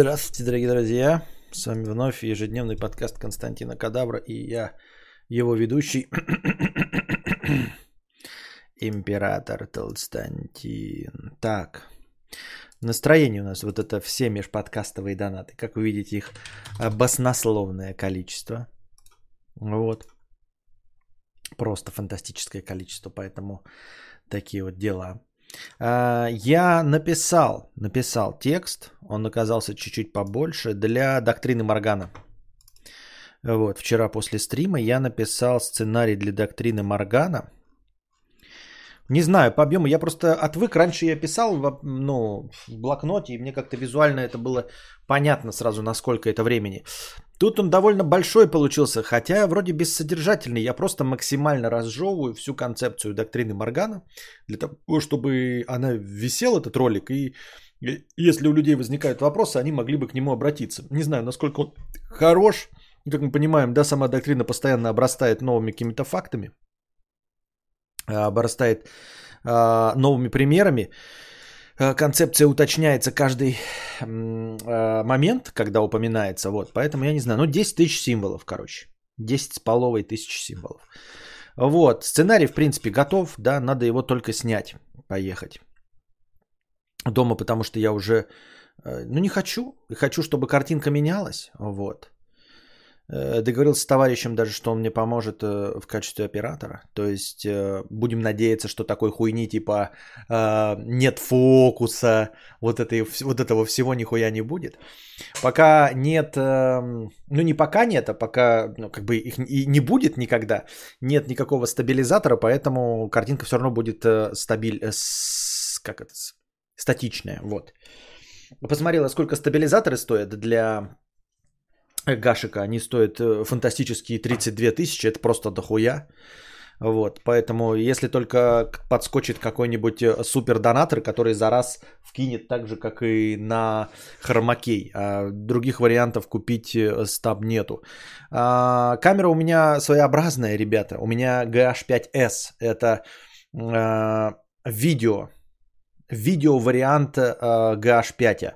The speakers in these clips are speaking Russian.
Здравствуйте, дорогие друзья. С вами вновь ежедневный подкаст Константина Кадавра и я, его ведущий, император Толстантин. Так, настроение у нас вот это все межподкастовые донаты. Как вы видите, их баснословное количество. Вот. Просто фантастическое количество, поэтому такие вот дела. А, я написал, написал текст, он оказался чуть-чуть побольше, для доктрины Моргана. Вот, вчера после стрима я написал сценарий для доктрины Моргана. Не знаю, по объему, я просто отвык, раньше я писал ну, в блокноте, и мне как-то визуально это было понятно сразу, насколько это времени. Тут он довольно большой получился, хотя вроде бессодержательный. Я просто максимально разжевываю всю концепцию доктрины Моргана для того, чтобы она висела, этот ролик, и если у людей возникают вопросы, они могли бы к нему обратиться. Не знаю, насколько он хорош. Как мы понимаем, да, сама доктрина постоянно обрастает новыми какими-то фактами, обрастает а, новыми примерами. Э, концепция уточняется каждый момент, когда упоминается. Вот, поэтому я не знаю. Ну, 10 тысяч символов, короче. 10 с половой тысяч символов. Вот, сценарий, в принципе, готов, да, надо его только снять, поехать дома, потому что я уже, э, ну, не хочу, хочу, чтобы картинка менялась, вот. Э, договорился с товарищем даже, что он мне поможет э, в качестве оператора. То есть э, будем надеяться, что такой хуйни типа нет фокуса, вот, этой, вот этого всего нихуя не будет. Пока нет, эм, ну не пока нет, а пока ну, как бы их и не будет никогда, нет никакого стабилизатора, поэтому картинка все равно будет стабиль, как это, статичная. Вот. Посмотрела, сколько стабилизаторы стоят для Гашика, они стоят э, фантастические 32 тысячи, это просто дохуя. Вот, поэтому если только подскочит какой-нибудь э, супер донатор, который за раз вкинет так же, как и на хромакей, а других вариантов купить э, стаб нету. А, камера у меня своеобразная, ребята. У меня GH5S. Это а, видео, видео вариант а, GH5.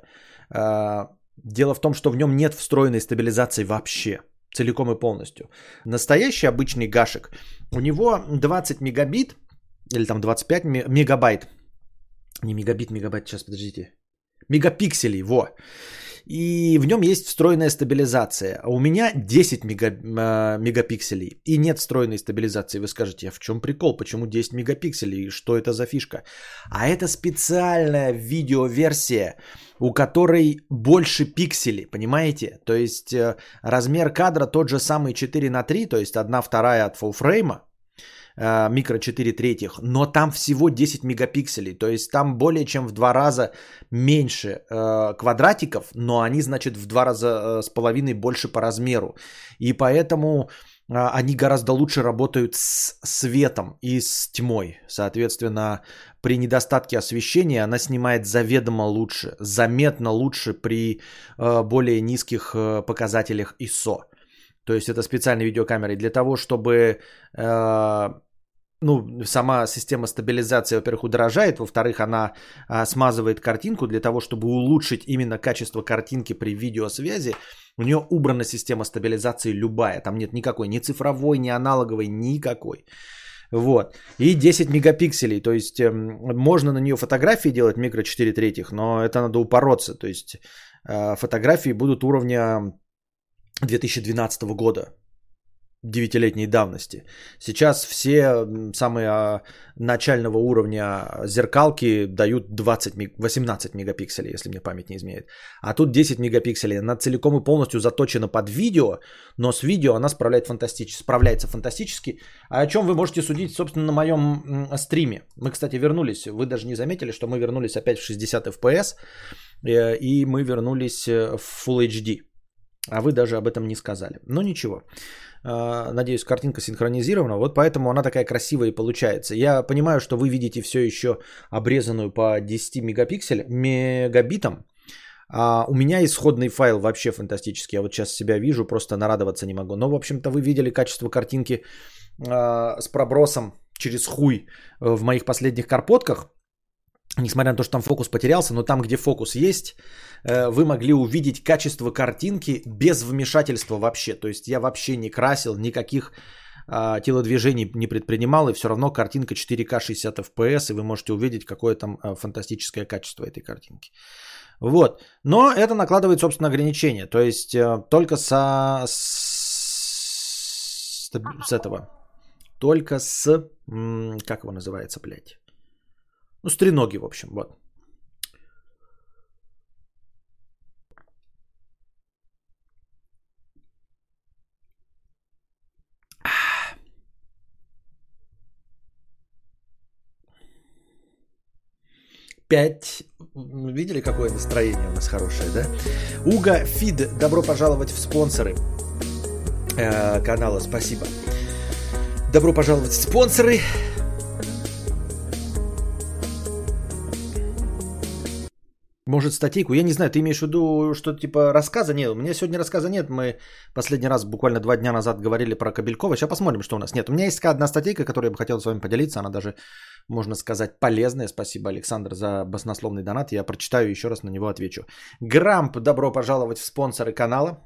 А, Дело в том, что в нем нет встроенной стабилизации вообще, целиком и полностью. Настоящий обычный гашек, у него 20 мегабит, или там 25 мегабайт, не мегабит, мегабайт, сейчас подождите, мегапикселей, во. И в нем есть встроенная стабилизация. А у меня 10 мега, э, мегапикселей и нет встроенной стабилизации. Вы скажете, а в чем прикол? Почему 10 мегапикселей? Что это за фишка? А это специальная видеоверсия, у которой больше пикселей, понимаете? То есть э, размер кадра тот же самый 4 на 3, то есть 1 вторая от фулфрейма, микро 4 третьих, но там всего 10 мегапикселей, то есть там более чем в два раза меньше э, квадратиков, но они, значит, в два раза э, с половиной больше по размеру. И поэтому э, они гораздо лучше работают с светом и с тьмой. Соответственно, при недостатке освещения она снимает заведомо лучше, заметно лучше при э, более низких э, показателях ISO. То есть это специальные видеокамеры для того, чтобы э, ну, сама система стабилизации, во-первых, удорожает, во-вторых, она э, смазывает картинку для того, чтобы улучшить именно качество картинки при видеосвязи. У нее убрана система стабилизации любая, там нет никакой, ни цифровой, ни аналоговой, никакой. Вот. И 10 мегапикселей. То есть э, можно на нее фотографии делать микро 4 третьих, но это надо упороться. То есть э, фотографии будут уровня 2012 года, девятилетней давности. Сейчас все самые а, начального уровня зеркалки дают 20, 18 мегапикселей, если мне память не изменяет. А тут 10 мегапикселей. Она целиком и полностью заточена под видео, но с видео она справляет фантастически, справляется фантастически. А о чем вы можете судить, собственно, на моем стриме. Мы, кстати, вернулись, вы даже не заметили, что мы вернулись опять в 60 FPS, э, и мы вернулись э, в Full HD. А вы даже об этом не сказали. Но ничего. А, надеюсь, картинка синхронизирована. Вот поэтому она такая красивая и получается. Я понимаю, что вы видите все еще обрезанную по 10 мегапиксель, мегабитам. А у меня исходный файл вообще фантастический. Я вот сейчас себя вижу, просто нарадоваться не могу. Но, в общем-то, вы видели качество картинки а, с пробросом через хуй в моих последних карпотках. Несмотря на то, что там фокус потерялся, но там, где фокус есть, э, вы могли увидеть качество картинки без вмешательства вообще. То есть я вообще не красил, никаких а, телодвижений не предпринимал, и все равно картинка 4К 60 FPS, и вы можете увидеть, какое там а, фантастическое качество этой картинки. Вот. Но это накладывает, собственно, ограничения. То есть э, только со, с, с этого. Только с... Как его называется, блядь? Ну, с в общем, вот. Пять. Видели, какое настроение у нас хорошее, да? Уга Фид, добро пожаловать в спонсоры э, канала, спасибо. Добро пожаловать в спонсоры. Может, статейку? Я не знаю, ты имеешь в виду что типа рассказа? Нет, у меня сегодня рассказа нет. Мы последний раз буквально два дня назад говорили про Кобелькова. Сейчас посмотрим, что у нас нет. У меня есть одна статейка, которую я бы хотел с вами поделиться. Она даже, можно сказать, полезная. Спасибо, Александр, за баснословный донат. Я прочитаю и еще раз на него отвечу. Грамп, добро пожаловать в спонсоры канала.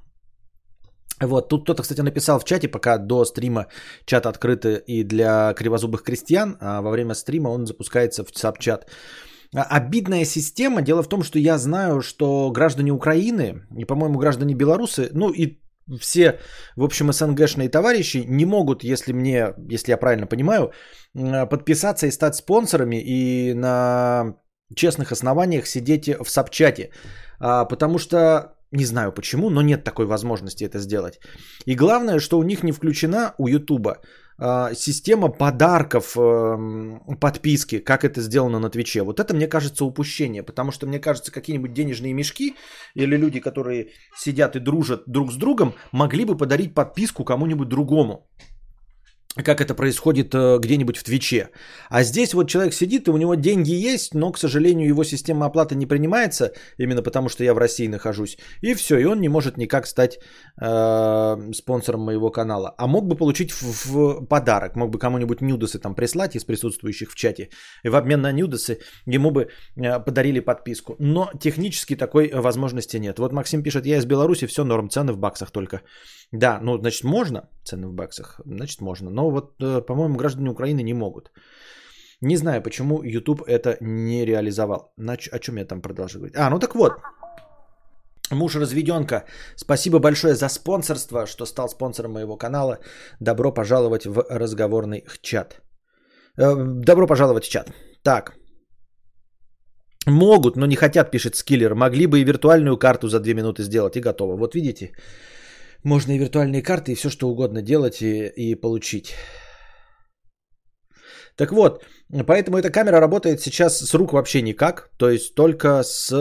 Вот, тут кто-то, кстати, написал в чате, пока до стрима чат открыт и для кривозубых крестьян, а во время стрима он запускается в саб-чат. А, обидная система. Дело в том, что я знаю, что граждане Украины и, по-моему, граждане Беларуси, ну и все, в общем, СНГшные товарищи не могут, если мне, если я правильно понимаю, подписаться и стать спонсорами и на честных основаниях сидеть в сабчате. А, потому что не знаю почему, но нет такой возможности это сделать. И главное, что у них не включена у Ютуба а, система подарков, эм, подписки, как это сделано на Твиче. Вот это, мне кажется, упущение, потому что, мне кажется, какие-нибудь денежные мешки или люди, которые сидят и дружат друг с другом, могли бы подарить подписку кому-нибудь другому как это происходит э, где-нибудь в Твиче. А здесь вот человек сидит, и у него деньги есть, но, к сожалению, его система оплаты не принимается, именно потому что я в России нахожусь. И все, и он не может никак стать э, спонсором моего канала. А мог бы получить в, в подарок, мог бы кому-нибудь нюдосы там прислать из присутствующих в чате. И в обмен на нюдосы ему бы э, подарили подписку. Но технически такой возможности нет. Вот Максим пишет, я из Беларуси, все норм, цены в баксах только. Да, ну, значит, можно цены в баксах, значит, можно. Но вот, э, по-моему, граждане Украины не могут. Не знаю, почему YouTube это не реализовал. Нач- о чем я там продолжил говорить? А, ну так вот. Муж разведенка. Спасибо большое за спонсорство, что стал спонсором моего канала. Добро пожаловать в разговорный чат. Э, добро пожаловать в чат. Так. Могут, но не хотят, пишет Скиллер. Могли бы и виртуальную карту за две минуты сделать, и готово. Вот видите, можно и виртуальные карты, и все что угодно делать и, и получить. Так вот, поэтому эта камера работает сейчас с рук вообще никак, то есть только с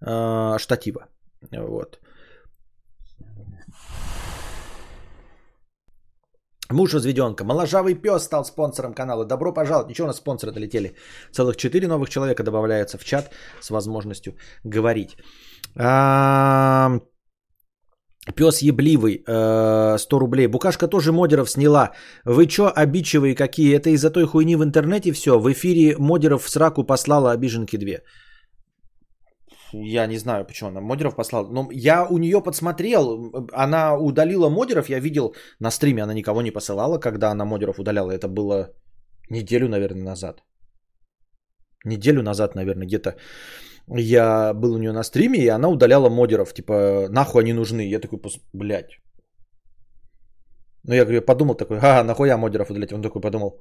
э, штатива. Вот. Муж разведенка. Моложавый пес стал спонсором канала. Добро пожаловать. Ничего, у нас спонсоры долетели. Целых 4 новых человека добавляются в чат с возможностью говорить. А, Пес ебливый, 100 э, рублей. Букашка тоже модеров сняла. Вы чё, обидчивые какие? Это из-за той хуйни в интернете все? В эфире модеров в сраку послала обиженки две. Я не знаю, почему она модеров послала. Но я у нее подсмотрел. Она удалила модеров. Я видел на стриме, она никого не посылала, когда она модеров удаляла. Это было неделю, наверное, назад. Неделю назад, наверное, где-то я был у нее на стриме, и она удаляла модеров, типа, нахуй они нужны. Я такой, блядь. Ну, я говорю, подумал такой, а, нахуя модеров удалять? Он такой подумал,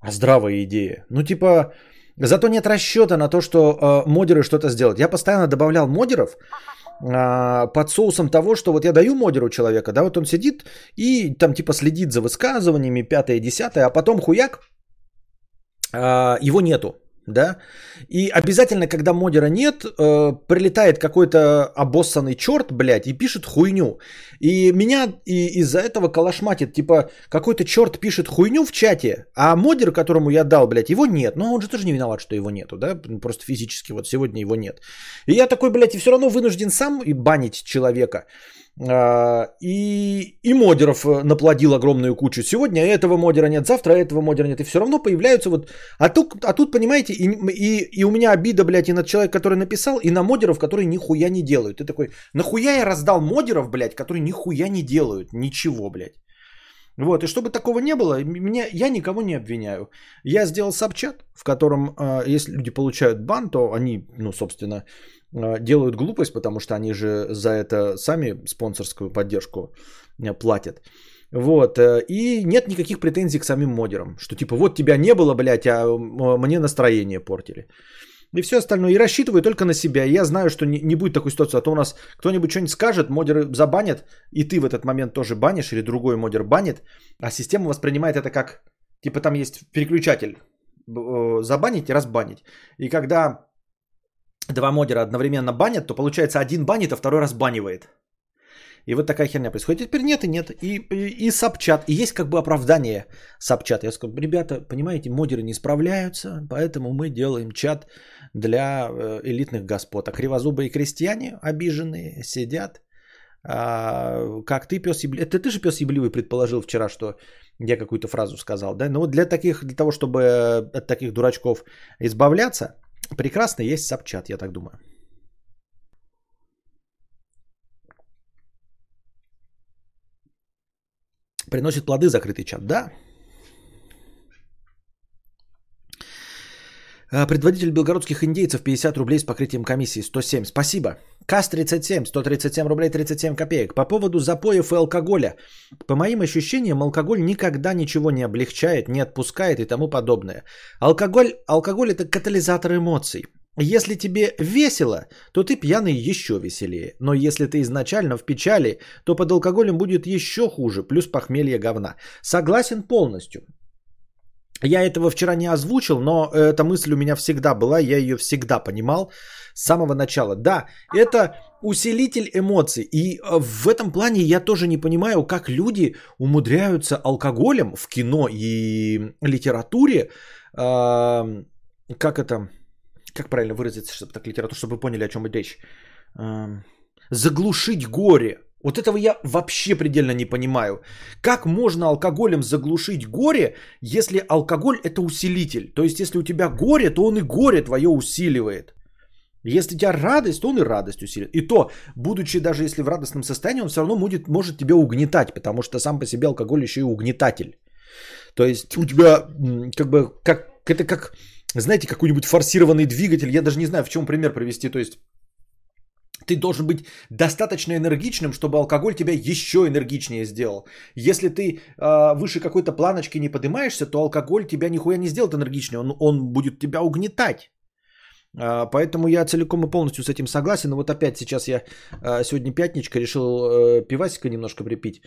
а здравая идея. Ну, типа, зато нет расчета на то, что э, модеры что-то сделают. Я постоянно добавлял модеров э, под соусом того, что вот я даю модеру человека, да, вот он сидит и там типа следит за высказываниями, пятое, десятое, а потом хуяк, э, его нету да, и обязательно, когда модера нет, э, прилетает какой-то обоссанный черт, блядь, и пишет хуйню. И меня и из-за этого калашматит, типа, какой-то черт пишет хуйню в чате, а модер, которому я дал, блядь, его нет. Но он же тоже не виноват, что его нету, да, просто физически вот сегодня его нет. И я такой, блядь, и все равно вынужден сам и банить человека. А, и, и модеров э, наплодил огромную кучу. Сегодня этого модера нет, завтра этого модера нет. И все равно появляются вот... А тут, а тут понимаете, и, и, и у меня обида, блядь, и на человека, который написал, и на модеров, которые нихуя не делают. Ты такой, нахуя я раздал модеров, блядь, которые нихуя не делают? Ничего, блядь. Вот, и чтобы такого не было, меня, я никого не обвиняю. Я сделал сабчат, в котором, э, если люди получают бан, то они, ну, собственно, э, делают глупость, потому что они же за это сами спонсорскую поддержку э, платят. Вот, э, и нет никаких претензий к самим модерам, что типа вот тебя не было, блядь, а мне настроение портили и все остальное. И рассчитываю только на себя. Я знаю, что не, не будет такой ситуации. А то у нас кто-нибудь что-нибудь скажет, модеры забанят, и ты в этот момент тоже банишь, или другой модер банит, а система воспринимает это как, типа там есть переключатель, э, забанить и разбанить. И когда два модера одновременно банят, то получается один банит, а второй разбанивает. И вот такая херня происходит. теперь нет и нет. И, и, и сапчат. И есть как бы оправдание сапчат. Я сказал, ребята, понимаете, модеры не справляются, поэтому мы делаем чат для э, элитных господ. А кривозубые крестьяне обиженные сидят. А, как ты, пес ебливый. Это ты же пес ебливый предположил вчера, что я какую-то фразу сказал, да? Ну вот для таких, для того, чтобы от таких дурачков избавляться, прекрасно есть сапчат, я так думаю. Приносит плоды закрытый чат, да? Предводитель белгородских индейцев 50 рублей с покрытием комиссии 107. Спасибо. КАС-37, 137 рублей 37 копеек. По поводу запоев и алкоголя. По моим ощущениям, алкоголь никогда ничего не облегчает, не отпускает и тому подобное. Алкоголь, алкоголь это катализатор эмоций. Если тебе весело, то ты пьяный еще веселее. Но если ты изначально в печали, то под алкоголем будет еще хуже, плюс похмелье говна. Согласен полностью. Я этого вчера не озвучил, но эта мысль у меня всегда была, я ее всегда понимал с самого начала. Да, это усилитель эмоций. И э, в этом плане я тоже не понимаю, как люди умудряются алкоголем в кино и литературе, э, как это, как правильно выразиться, чтобы так литература, чтобы вы поняли, о чем идет речь, э, заглушить горе. Вот этого я вообще предельно не понимаю. Как можно алкоголем заглушить горе, если алкоголь это усилитель? То есть, если у тебя горе, то он и горе твое усиливает. Если у тебя радость, то он и радость усилит. И то, будучи даже если в радостном состоянии, он все равно будет, может тебя угнетать, потому что сам по себе алкоголь еще и угнетатель. То есть у тебя как бы, как, это как, знаете, какой-нибудь форсированный двигатель, я даже не знаю, в чем пример привести. То есть ты должен быть достаточно энергичным, чтобы алкоголь тебя еще энергичнее сделал. Если ты э, выше какой-то планочки не поднимаешься, то алкоголь тебя нихуя не сделает энергичнее, он, он будет тебя угнетать. Э, поэтому я целиком и полностью с этим согласен. Но вот опять сейчас я э, сегодня пятничка решил э, пивасика немножко припить.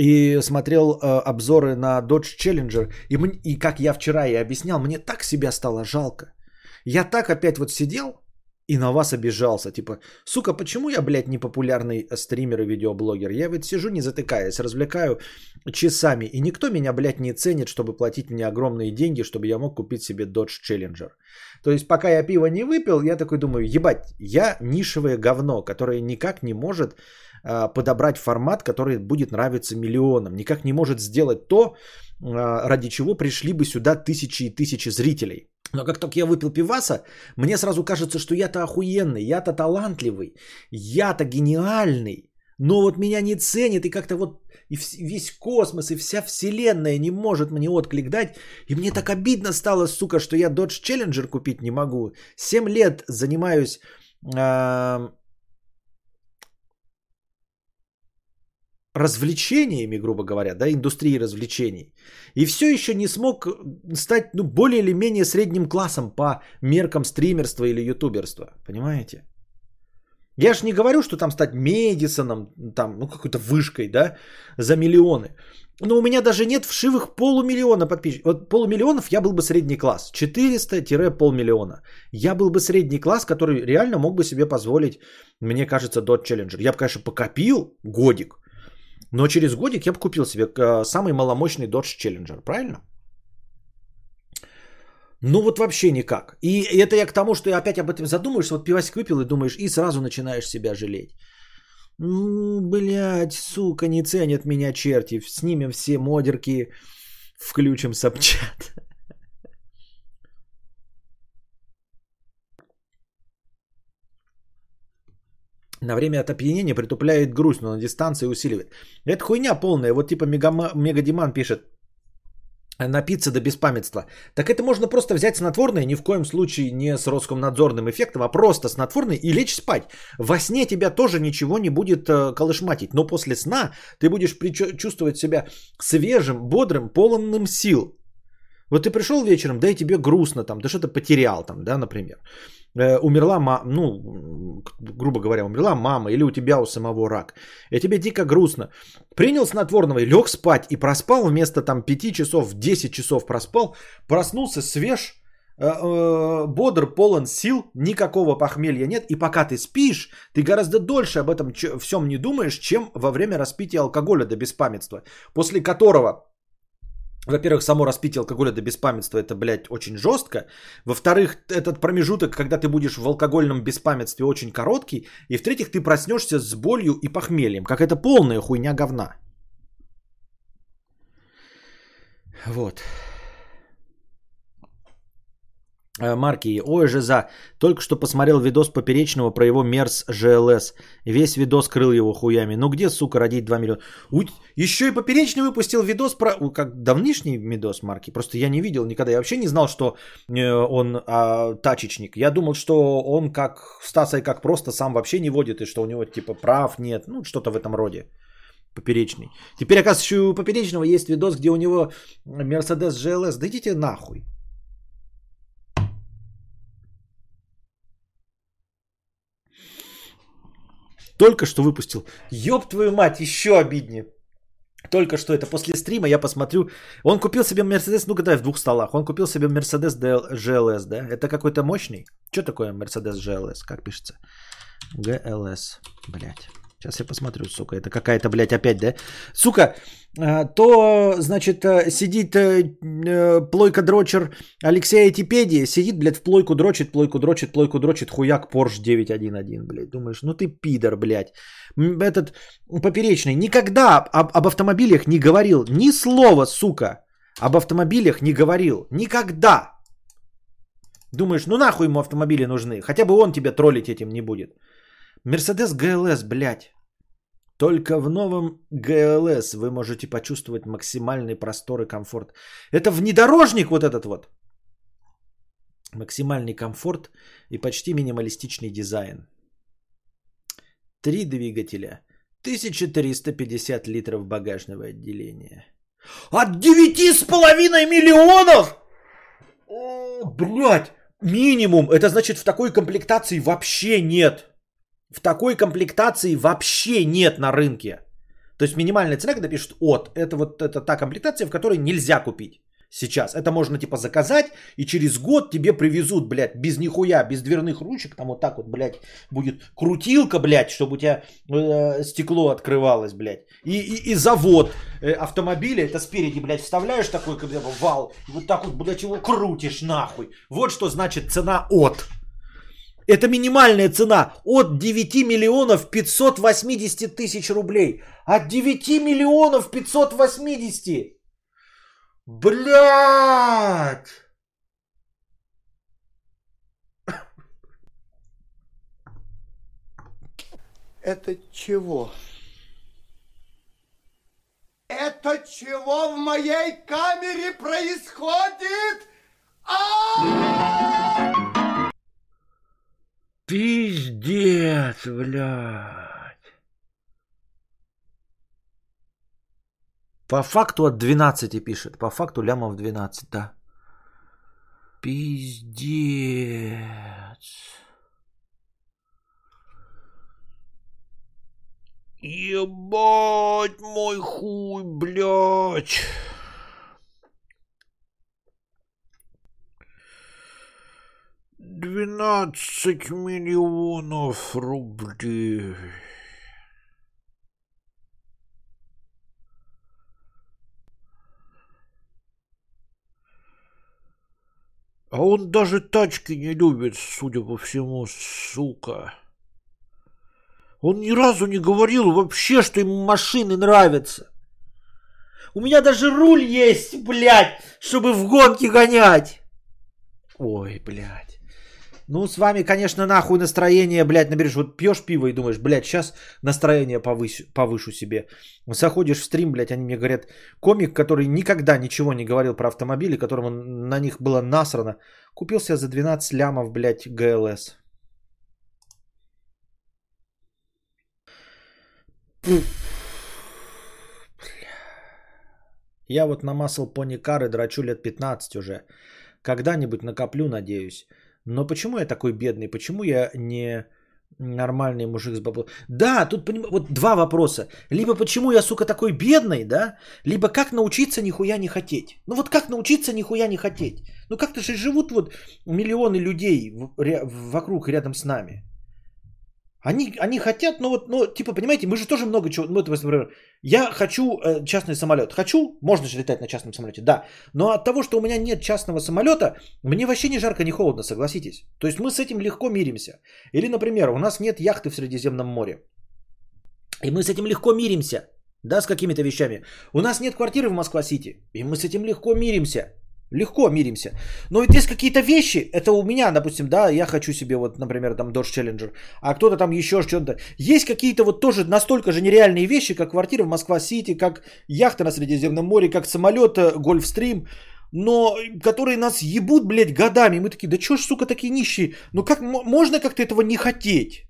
И смотрел э, обзоры на Dodge Challenger. И, и как я вчера и объяснял, мне так себя стало жалко. Я так опять вот сидел, и на вас обижался. Типа, сука, почему я, блядь, не популярный стример и видеоблогер? Я ведь сижу не затыкаясь, развлекаю часами. И никто меня, блядь, не ценит, чтобы платить мне огромные деньги, чтобы я мог купить себе Dodge Challenger. То есть, пока я пиво не выпил, я такой думаю, ебать, я нишевое говно, которое никак не может э, подобрать формат, который будет нравиться миллионам. Никак не может сделать то, э, ради чего пришли бы сюда тысячи и тысячи зрителей. Но как только я выпил пиваса, мне сразу кажется, что я-то охуенный, я-то талантливый, я-то гениальный. Но вот меня не ценит, и как-то вот и весь космос, и вся вселенная не может мне отклик дать. И мне так обидно стало, сука, что я Dodge Challenger купить не могу. Семь лет занимаюсь развлечениями, грубо говоря, да, индустрии развлечений. И все еще не смог стать ну, более или менее средним классом по меркам стримерства или ютуберства. Понимаете? Я же не говорю, что там стать Медисоном, там, ну, какой-то вышкой, да, за миллионы. Но у меня даже нет вшивых полумиллиона подписчиков. Вот полумиллионов я был бы средний класс. 400-полмиллиона. Я был бы средний класс, который реально мог бы себе позволить, мне кажется, Dodge Challenger. Я бы, конечно, покопил годик – но через годик я бы купил себе э, самый маломощный Dodge Challenger, правильно? Ну вот вообще никак. И это я к тому, что я опять об этом задумаешься, вот пивасик выпил и думаешь, и сразу начинаешь себя жалеть. Блять, сука, не ценят меня черти. Снимем все модерки, включим сапчат. На время от опьянения притупляет грусть, но на дистанции усиливает. Это хуйня полная. Вот типа Мегама, Мегадиман пишет. Напиться до беспамятства. Так это можно просто взять снотворное, ни в коем случае не с Роскомнадзорным эффектом, а просто снотворное и лечь спать. Во сне тебя тоже ничего не будет э, колышматить, но после сна ты будешь чувствовать себя свежим, бодрым, полным сил. Вот ты пришел вечером, да и тебе грустно там, ты что-то потерял там, да, например. Э, умерла мама, ну, грубо говоря, умерла мама или у тебя у самого рак. И тебе дико грустно. Принял снотворного и лег спать и проспал вместо там 5 часов, 10 часов проспал, проснулся свеж, э, э, бодр, полон сил, никакого похмелья нет. И пока ты спишь, ты гораздо дольше об этом всем не думаешь, чем во время распития алкоголя до беспамятства, после которого во-первых, само распитие алкоголя до беспамятства это, блядь, очень жестко. Во-вторых, этот промежуток, когда ты будешь в алкогольном беспамятстве, очень короткий. И в-третьих, ты проснешься с болью и похмельем. Как это полная хуйня говна. Вот. Э, марки. Ой, же за. Только что посмотрел видос Поперечного про его Мерс ЖЛС. Весь видос крыл его хуями. Ну где, сука, родить 2 миллиона? У... Еще и Поперечный выпустил видос про... Как давнишний видос Марки. Просто я не видел никогда. Я вообще не знал, что э, он а, тачечник. Я думал, что он как Стаса и как просто сам вообще не водит. И что у него типа прав нет. Ну что-то в этом роде. Поперечный. Теперь, оказывается, еще у Поперечного есть видос, где у него Мерседес GLS. Да идите нахуй. Только что выпустил. Ёб твою мать, еще обиднее. Только что это после стрима я посмотрю. Он купил себе Мерседес, ну-ка дай в двух столах. Он купил себе Мерседес GLS, да? Это какой-то мощный? Что такое Мерседес GLS? Как пишется? GLS, блядь. Сейчас я посмотрю, сука, это какая-то, блядь, опять, да? Сука, то, значит, э, сидит э, э, плойка-дрочер Алексея Типедия, сидит, блядь, в плойку дрочит, плойку дрочит, плойку дрочит, хуяк Porsche 911, блядь. Думаешь, ну ты пидор, блядь. Этот поперечный никогда об, об автомобилях не говорил ни слова, сука. Об автомобилях не говорил. Никогда. Думаешь, ну нахуй ему автомобили нужны. Хотя бы он тебя троллить этим не будет. Мерседес ГЛС, блядь. Только в новом ГЛС вы можете почувствовать максимальный простор и комфорт. Это внедорожник вот этот вот. Максимальный комфорт и почти минималистичный дизайн. Три двигателя. 1350 литров багажного отделения. От 9,5 миллионов! О, блядь, минимум. Это значит в такой комплектации вообще нет. В такой комплектации вообще нет на рынке. То есть минимальная цена, когда пишут от, это вот это та комплектация, в которой нельзя купить сейчас. Это можно типа заказать, и через год тебе привезут, блядь, без нихуя, без дверных ручек, там вот так вот, блядь, будет крутилка, блядь, чтобы у тебя э, стекло открывалось, блядь. И, и, и завод э, автомобиля, это спереди, блядь, вставляешь такой, как бы, вал, и вот так вот, блядь, его крутишь нахуй. Вот что значит цена от. Это минимальная цена от 9 миллионов 580 тысяч рублей. От 9 миллионов 580. Блядь! Это чего? Это чего в моей камере происходит? А-а-а! Пиздец, блядь. По факту от 12 пишет. По факту лямов 12, да. Пиздец. Ебать мой хуй, блядь. 12 миллионов рублей. А он даже тачки не любит, судя по всему, сука. Он ни разу не говорил вообще, что ему машины нравятся. У меня даже руль есть, блядь, чтобы в гонки гонять. Ой, блядь. Ну, с вами, конечно, нахуй настроение, блядь, наберешь. Вот пьешь пиво и думаешь, блядь, сейчас настроение повышу, повышу себе. Заходишь в стрим, блядь, они мне говорят, комик, который никогда ничего не говорил про автомобили, которому на них было насрано, купил себе за 12 лямов, блядь, ГЛС. Я вот намасал пони кары, драчу лет 15 уже. Когда-нибудь накоплю, надеюсь. Но почему я такой бедный? Почему я не нормальный мужик с бабло? Да, тут поним... вот два вопроса. Либо почему я, сука, такой бедный, да? Либо как научиться нихуя не хотеть. Ну вот как научиться нихуя не хотеть? Ну как-то же живут вот миллионы людей вокруг, рядом с нами. Они, они хотят, ну вот, ну, типа, понимаете, мы же тоже много чего, ну, это, например, я хочу э, частный самолет. Хочу, можно же летать на частном самолете, да. Но от того, что у меня нет частного самолета, мне вообще не жарко, не холодно, согласитесь. То есть мы с этим легко миримся. Или, например, у нас нет яхты в Средиземном море. И мы с этим легко миримся, да, с какими-то вещами. У нас нет квартиры в Москва-Сити, и мы с этим легко миримся. Легко миримся. Но ведь есть какие-то вещи, это у меня, допустим, да, я хочу себе вот, например, там Dodge Challenger, а кто-то там еще что-то. Есть какие-то вот тоже настолько же нереальные вещи, как квартира в Москва-Сити, как яхта на Средиземном море, как самолет э, Гольфстрим, но которые нас ебут, блядь, годами. Мы такие, да чё ж, сука, такие нищие? Ну как, можно как-то этого не хотеть?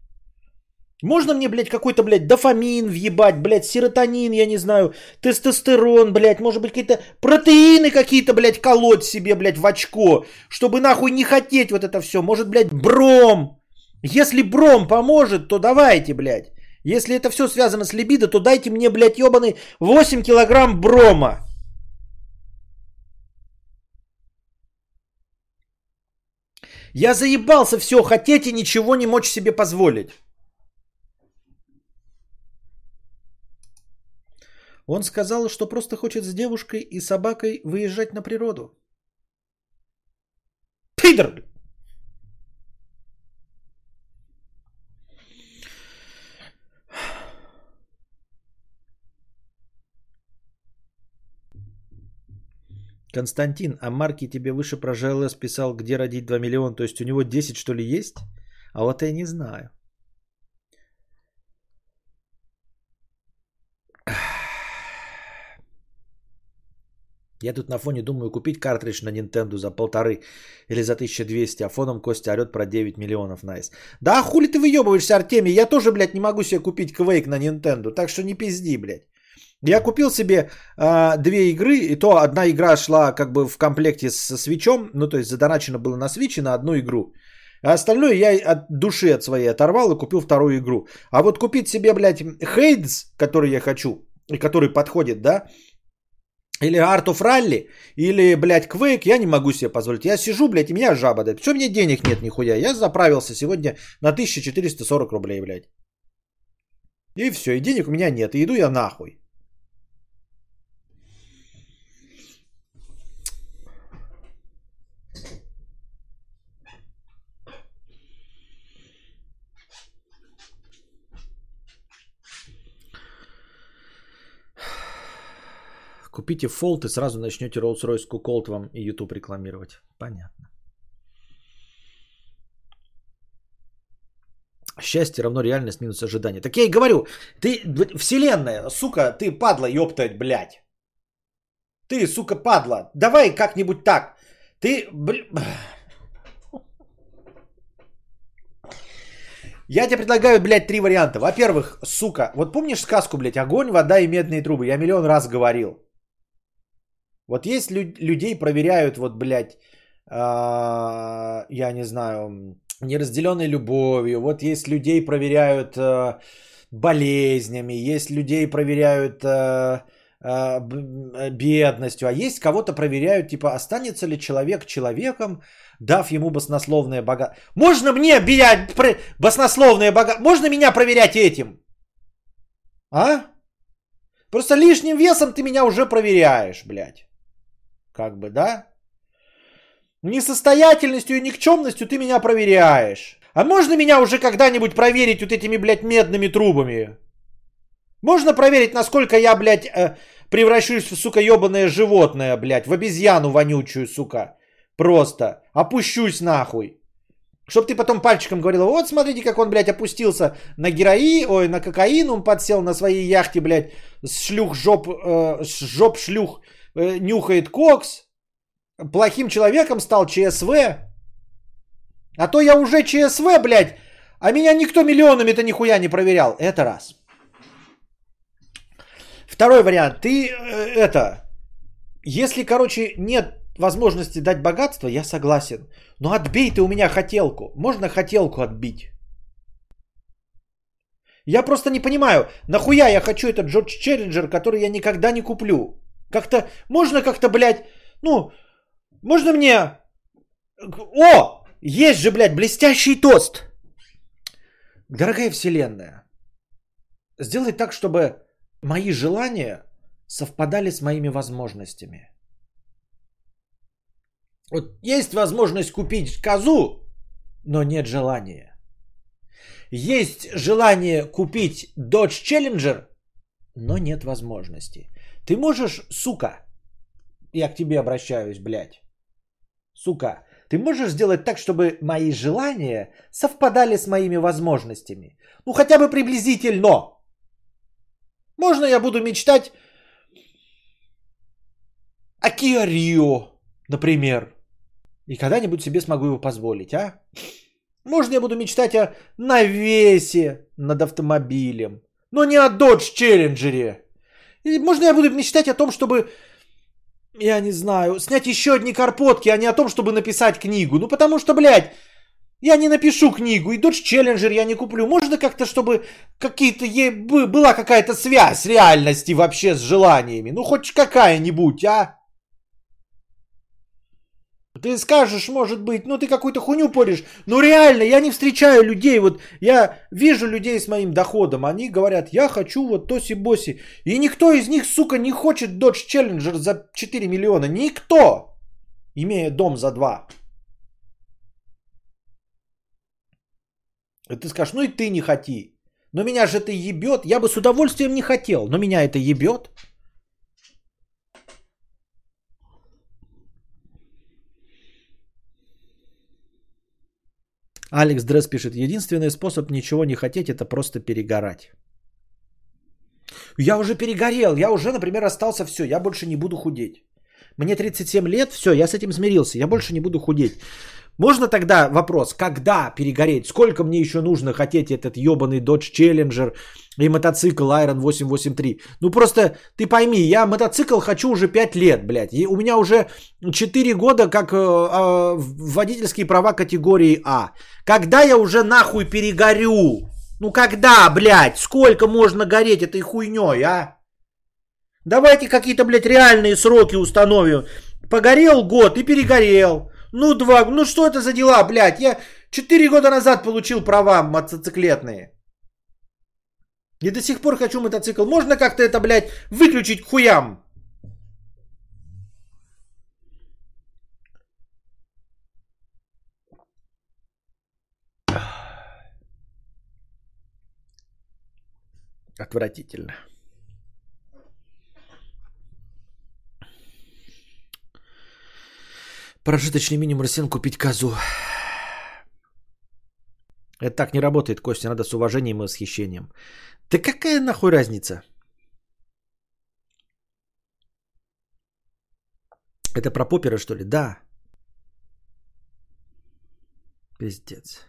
Можно мне, блядь, какой-то, блядь, дофамин въебать, блядь, серотонин, я не знаю, тестостерон, блядь, может быть, какие-то протеины какие-то, блядь, колоть себе, блядь, в очко, чтобы нахуй не хотеть вот это все. Может, блядь, бром. Если бром поможет, то давайте, блядь. Если это все связано с либидо, то дайте мне, блядь, ебаный 8 килограмм брома. Я заебался все хотеть и ничего не мочь себе позволить. Он сказал, что просто хочет с девушкой и собакой выезжать на природу. Пидор! Константин, а Марки тебе выше про ЖЛС писал, где родить 2 миллиона, то есть у него 10 что ли есть? А вот я не знаю. Я тут на фоне думаю купить картридж на Nintendo за полторы или за 1200, а фоном Костя орет про 9 миллионов, найс. Да хули ты выебываешься, Артемий? Я тоже, блядь, не могу себе купить Quake на Nintendo, так что не пизди, блядь. Я купил себе э, две игры, и то одна игра шла как бы в комплекте с свечом, ну то есть задоначено было на свече на одну игру. А остальное я от души от своей оторвал и купил вторую игру. А вот купить себе, блядь, Хейдс, который я хочу, и который подходит, да, или Art of Rally, или, блядь, Quake, я не могу себе позволить. Я сижу, блядь, и меня жаба дает. Что мне денег нет нихуя? Я заправился сегодня на 1440 рублей, блядь. И все, и денег у меня нет, и иду я нахуй. Купите Fold и сразу начнете Rolls-Royce Colt вам и YouTube рекламировать. Понятно. Счастье равно реальность минус ожидание. Так я и говорю, ты, вселенная, сука, ты падла, ёптать, блядь. Ты, сука, падла. Давай как-нибудь так. Ты, блядь. Я тебе предлагаю, блядь, три варианта. Во-первых, сука, вот помнишь сказку, блядь, огонь, вода и медные трубы? Я миллион раз говорил. Вот есть лю- людей проверяют, вот, блядь, э- я не знаю, неразделенной любовью. Вот есть людей проверяют э- болезнями, есть людей проверяют э- э- бедностью, а есть кого-то проверяют, типа, останется ли человек человеком, дав ему баснословное богатство. Можно мне бия... баснословное богатство? Можно меня проверять этим? А? Просто лишним весом ты меня уже проверяешь, блядь. Как бы, да? Несостоятельностью и никчемностью ты меня проверяешь. А можно меня уже когда-нибудь проверить вот этими, блядь, медными трубами? Можно проверить, насколько я, блядь, э, превращусь в, сука, ебаное животное, блядь, в обезьяну вонючую, сука. Просто. Опущусь нахуй. Чтоб ты потом пальчиком говорила, вот смотрите, как он, блядь, опустился на герои, ой, на кокаин, он подсел на своей яхте, блядь, с шлюх жоп, э, жоп шлюх нюхает кокс, плохим человеком стал ЧСВ. А то я уже ЧСВ, блядь, а меня никто миллионами-то нихуя не проверял. Это раз. Второй вариант. Ты э, это, если, короче, нет возможности дать богатство, я согласен. Но отбей ты у меня хотелку. Можно хотелку отбить? Я просто не понимаю, нахуя я хочу этот Джордж Челленджер, который я никогда не куплю. Как-то, можно как-то, блядь, ну, можно мне... О, есть же, блядь, блестящий тост. Дорогая вселенная, сделай так, чтобы мои желания совпадали с моими возможностями. Вот есть возможность купить козу, но нет желания. Есть желание купить Dodge Challenger, но нет возможности. Ты можешь, сука, я к тебе обращаюсь, блядь, сука, ты можешь сделать так, чтобы мои желания совпадали с моими возможностями? Ну, хотя бы приблизительно. Можно я буду мечтать о Kia Rio, например. И когда-нибудь себе смогу его позволить, а? Можно я буду мечтать о навесе над автомобилем, но не о Dodge Challenger. Можно я буду мечтать о том, чтобы, я не знаю, снять еще одни карпотки, а не о том, чтобы написать книгу. Ну потому что, блядь, я не напишу книгу, и Dodge Challenger я не куплю. Можно как-то, чтобы какие-то е... была какая-то связь реальности вообще с желаниями. Ну хоть какая-нибудь, а? Ты скажешь, может быть, ну ты какую-то хуйню поришь. Ну реально, я не встречаю людей. Вот я вижу людей с моим доходом. Они говорят, я хочу вот тоси-боси. И никто из них, сука, не хочет Dodge Challenger за 4 миллиона. Никто. Имея дом за 2. И ты скажешь, ну и ты не хоти. Но меня же это ебет. Я бы с удовольствием не хотел, но меня это ебет. Алекс Дресс пишет, единственный способ ничего не хотеть, это просто перегорать. Я уже перегорел, я уже, например, остался все, я больше не буду худеть. Мне 37 лет, все, я с этим смирился, я больше не буду худеть. Можно тогда вопрос, когда перегореть? Сколько мне еще нужно хотеть этот ебаный Dodge Challenger и мотоцикл Iron 883? Ну просто ты пойми, я мотоцикл хочу уже 5 лет, блядь. И у меня уже 4 года как э, э, водительские права категории А. Когда я уже нахуй перегорю? Ну когда, блядь? Сколько можно гореть этой хуйней, а? Давайте какие-то, блядь, реальные сроки установим. Погорел год и перегорел. Ну, два, ну что это за дела, блядь? Я 4 года назад получил права мотоциклетные. И до сих пор хочу мотоцикл. Можно как-то это, блядь, выключить к хуям? Отвратительно. Прожиточный минимум Россиян купить козу. Это так не работает, Костя. Надо с уважением и восхищением. Да какая нахуй разница? Это про попера, что ли? Да. Пиздец.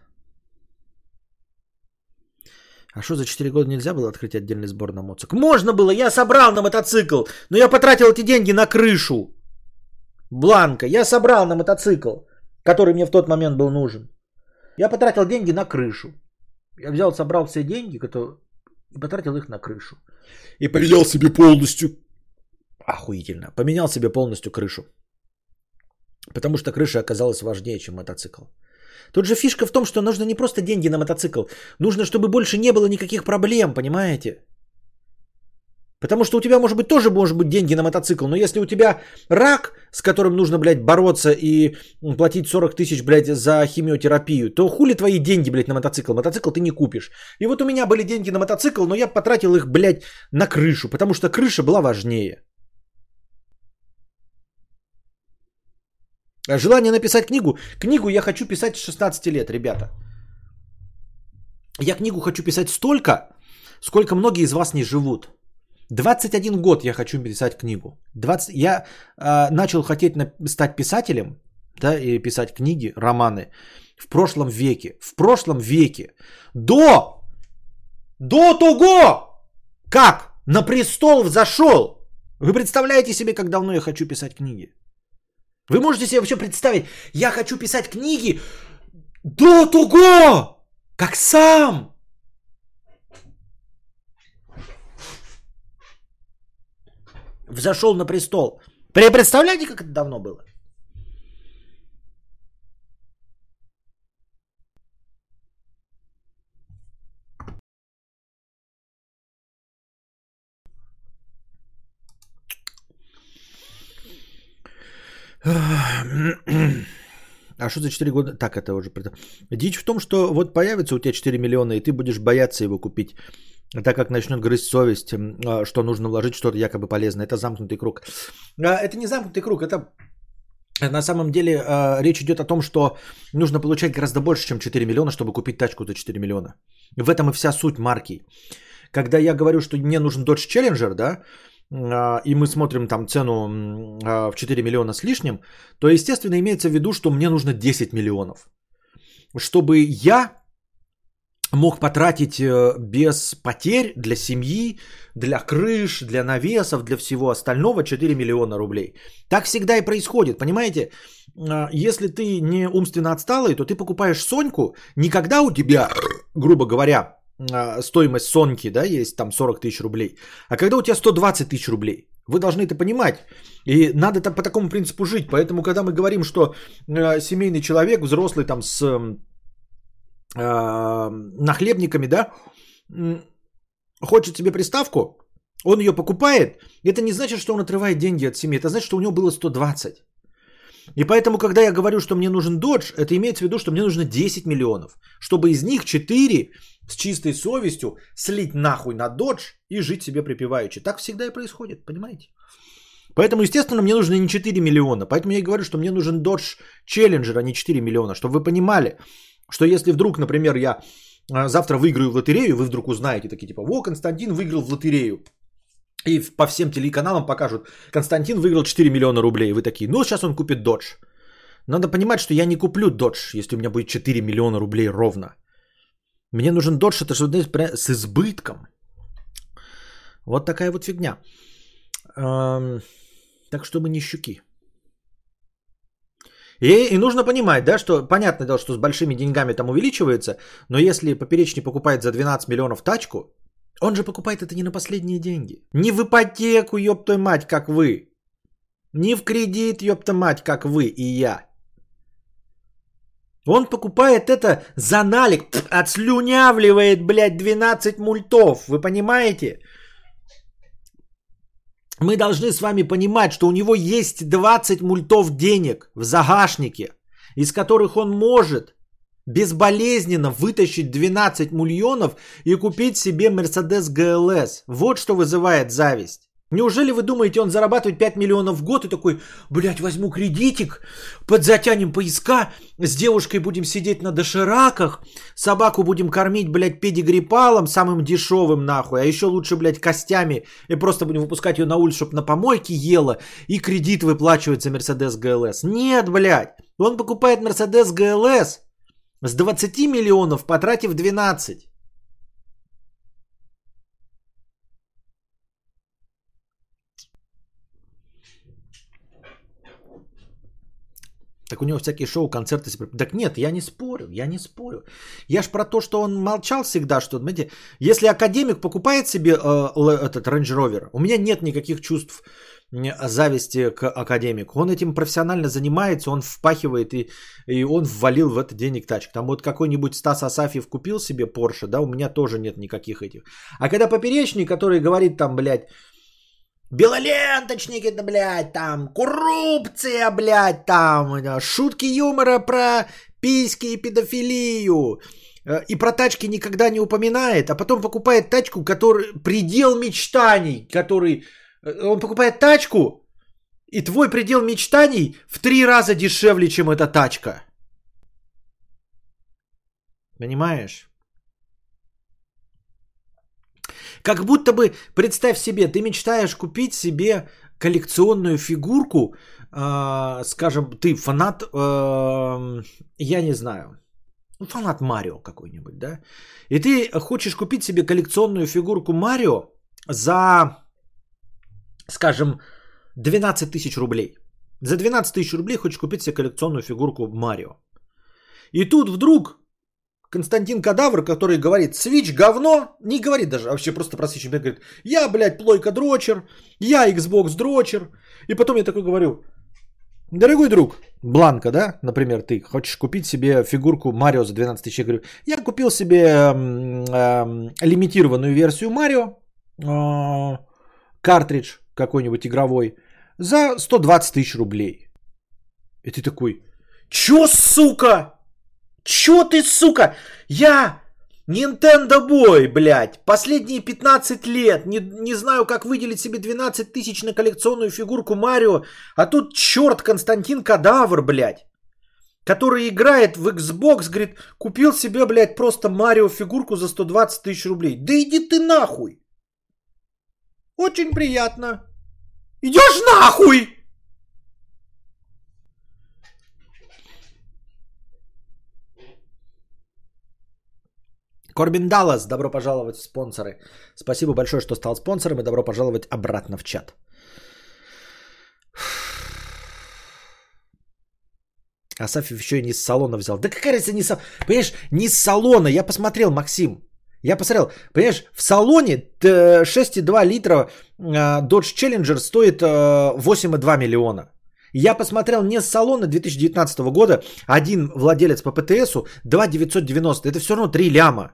А что, за 4 года нельзя было открыть отдельный сбор на мотоцикл? Можно было, я собрал на мотоцикл, но я потратил эти деньги на крышу. Бланка. Я собрал на мотоцикл, который мне в тот момент был нужен. Я потратил деньги на крышу. Я взял, собрал все деньги, которые... и потратил их на крышу. И поменял себе полностью... Охуительно. Поменял себе полностью крышу. Потому что крыша оказалась важнее, чем мотоцикл. Тут же фишка в том, что нужно не просто деньги на мотоцикл. Нужно, чтобы больше не было никаких проблем, понимаете? Потому что у тебя, может быть, тоже может быть деньги на мотоцикл, но если у тебя рак, с которым нужно, блядь, бороться и платить 40 тысяч, блядь, за химиотерапию, то хули твои деньги, блядь, на мотоцикл? Мотоцикл ты не купишь. И вот у меня были деньги на мотоцикл, но я потратил их, блядь, на крышу, потому что крыша была важнее. Желание написать книгу? Книгу я хочу писать с 16 лет, ребята. Я книгу хочу писать столько, сколько многие из вас не живут. 21 год я хочу писать книгу. 20... Я э, начал хотеть на... стать писателем, да, и писать книги, романы в прошлом веке. В прошлом веке. До, до того, как на престол взошел. Вы представляете себе, как давно я хочу писать книги? Вы можете себе вообще представить, я хочу писать книги до того, как сам взошел на престол. Представляете, как это давно было? А что за 4 года? Так, это уже... Дичь в том, что вот появится у тебя 4 миллиона, и ты будешь бояться его купить так как начнет грызть совесть, а, что нужно вложить что-то якобы полезное. Это замкнутый круг. А, это не замкнутый круг, это на самом деле а, речь идет о том, что нужно получать гораздо больше, чем 4 миллиона, чтобы купить тачку за 4 миллиона. В этом и вся суть марки. Когда я говорю, что мне нужен Dodge Challenger, да, и мы смотрим там цену в 4 миллиона с лишним, то естественно имеется в виду, что мне нужно 10 миллионов. Чтобы я мог потратить э, без потерь для семьи, для крыш, для навесов, для всего остального 4 миллиона рублей. Так всегда и происходит, понимаете? А, если ты не умственно отсталый, то ты покупаешь Соньку, никогда у тебя, грубо говоря, а, стоимость Соньки, да, есть там 40 тысяч рублей, а когда у тебя 120 тысяч рублей. Вы должны это понимать. И надо по такому принципу жить. Поэтому, когда мы говорим, что э, семейный человек, взрослый там с э, нахлебниками, да, хочет себе приставку, он ее покупает, это не значит, что он отрывает деньги от семьи, это значит, что у него было 120. И поэтому, когда я говорю, что мне нужен додж, это имеется в виду, что мне нужно 10 миллионов, чтобы из них 4 с чистой совестью слить нахуй на додж и жить себе припеваючи. Так всегда и происходит, понимаете? Поэтому, естественно, мне нужно не 4 миллиона. Поэтому я и говорю, что мне нужен Dodge Challenger, а не 4 миллиона. Чтобы вы понимали, что если вдруг, например, я а, завтра выиграю в лотерею, вы вдруг узнаете такие типа, во, Константин выиграл в лотерею. И по всем телеканалам покажут, Константин выиграл 4 миллиона рублей. Вы такие, ну сейчас он купит додж. Надо понимать, что я не куплю додж, если у меня будет 4 миллиона рублей ровно. Мне нужен додж, это что с избытком. Вот такая вот фигня. Эм, так что мы не щуки. И, и нужно понимать, да, что понятное дело, что с большими деньгами там увеличивается, но если поперечный покупает за 12 миллионов тачку, он же покупает это не на последние деньги. Не в ипотеку, ёпта мать, как вы. Не в кредит, ёпта мать, как вы и я. Он покупает это за налик, отслюнявливает, блядь, 12 мультов, вы понимаете? Мы должны с вами понимать, что у него есть 20 мультов денег в загашнике, из которых он может безболезненно вытащить 12 миллионов и купить себе Mercedes GLS. Вот что вызывает зависть. Неужели вы думаете, он зарабатывает 5 миллионов в год и такой, блядь, возьму кредитик, подзатянем поиска, с девушкой будем сидеть на дошираках, собаку будем кормить, блядь, педигрипалом, самым дешевым нахуй, а еще лучше, блядь, костями, и просто будем выпускать ее на улицу, чтобы на помойке ела, и кредит выплачивать за Mercedes GLS. Нет, блядь, он покупает Mercedes GLS с 20 миллионов, потратив 12. Так у него всякие шоу, концерты. Так нет, я не спорю, я не спорю. Я ж про то, что он молчал всегда, что, знаете, если академик покупает себе э, этот Range Rover, у меня нет никаких чувств зависти к академику. Он этим профессионально занимается, он впахивает и, и он ввалил в это денег тачек. Там вот какой-нибудь Стас Асафьев купил себе Porsche, да, у меня тоже нет никаких этих. А когда поперечный, который говорит там, блядь, Белоленточники, да, блядь, там, коррупция, блядь, там, шутки юмора про письки и педофилию. Э, и про тачки никогда не упоминает, а потом покупает тачку, который предел мечтаний, который... Э, он покупает тачку, и твой предел мечтаний в три раза дешевле, чем эта тачка. Понимаешь? Как будто бы, представь себе, ты мечтаешь купить себе коллекционную фигурку, э, скажем, ты фанат, э, я не знаю, ну, фанат Марио какой-нибудь, да? И ты хочешь купить себе коллекционную фигурку Марио за, скажем, 12 тысяч рублей. За 12 тысяч рублей хочешь купить себе коллекционную фигурку Марио. И тут вдруг Константин Кадавр, который говорит, Switch говно, не говорит даже, а вообще просто про Switch, говорит, я, блядь, плойка дрочер, я Xbox дрочер. И потом я такой говорю, дорогой друг, Бланка, да, например, ты хочешь купить себе фигурку Марио за 12 тысяч, я говорю, я купил себе эм, лимитированную версию Марио, э, картридж какой-нибудь игровой, за 120 тысяч рублей. И ты такой, чё, сука? Чё ты, сука? Я Nintendo Boy, блядь, последние 15 лет, не, не знаю, как выделить себе 12 тысяч на коллекционную фигурку Марио, а тут черт Константин Кадавр, блядь, который играет в Xbox, говорит, купил себе, блядь, просто Марио фигурку за 120 тысяч рублей. Да иди ты нахуй! Очень приятно. Идешь нахуй! Корбин Даллас, добро пожаловать в спонсоры. Спасибо большое, что стал спонсором и добро пожаловать обратно в чат. Асафьев еще и не с салона взял. Да какая разница не с Понимаешь, не с салона. Я посмотрел, Максим. Я посмотрел. Понимаешь, в салоне 6,2 литра а, Dodge Challenger стоит 8,2 а, миллиона. Я посмотрел не с салона 2019 года. Один владелец по ПТСу 2,990. Это все равно 3 ляма.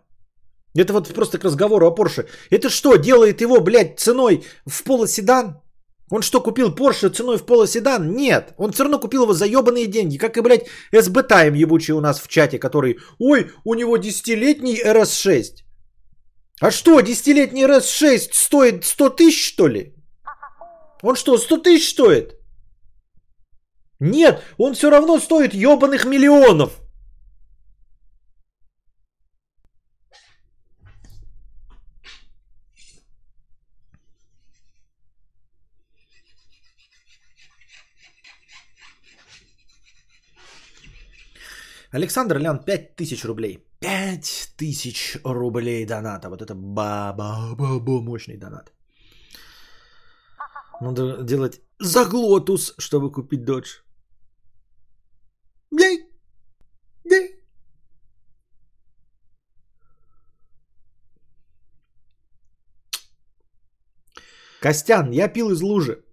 Это вот просто к разговору о Porsche. Это что, делает его, блядь, ценой в полоседан? Он что, купил Porsche ценой в полоседан? Нет. Он все равно купил его за ебаные деньги. Как и, блядь, SB Time ебучий у нас в чате, который... Ой, у него десятилетний RS6. А что, десятилетний RS6 стоит 100 тысяч, что ли? Он что, 100 тысяч стоит? Нет, он все равно стоит ебаных миллионов. Александр Лян, 5000 рублей. 5000 рублей доната. Вот это ба-ба-ба-ба мощный донат. Надо делать заглотус, чтобы купить додж. Ей! Ей! Костян, я пил из лужи.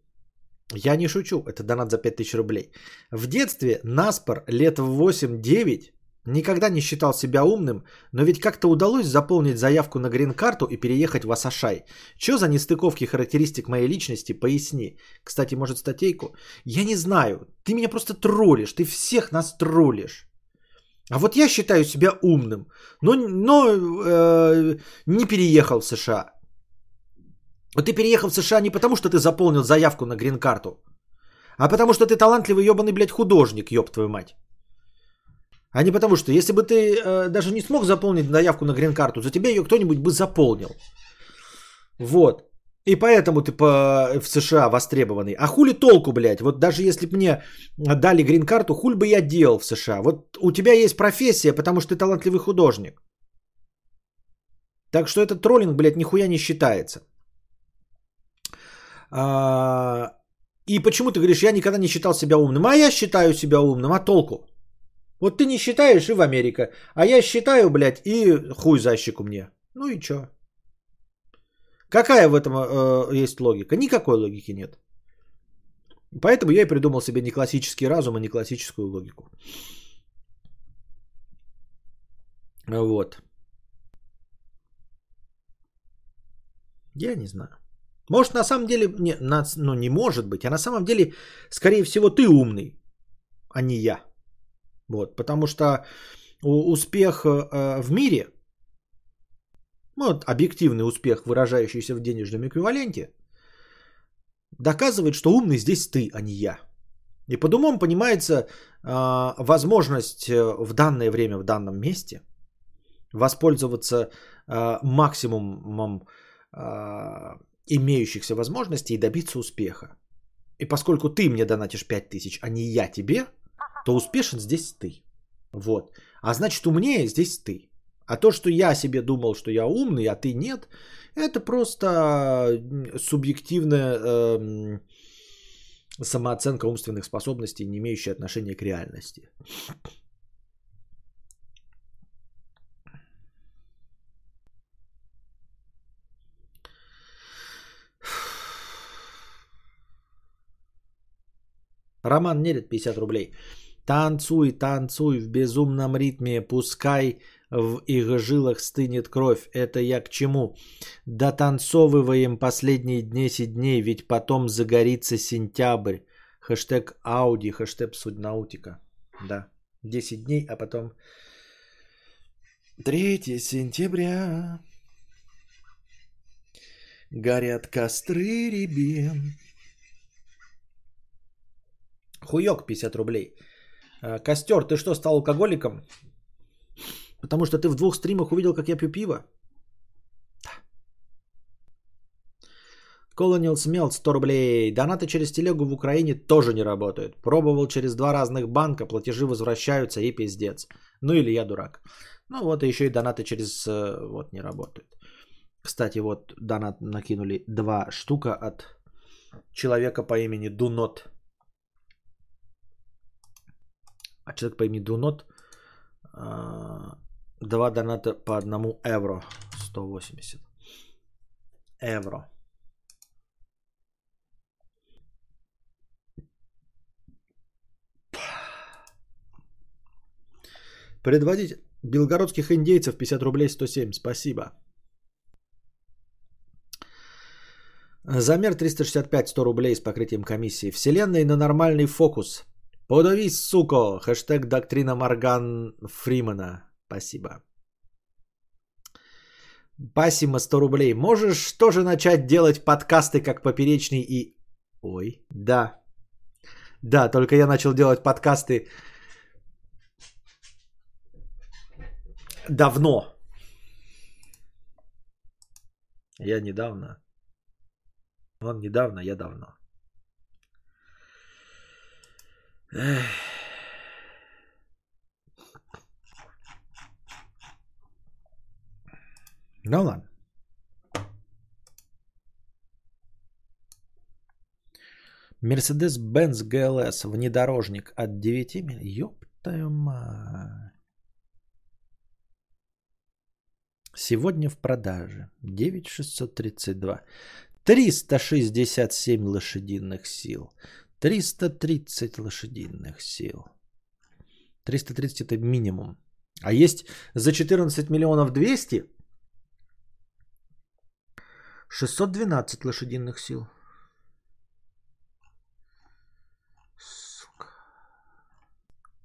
Я не шучу, это донат за 5000 рублей. В детстве Наспор лет в 8-9 никогда не считал себя умным, но ведь как-то удалось заполнить заявку на грин-карту и переехать в Асашай. Чё за нестыковки характеристик моей личности, поясни. Кстати, может статейку? Я не знаю, ты меня просто троллишь, ты всех нас троллишь. А вот я считаю себя умным, но, но э, не переехал в США. Вот ты переехал в США не потому, что ты заполнил заявку на грин-карту, а потому что ты талантливый ебаный, блядь, художник, ёб твою мать. А не потому что, если бы ты э, даже не смог заполнить заявку на грин-карту, за тебя ее кто-нибудь бы заполнил. Вот. И поэтому ты по, в США востребованный. А хули толку, блядь? Вот даже если бы мне дали грин-карту, хуль бы я делал в США? Вот у тебя есть профессия, потому что ты талантливый художник. Так что этот троллинг, блядь, нихуя не считается. А, и почему ты говоришь, я никогда не считал себя умным? А я считаю себя умным, а толку? Вот ты не считаешь и в Америка, а я считаю, блядь, и хуй за щеку мне. Ну и чё? Какая в этом э, есть логика? Никакой логики нет. Поэтому я и придумал себе не классический разум, а не классическую логику. Вот. Я не знаю. Может, на самом деле, не, на, ну не может быть, а на самом деле, скорее всего, ты умный, а не я. Вот, потому что успех э, в мире, ну, вот, объективный успех, выражающийся в денежном эквиваленте, доказывает, что умный здесь ты, а не я. И под умом понимается э, возможность э, в данное время, в данном месте воспользоваться э, максимумом э, имеющихся возможностей и добиться успеха. И поскольку ты мне донатишь 5000, а не я тебе, то успешен здесь ты. Вот. А значит, умнее здесь ты. А то, что я себе думал, что я умный, а ты нет, это просто субъективная э, самооценка умственных способностей, не имеющая отношения к реальности. Роман Нерет, 50 рублей. Танцуй, танцуй в безумном ритме, пускай в их жилах стынет кровь. Это я к чему? Дотанцовываем последние 10 дней, ведь потом загорится сентябрь. Хэштег Ауди, хэштег Суднаутика. Да, 10 дней, а потом 3 сентября. Горят костры рябин. Хуёк 50 рублей. Э, Костер, ты что, стал алкоголиком? Потому что ты в двух стримах увидел, как я пью пиво? Colonial Smelt 100 рублей. Донаты через телегу в Украине тоже не работают. Пробовал через два разных банка, платежи возвращаются и пиздец. Ну или я дурак. Ну вот и еще и донаты через э, вот не работают. Кстати, вот донат накинули два штука от человека по имени Дунот. А человек по имени Дунот а, два доната по одному евро. 180 евро. Предводитель белгородских индейцев 50 рублей 107. Спасибо. Замер 365 100 рублей с покрытием комиссии. Вселенная на нормальный фокус. Подавись, суко! Хэштег доктрина Морган Фримана. Спасибо. Пасима 100 рублей. Можешь тоже начать делать подкасты как поперечный и... Ой, да. Да, только я начал делать подкасты давно. Я недавно. Он недавно, я давно. Ну ладно. Mercedes-Benz GLS внедорожник от 9 миллионов. Ёб твою мать. Сегодня в продаже 9632. 367 лошадиных сил. 330 лошадиных сил. 330 это минимум. А есть за 14 миллионов 200 612 лошадиных сил. Сука.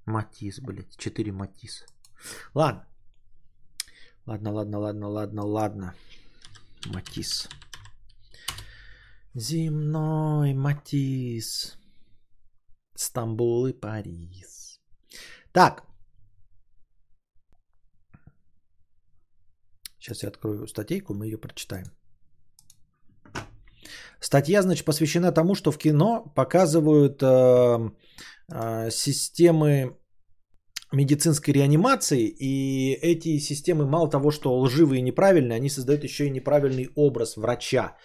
Матис, блядь. 4 Матис. Ладно. Ладно, ладно, ладно, ладно, ладно. Матис. Земной Матис. Стамбул и Париж. Так. Сейчас я открою статейку, мы ее прочитаем. Статья, значит, посвящена тому, что в кино показывают э, э, системы медицинской реанимации, и эти системы мало того, что лживые и неправильные, они создают еще и неправильный образ врача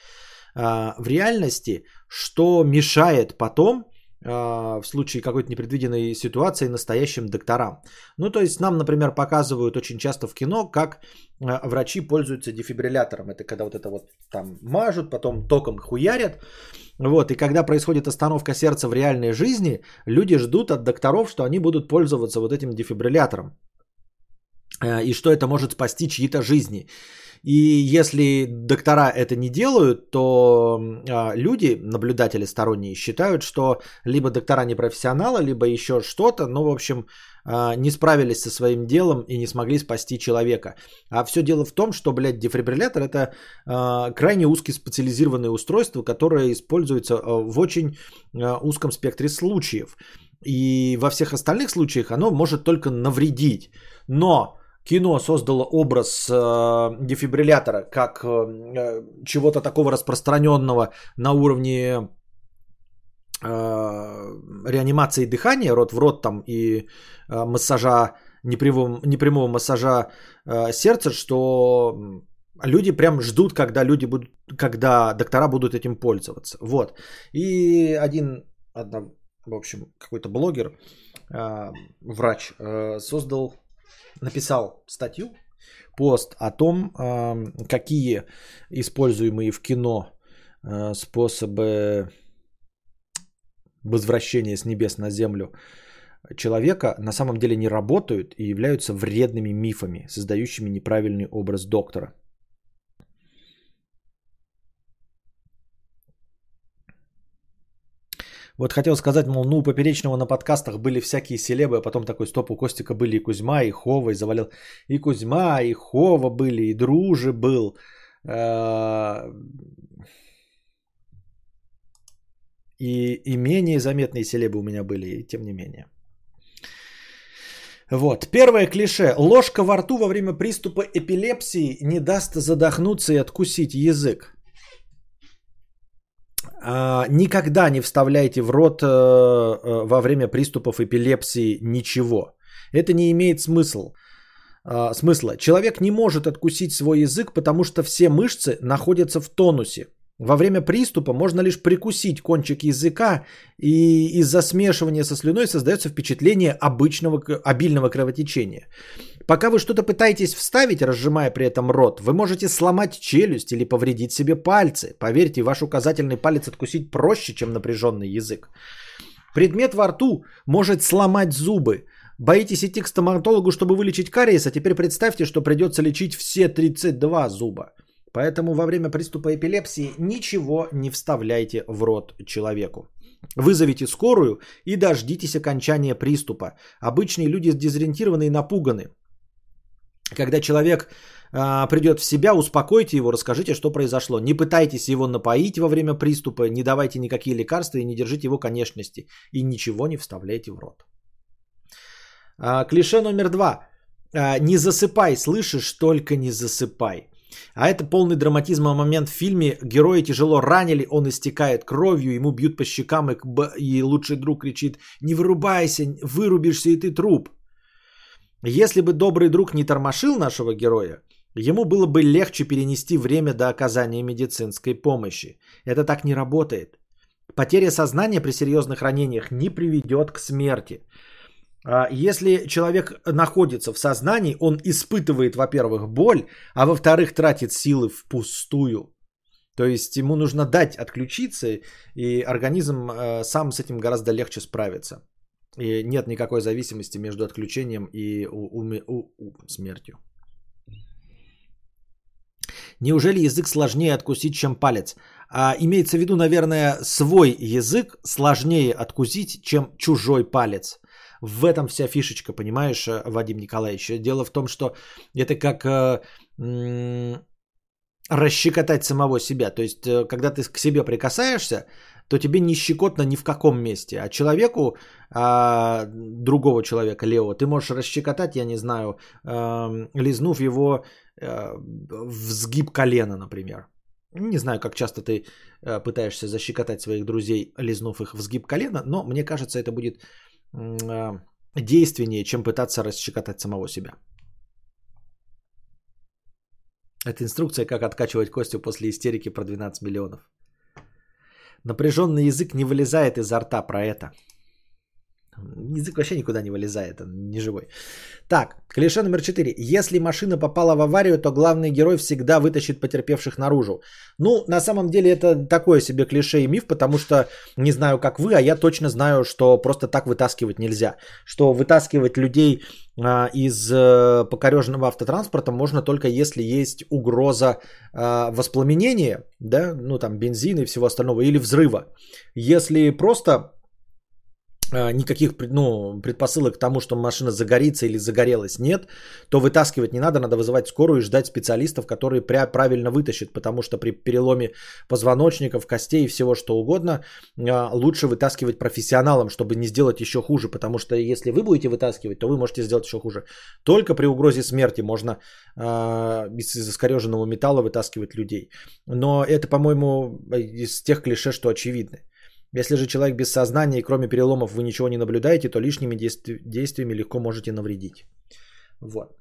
э, в реальности, что мешает потом в случае какой-то непредвиденной ситуации настоящим докторам. Ну, то есть нам, например, показывают очень часто в кино, как а, врачи пользуются дефибриллятором. Это когда вот это вот там мажут, потом током хуярят. Вот, и когда происходит остановка сердца в реальной жизни, люди ждут от докторов, что они будут пользоваться вот этим дефибриллятором. э, и что это может спасти чьи-то жизни. И если доктора это не делают, то а, люди, наблюдатели сторонние, считают, что либо доктора не профессионалы, либо еще что-то, ну, в общем, а, не справились со своим делом и не смогли спасти человека. А все дело в том, что, блядь, дефибриллятор это а, крайне узкие специализированные устройства, которые используются в очень узком спектре случаев. И во всех остальных случаях оно может только навредить. Но кино создало образ э, дефибриллятора как э, чего-то такого распространенного на уровне э, реанимации дыхания рот в рот там и массажа непрямого, непрямого массажа сердца, что люди прям ждут, когда люди будут, когда доктора будут этим пользоваться. Вот. И один, одна, в общем, какой-то блогер, врач, создал написал статью, пост о том, какие используемые в кино э, способы возвращения с небес на землю человека на самом деле не работают и являются вредными мифами, создающими неправильный образ доктора. Вот хотел сказать, мол, ну, у Поперечного на подкастах были всякие селебы, а потом такой, стоп, у Костика были и Кузьма, и Хова, и завалил. И Кузьма, и Хова были, и Дружи был. Э, и, и менее заметные селебы у меня были, тем не менее. Вот. Первое клише. Ложка во рту во время приступа эпилепсии не даст задохнуться и откусить язык. А, никогда не вставляйте в рот э, э, во время приступов эпилепсии ничего. Это не имеет смысла. Смысла. Человек не может откусить свой язык, потому что все мышцы находятся в тонусе. Во время приступа можно лишь прикусить кончик языка, и из-за смешивания со слюной создается впечатление обычного обильного кровотечения. Пока вы что-то пытаетесь вставить, разжимая при этом рот, вы можете сломать челюсть или повредить себе пальцы. Поверьте, ваш указательный палец откусить проще, чем напряженный язык. Предмет во рту может сломать зубы. Боитесь идти к стоматологу, чтобы вылечить кариес, а теперь представьте, что придется лечить все 32 зуба. Поэтому во время приступа эпилепсии ничего не вставляйте в рот человеку. Вызовите скорую и дождитесь окончания приступа. Обычные люди дезориентированы и напуганы. Когда человек а, придет в себя, успокойте его, расскажите, что произошло. Не пытайтесь его напоить во время приступа, не давайте никакие лекарства и не держите его конечности. И ничего не вставляйте в рот. А, клише номер два. А, не засыпай, слышишь, только не засыпай. А это полный драматизм момент в фильме. Героя тяжело ранили, он истекает кровью, ему бьют по щекам, и лучший друг кричит «Не вырубайся, вырубишься и ты труп». Если бы добрый друг не тормошил нашего героя, ему было бы легче перенести время до оказания медицинской помощи. Это так не работает. Потеря сознания при серьезных ранениях не приведет к смерти. А если человек находится в сознании, он испытывает, во-первых, боль, а во-вторых, тратит силы впустую. То есть ему нужно дать отключиться, и организм э, сам с этим гораздо легче справится. И нет никакой зависимости между отключением и у, у, у, у, смертью. Неужели язык сложнее откусить, чем палец? А, имеется в виду, наверное, свой язык сложнее откусить, чем чужой палец. В этом вся фишечка, понимаешь, э, Вадим Николаевич. Дело в том, что это как э, м- расщекотать самого себя. То есть, э, когда ты к себе прикасаешься, то тебе не щекотно ни в каком месте. А человеку, а, другого человека, левого, ты можешь расщекотать, я не знаю, э, лизнув его э, в сгиб колена, например. Не знаю, как часто ты э, пытаешься защекотать своих друзей, лизнув их в сгиб колена, но мне кажется, это будет э, действеннее, чем пытаться расщекотать самого себя. Это инструкция, как откачивать Костю после истерики про 12 миллионов. Напряженный язык не вылезает изо рта про это. Язык вообще никуда не вылезает, он не живой. Так, клише номер четыре. Если машина попала в аварию, то главный герой всегда вытащит потерпевших наружу. Ну, на самом деле это такое себе клише и миф, потому что не знаю, как вы, а я точно знаю, что просто так вытаскивать нельзя. Что вытаскивать людей а, из а, покореженного автотранспорта можно только если есть угроза а, воспламенения, да, ну там бензина и всего остального, или взрыва. Если просто никаких ну, предпосылок к тому, что машина загорится или загорелась, нет, то вытаскивать не надо, надо вызывать скорую и ждать специалистов, которые правильно вытащат, потому что при переломе позвоночников, костей и всего что угодно а, лучше вытаскивать профессионалам, чтобы не сделать еще хуже, потому что если вы будете вытаскивать, то вы можете сделать еще хуже. Только при угрозе смерти можно э, из искореженного металла вытаскивать людей. Но это, по-моему, из тех клише, что очевидны. Если же человек без сознания и кроме переломов вы ничего не наблюдаете, то лишними действи- действиями легко можете навредить. Вот.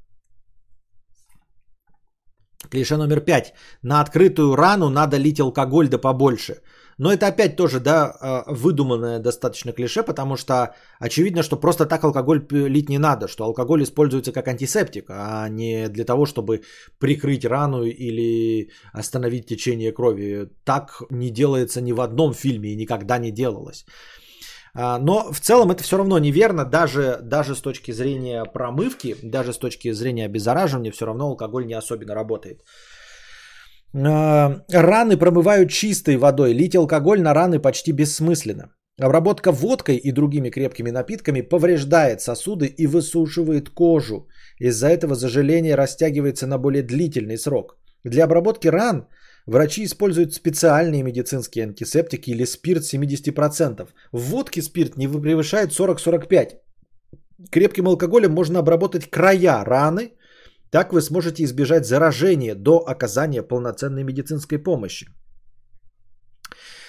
Клише номер пять. На открытую рану надо лить алкоголь да побольше. Но это опять тоже, да, а, выдуманное достаточно клише, потому что очевидно, что просто так алкоголь лить не надо, что алкоголь используется как антисептик, а не для того, чтобы прикрыть рану или остановить течение крови. Так не делается ни в одном фильме и никогда не делалось. А, но в целом это все равно неверно, даже, даже с точки зрения промывки, даже с точки зрения обеззараживания, все равно алкоголь не особенно работает. А, раны промывают чистой водой. Лить алкоголь на раны почти бессмысленно. Обработка водкой и другими крепкими напитками повреждает сосуды и высушивает кожу. Из-за этого заживление растягивается на более длительный срок. Для обработки ран врачи используют специальные медицинские антисептики или спирт 70%. В водке спирт не превышает 40-45%. Крепким алкоголем можно обработать края раны так вы сможете избежать заражения до оказания полноценной медицинской помощи.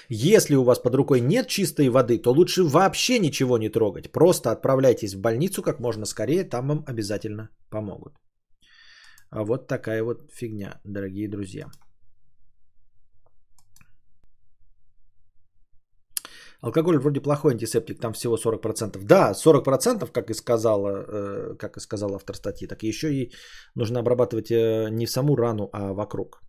Если у вас под рукой нет чистой воды, то лучше вообще ничего не трогать. Просто отправляйтесь в больницу как можно скорее, там вам обязательно помогут. А вот такая вот фигня, дорогие друзья. Алкоголь вроде плохой антисептик, там всего 40%. Да, 40%, как и, сказала, э, как и сказал автор статьи, так еще и нужно обрабатывать э, не саму рану, а вокруг.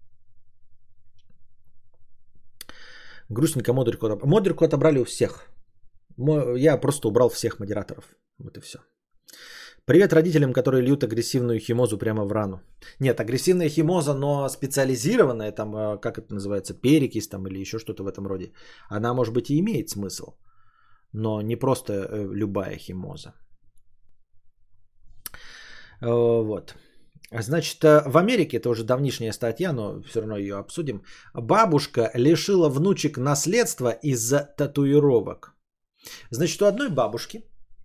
Грустненько модрику отобрали. Модрику отобрали у всех. Я просто убрал всех модераторов. Вот и все. Привет родителям, которые льют агрессивную химозу прямо в рану. Нет, агрессивная химоза, но специализированная, там, э, как это называется, перекись там или еще что-то в этом роде. Она, может быть, и имеет смысл, но не просто э, любая химоза. Э, вот. Значит, в Америке, это уже давнишняя статья, но все равно ее обсудим. Бабушка лишила внучек наследства из-за татуировок. Значит, у одной бабушки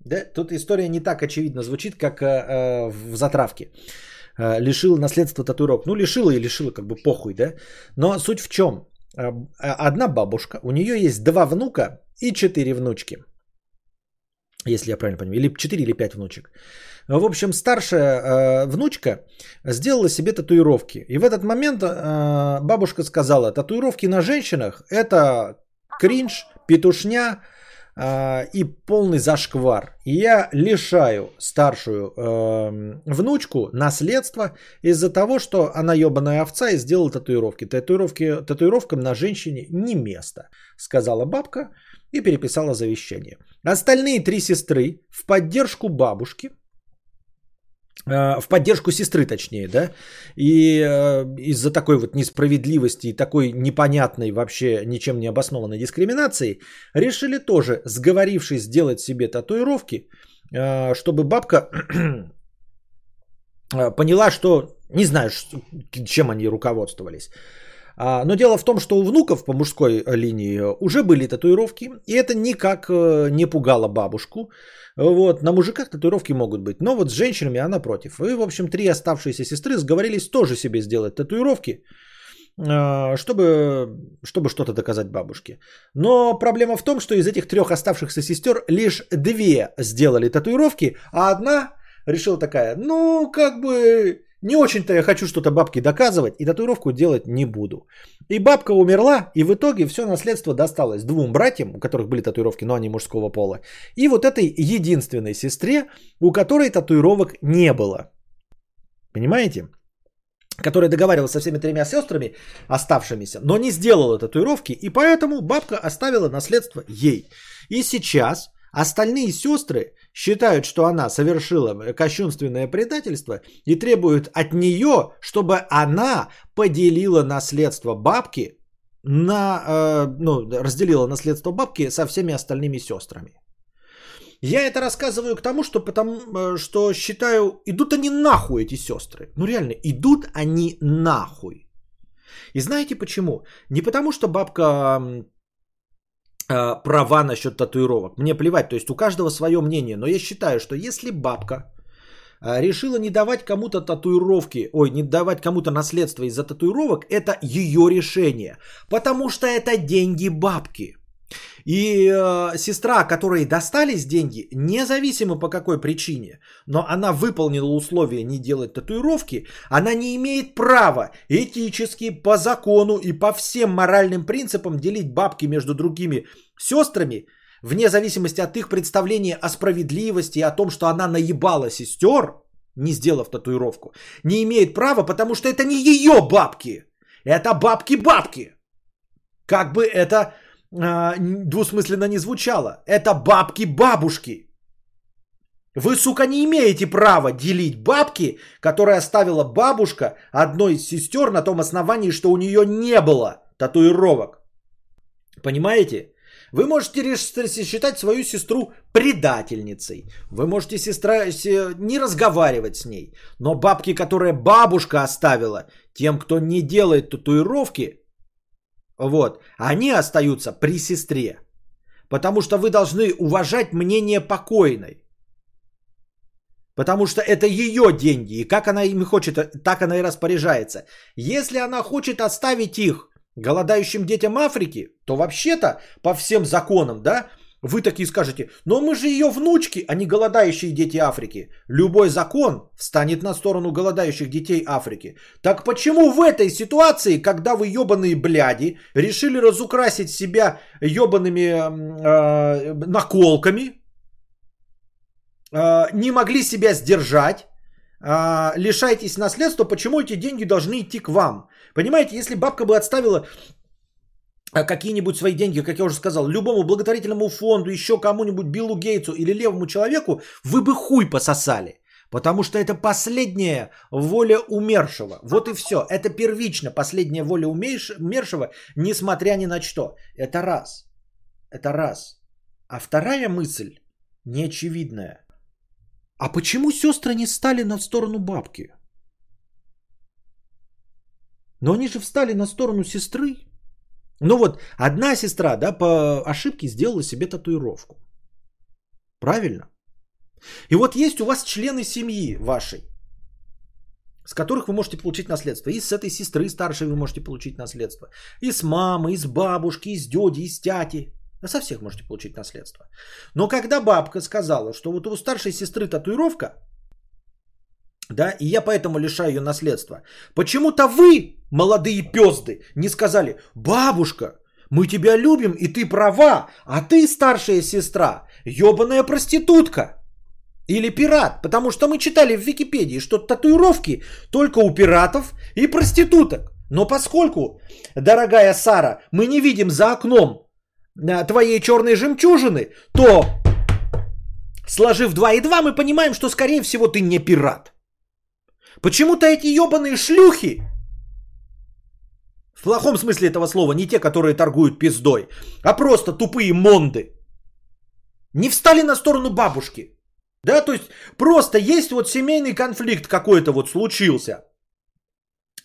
да? Тут история не так очевидно звучит, как э, в затравке. Э, лишил наследства татуировок. Ну, лишила и лишила, как бы похуй, да? Но суть в чем? Э, одна бабушка, у нее есть два внука и четыре внучки. Если я правильно понимаю. Или четыре или пять внучек. В общем, старшая э, внучка сделала себе татуировки. И в этот момент э, бабушка сказала, татуировки на женщинах это кринж, петушня, а, и полный зашквар. И я лишаю старшую э, внучку наследства из-за того, что она ебаная овца и сделала татуировки. Татуировки, татуировкам на женщине не место, сказала бабка и переписала завещание. Остальные три сестры в поддержку бабушки в поддержку сестры, точнее, да, и э, из-за такой вот несправедливости и такой непонятной вообще ничем не обоснованной дискриминации решили тоже, сговорившись сделать себе татуировки, э, чтобы бабка поняла, что не знаю, чем они руководствовались. А, но дело в том, что у внуков по мужской линии уже были татуировки, и это никак не пугало бабушку. Вот, на мужиках татуировки могут быть, но вот с женщинами она против. И, в общем, три оставшиеся сестры сговорились тоже себе сделать татуировки, чтобы, чтобы что-то доказать бабушке. Но проблема в том, что из этих трех оставшихся сестер лишь две сделали татуировки, а одна решила такая, ну, как бы Не очень-то я хочу что-то бабке доказывать и татуировку делать не буду. И бабка умерла, и в итоге все наследство досталось двум братьям, у которых были татуировки, но они мужского пола, и вот этой единственной сестре, у которой татуировок не было. Понимаете? Которая договаривалась со всеми тремя сестрами оставшимися, но не сделала татуировки, и поэтому бабка оставила наследство ей. И сейчас остальные сестры считают, что она совершила кощунственное предательство и требуют от нее, чтобы она поделила наследство бабки на, э, ну, разделила наследство бабки со всеми остальными сестрами. Я это рассказываю к тому, что, потому, э, что считаю, идут они нахуй эти сестры. Ну реально, идут они нахуй. И знаете почему? Не потому, что бабка права насчет татуировок. Мне плевать, то есть у каждого свое мнение, но я считаю, что если бабка э, решила не давать кому-то татуировки, ой, не давать кому-то наследство из-за татуировок, это ее решение, потому что это деньги бабки. И э, сестра, которой достались деньги, независимо по какой причине, но она выполнила условия не делать татуировки, она не имеет права этически, по закону и по всем моральным принципам делить бабки между другими сестрами, вне зависимости от их представления о справедливости и о том, что она наебала сестер, не сделав татуировку, не имеет права, потому что это не ее бабки. Это бабки-бабки. Как бы это двусмысленно не звучало. Это бабки-бабушки. Вы, сука, не имеете права делить бабки, которые оставила бабушка одной из сестер на том основании, что у нее не было татуировок. Понимаете? Вы можете считать свою сестру предательницей. Вы можете сестра не разговаривать с ней. Но бабки, которые бабушка оставила тем, кто не делает татуировки, вот, они остаются при сестре. Потому что вы должны уважать мнение покойной. Потому что это ее деньги. И как она им хочет, так она и распоряжается. Если она хочет оставить их голодающим детям Африки, то вообще-то по всем законам, да, вы такие скажете, но мы же ее внучки, а не голодающие дети Африки. Любой закон встанет на сторону голодающих детей Африки. Так почему в этой ситуации, когда вы ебаные бляди, решили разукрасить себя ебаными э, наколками, э, не могли себя сдержать, э, лишаетесь наследства, почему эти деньги должны идти к вам? Понимаете, если бабка бы отставила а, какие-нибудь свои деньги, как я уже сказал, любому благотворительному фонду, еще кому-нибудь, Биллу Гейтсу или левому человеку, вы бы хуй пососали. Потому что это последняя воля умершего. Вот и все. Это первично последняя воля умершего, несмотря ни на что. Это раз. Это раз. А вторая мысль, неочевидная. А почему сестры не стали на сторону бабки? Но они же встали на сторону сестры. Ну вот, одна сестра, да, по ошибке сделала себе татуировку. Правильно? И вот есть у вас члены семьи вашей, с которых вы можете получить наследство. И с этой сестры старшей вы можете получить наследство. И с мамы, и с бабушки, и с дяди, и с тяти. Со всех можете получить наследство. Но когда бабка сказала, что вот у старшей сестры татуировка, да, и я поэтому лишаю ее наследства. Почему-то вы, молодые пезды, не сказали, бабушка, мы тебя любим, и ты права, а ты, старшая сестра, ебаная проститутка. Или пират, потому что мы читали в Википедии, что татуировки только у пиратов и проституток. Но поскольку, дорогая Сара, мы не видим за окном э, твоей черной жемчужины, то, сложив 2 и 2, мы понимаем, что, скорее всего, ты не пират. Почему-то эти ебаные шлюхи, в плохом смысле этого слова, не те, которые торгуют пиздой, а просто тупые монды, не встали на сторону бабушки. Да, то есть просто есть вот семейный конфликт какой-то вот случился.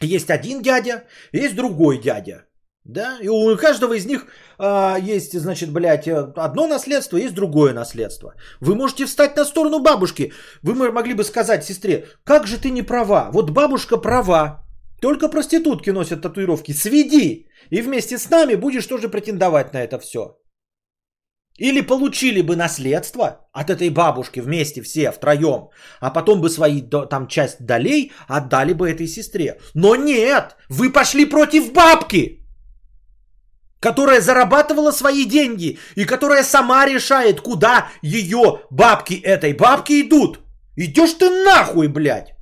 Есть один дядя, есть другой дядя. Да, и у каждого из них а, есть, значит, блядь, одно наследство, есть другое наследство. Вы можете встать на сторону бабушки. Вы могли бы сказать сестре, как же ты не права? Вот бабушка права. Только проститутки носят татуировки. Сведи. И вместе с нами будешь тоже претендовать на это все. Или получили бы наследство от этой бабушки вместе все втроем, а потом бы свои там часть долей отдали бы этой сестре. Но нет, вы пошли против бабки, которая зарабатывала свои деньги и которая сама решает, куда ее бабки этой бабки идут. Идешь ты нахуй, блядь,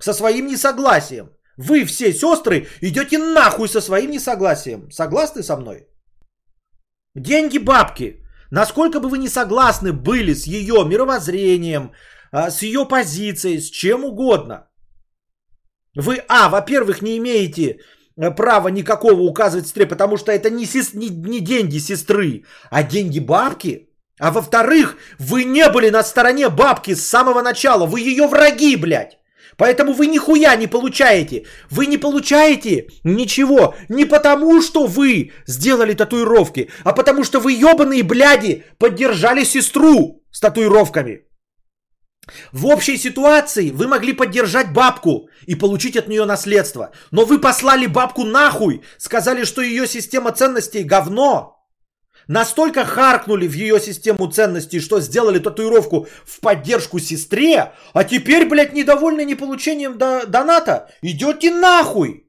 со своим несогласием. Вы все сестры идете нахуй со своим несогласием. Согласны со мной? Деньги бабки. Насколько бы вы не согласны были с ее мировоззрением, а, с ее позицией, с чем угодно. Вы, а, во-первых, не имеете права никакого указывать сестре, потому что это не, сес, не, не деньги сестры, а деньги бабки. А во-вторых, вы не были на стороне бабки с самого начала, вы ее враги, блядь. Поэтому вы нихуя не получаете. Вы не получаете ничего не потому, что вы сделали татуировки, а потому что вы ебаные бляди поддержали сестру с татуировками. В общей ситуации вы могли поддержать бабку и получить от нее наследство. Но вы послали бабку нахуй, сказали, что ее система ценностей говно, настолько харкнули в ее систему ценностей, что сделали татуировку в поддержку сестре, а теперь, блядь, недовольны не получением до- доната, идете нахуй.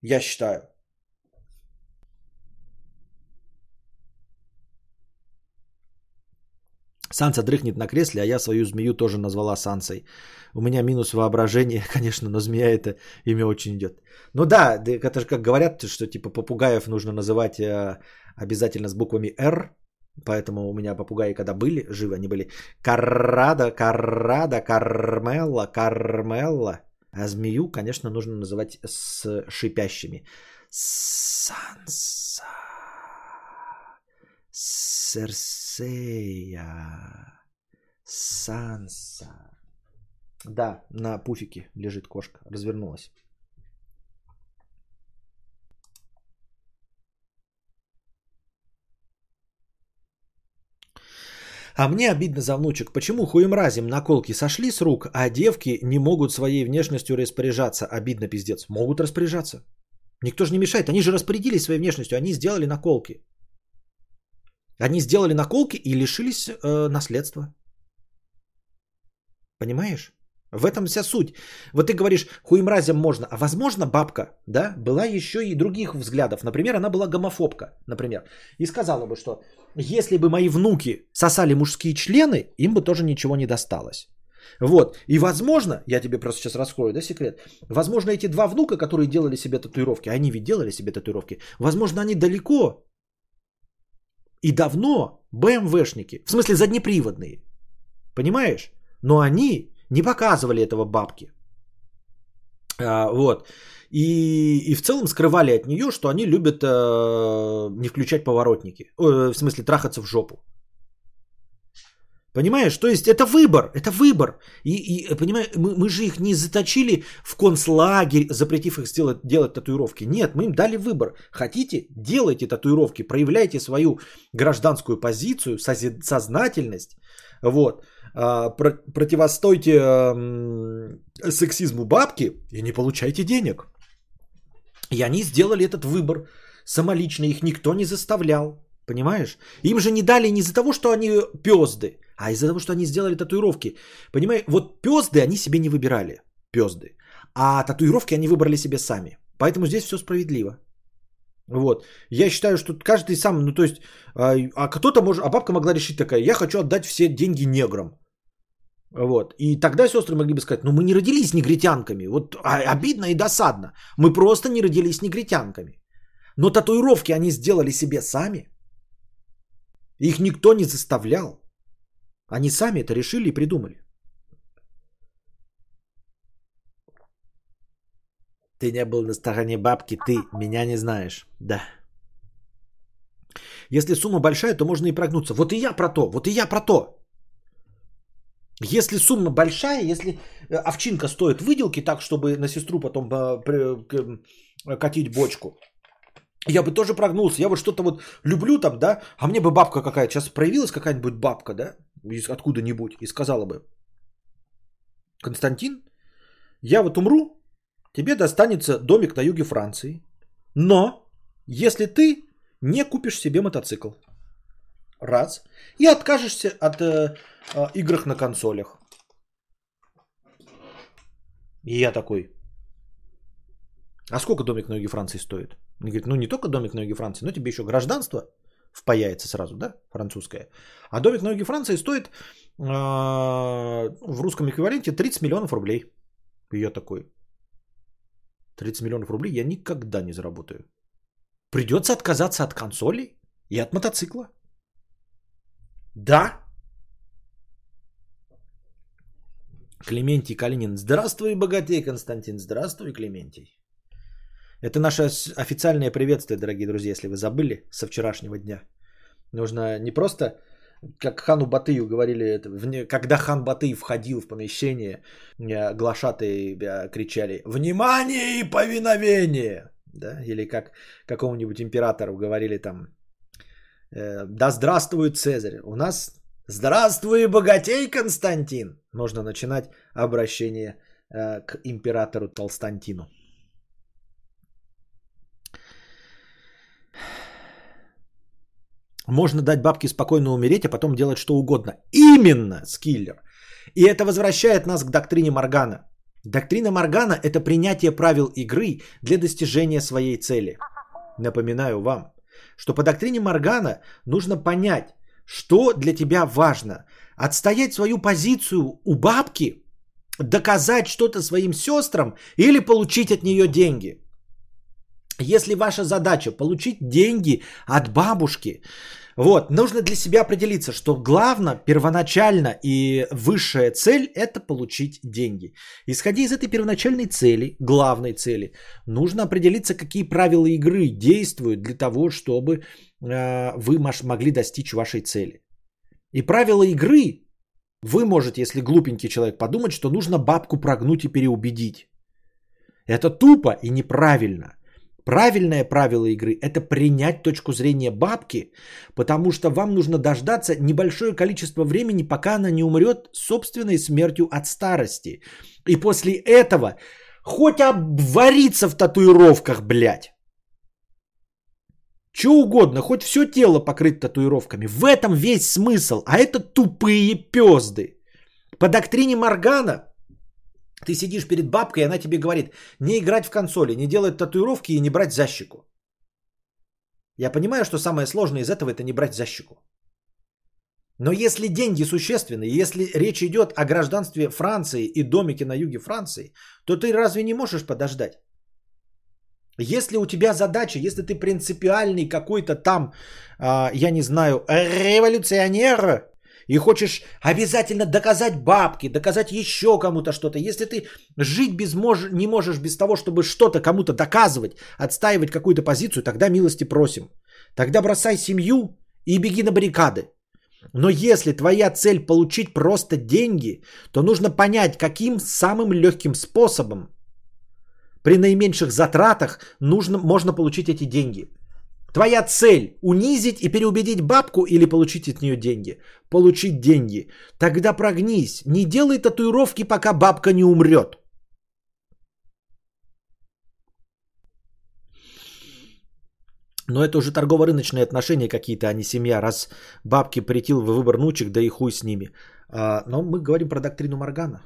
Я считаю. Санса дрыхнет на кресле, а я свою змею тоже назвала Сансой. У меня минус воображение, конечно, но змея это имя очень идет. Ну да, это же как говорят, что типа попугаев нужно называть э, обязательно с буквами «Р», Поэтому у меня попугаи, когда были живы, они были Каррада, Каррада, Кармелла, Кармелла. А змею, конечно, нужно называть с шипящими. Санса. Серсея. Санса. Да, на пуфике лежит кошка. Развернулась. А мне обидно за внучек. Почему хуемразим наколки сошли с рук, а девки не могут своей внешностью распоряжаться? Обидно, пиздец. Могут распоряжаться. Никто же не мешает. Они же распорядились своей внешностью. Они сделали наколки. Они сделали наколки и лишились э, наследства. Понимаешь? В этом вся суть. Вот ты говоришь, хуемразям можно. А возможно, бабка, да, была еще и других взглядов. Например, она была гомофобка, например. И сказала бы, что если бы мои внуки сосали мужские члены, им бы тоже ничего не досталось. Вот. И возможно, я тебе просто сейчас раскрою, да, секрет. Возможно, эти два внука, которые делали себе татуировки, они ведь делали себе татуировки, возможно, они далеко и давно БМВшники, в смысле заднеприводные. Понимаешь? Но они не показывали этого бабки. А, вот. И, и в целом скрывали от нее, что они любят э, не включать поворотники. Э, в смысле, трахаться в жопу. Понимаешь? То есть это выбор, это выбор. И, и понимаешь, мы, мы же их не заточили в концлагерь, запретив их сделать, делать татуировки. Нет, мы им дали выбор. Хотите, делайте татуировки, проявляйте свою гражданскую позицию, сознательность. Вот. А, противостойте сексизму бабки и не получайте денег. И они сделали этот выбор самолично, их никто не заставлял. Понимаешь? Им же не дали не из-за того, что они пезды, а из-за того, что они сделали татуировки. Понимаешь? Вот пезды они себе не выбирали. Пезды. А татуировки они выбрали себе сами. Поэтому здесь все справедливо. Вот. Я считаю, что каждый сам, ну то есть, а, а кто-то может, а бабка могла решить такая, я хочу отдать все деньги неграм. Вот. И тогда сестры могли бы сказать, ну мы не родились негритянками. Вот а, обидно и досадно. Мы просто не родились негритянками. Но татуировки они сделали себе сами. Их никто не заставлял. Они сами это решили и придумали. Ты не был на стороне бабки, ты меня не знаешь. Да. Если сумма большая, то можно и прогнуться. Вот и я про то, вот и я про то. Если сумма большая, если э, овчинка стоит выделки так, чтобы на сестру потом э, катить бочку, я бы тоже прогнулся. Я вот что-то вот люблю там, да, а мне бы бабка какая-то, сейчас проявилась какая-нибудь бабка, да, из откуда-нибудь, и сказала бы, Константин, я вот умру, тебе достанется домик на юге Франции, но если ты не купишь себе мотоцикл. Раз. И откажешься от э, э, игр на консолях. И я такой, а сколько домик на юге Франции стоит? Он говорит, ну не только домик на юге Франции, но тебе еще гражданство впаяется сразу, да, французское. А домик на юге Франции стоит э, в русском эквиваленте 30 миллионов рублей. Я такой, 30 миллионов рублей я никогда не заработаю. Придется отказаться от консолей и от мотоцикла. Да. Клементий Калинин. Здравствуй, богатей, Константин. Здравствуй, Клементий. Это наше официальное приветствие, дорогие друзья, если вы забыли со вчерашнего дня. Нужно не просто, как хану Батыю говорили, когда хан Батый входил в помещение, э, глашатые э, кричали «Внимание и повиновение!» да? Или как какому-нибудь императору говорили там э, «Да здравствует Цезарь!» У нас «Здравствуй, богатей, Константин!» Нужно начинать обращение к императору Толстантину. Можно дать бабке спокойно умереть, а потом делать что угодно. Именно, скиллер. И это возвращает нас к доктрине Моргана. Доктрина Моргана – это принятие правил игры для достижения своей цели. Напоминаю вам, что по доктрине Моргана нужно понять, что для тебя важно. Отстоять свою позицию у бабки, доказать что-то своим сестрам или получить от нее деньги. Если ваша задача получить деньги от бабушки, вот, нужно для себя определиться, что главное, первоначально и высшая цель – это получить деньги. Исходя из этой первоначальной цели, главной цели, нужно определиться, какие правила игры действуют для того, чтобы э, вы могли достичь вашей цели. И правила игры вы можете, если глупенький человек, подумать, что нужно бабку прогнуть и переубедить. Это тупо и неправильно – Правильное правило игры – это принять точку зрения бабки, потому что вам нужно дождаться небольшое количество времени, пока она не умрет собственной смертью от старости. И после этого хоть обвариться в татуировках, блядь. Че угодно, хоть все тело покрыть татуировками. В этом весь смысл, а это тупые пезды. По доктрине Моргана – ты сидишь перед бабкой, и она тебе говорит, не играть в консоли, не делать татуировки и не брать защику. Я понимаю, что самое сложное из этого это не брать защику. Но если деньги существенны, если речь идет о гражданстве Франции и домике на юге Франции, то ты разве не можешь подождать? Если у тебя задача, если ты принципиальный какой-то там, э, я не знаю, революционер, и хочешь обязательно доказать бабке, доказать еще кому-то что-то, если ты жить без мож... не можешь без того, чтобы что-то кому-то доказывать, отстаивать какую-то позицию, тогда милости просим. Тогда бросай семью и беги на баррикады. Но если твоя цель получить просто деньги, то нужно понять, каким самым легким способом при наименьших затратах нужно, можно получить эти деньги – Твоя цель унизить и переубедить бабку или получить от нее деньги? Получить деньги. Тогда прогнись. Не делай татуировки, пока бабка не умрет. Но это уже торгово-рыночные отношения какие-то, а не семья. Раз бабки притил в выбор нучек, да и хуй с ними. А, но мы говорим про доктрину Моргана.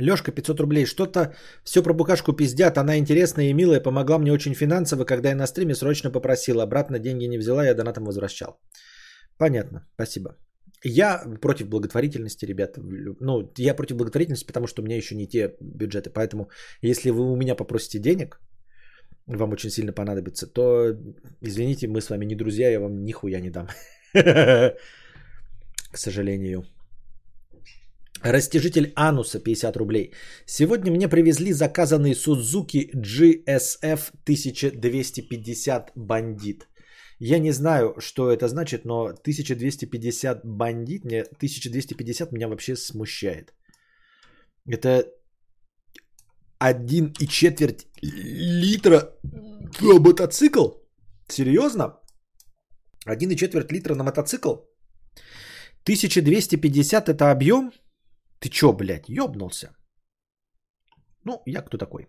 Лешка, 500 рублей. Что-то все про букашку пиздят. Она интересная и милая. Помогла мне очень финансово, когда я на стриме срочно попросила. Обратно деньги не взяла, я донатом возвращал. Понятно. Спасибо. Я против благотворительности, ребята. Ну, я против благотворительности, потому что у меня еще не те бюджеты. Поэтому, если вы у меня попросите денег, вам очень сильно понадобится, то, извините, мы с вами не друзья, я вам нихуя не дам. К сожалению. Растяжитель ануса 50 рублей. Сегодня мне привезли заказанный Suzuki GSF 1250 бандит. Я не знаю, что это значит, но 1250 бандит, мне 1250 меня вообще смущает. Это один и четверть литра на мотоцикл? Серьезно? Один и четверть литра на мотоцикл? 1250 это объем? Ты чё, блядь, ёбнулся? Ну, я кто такой?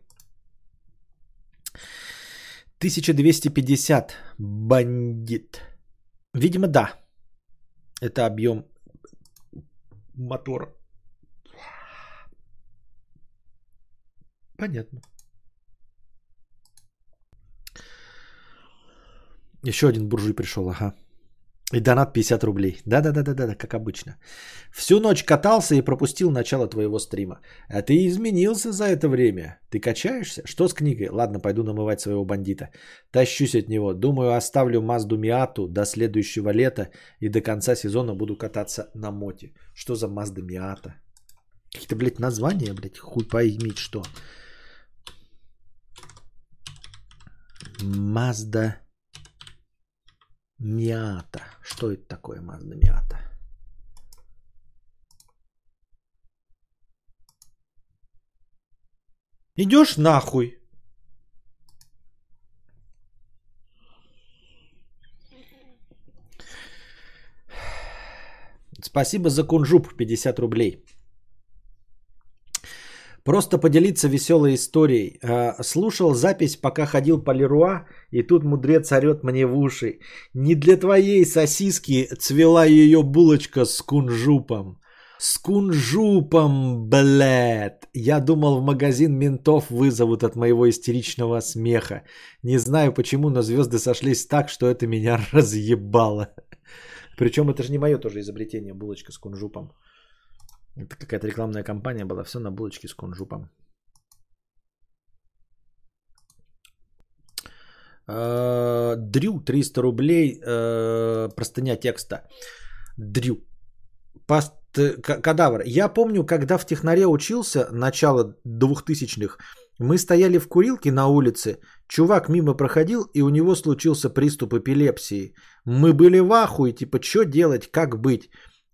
1250 бандит. Видимо, да. Это объем мотора. Понятно. Еще один буржуй пришел, ага. И донат 50 рублей. Да-да-да-да-да, как обычно. Всю ночь катался и пропустил начало твоего стрима. А ты изменился за это время. Ты качаешься? Что с книгой? Ладно, пойду намывать своего бандита. Тащусь от него. Думаю, оставлю Мазду Миату до следующего лета и до конца сезона буду кататься на моте. Что за Мазда Миата? Какие-то, блядь, названия, блядь, хуй поймить что. Мазда Миата. Что это такое Mazda Миата? Идешь нахуй. Спасибо за кунжуп 50 рублей. Просто поделиться веселой историей. А, слушал запись, пока ходил по Леруа, и тут мудрец орет мне в уши. Не для твоей сосиски цвела ее булочка с кунжупом. С кунжупом, блядь. Я думал, в магазин ментов вызовут от моего истеричного смеха. Не знаю почему, но звезды сошлись так, что это меня разъебало. Причем это же не мое тоже изобретение, булочка с кунжупом. Это какая-то рекламная кампания была, все на булочке с кунжупом. Э, Дрю 300 рублей, э, простыня текста. Дрю. Паст... Кадавр. Я помню, когда в технаре учился, начало 2000-х, мы стояли в курилке на улице, чувак мимо проходил, и у него случился приступ эпилепсии. Мы были в ахуе, типа, что делать, как быть?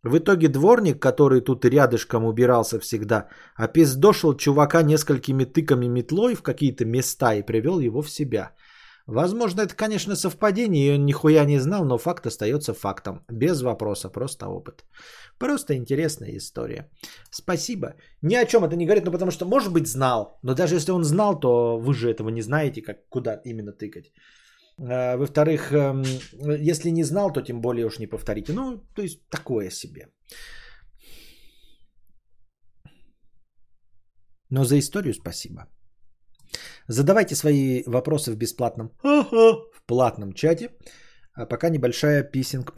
В итоге дворник, который тут рядышком убирался всегда, опиздошил чувака несколькими тыками метлой в какие-то места и привел его в себя. Возможно, это, конечно, совпадение, и он нихуя не знал, но факт остается фактом. Без вопроса, просто опыт. Просто интересная история. Спасибо. Ни о чем это не говорит, ну потому что, может быть, знал. Но даже если он знал, то вы же этого не знаете, как, куда именно тыкать. А, во-вторых, эм, если не знал, то тем более уж не повторите. Ну, то есть такое себе. Но за историю спасибо. Задавайте свои вопросы в бесплатном, в платном чате. А пока небольшая писинг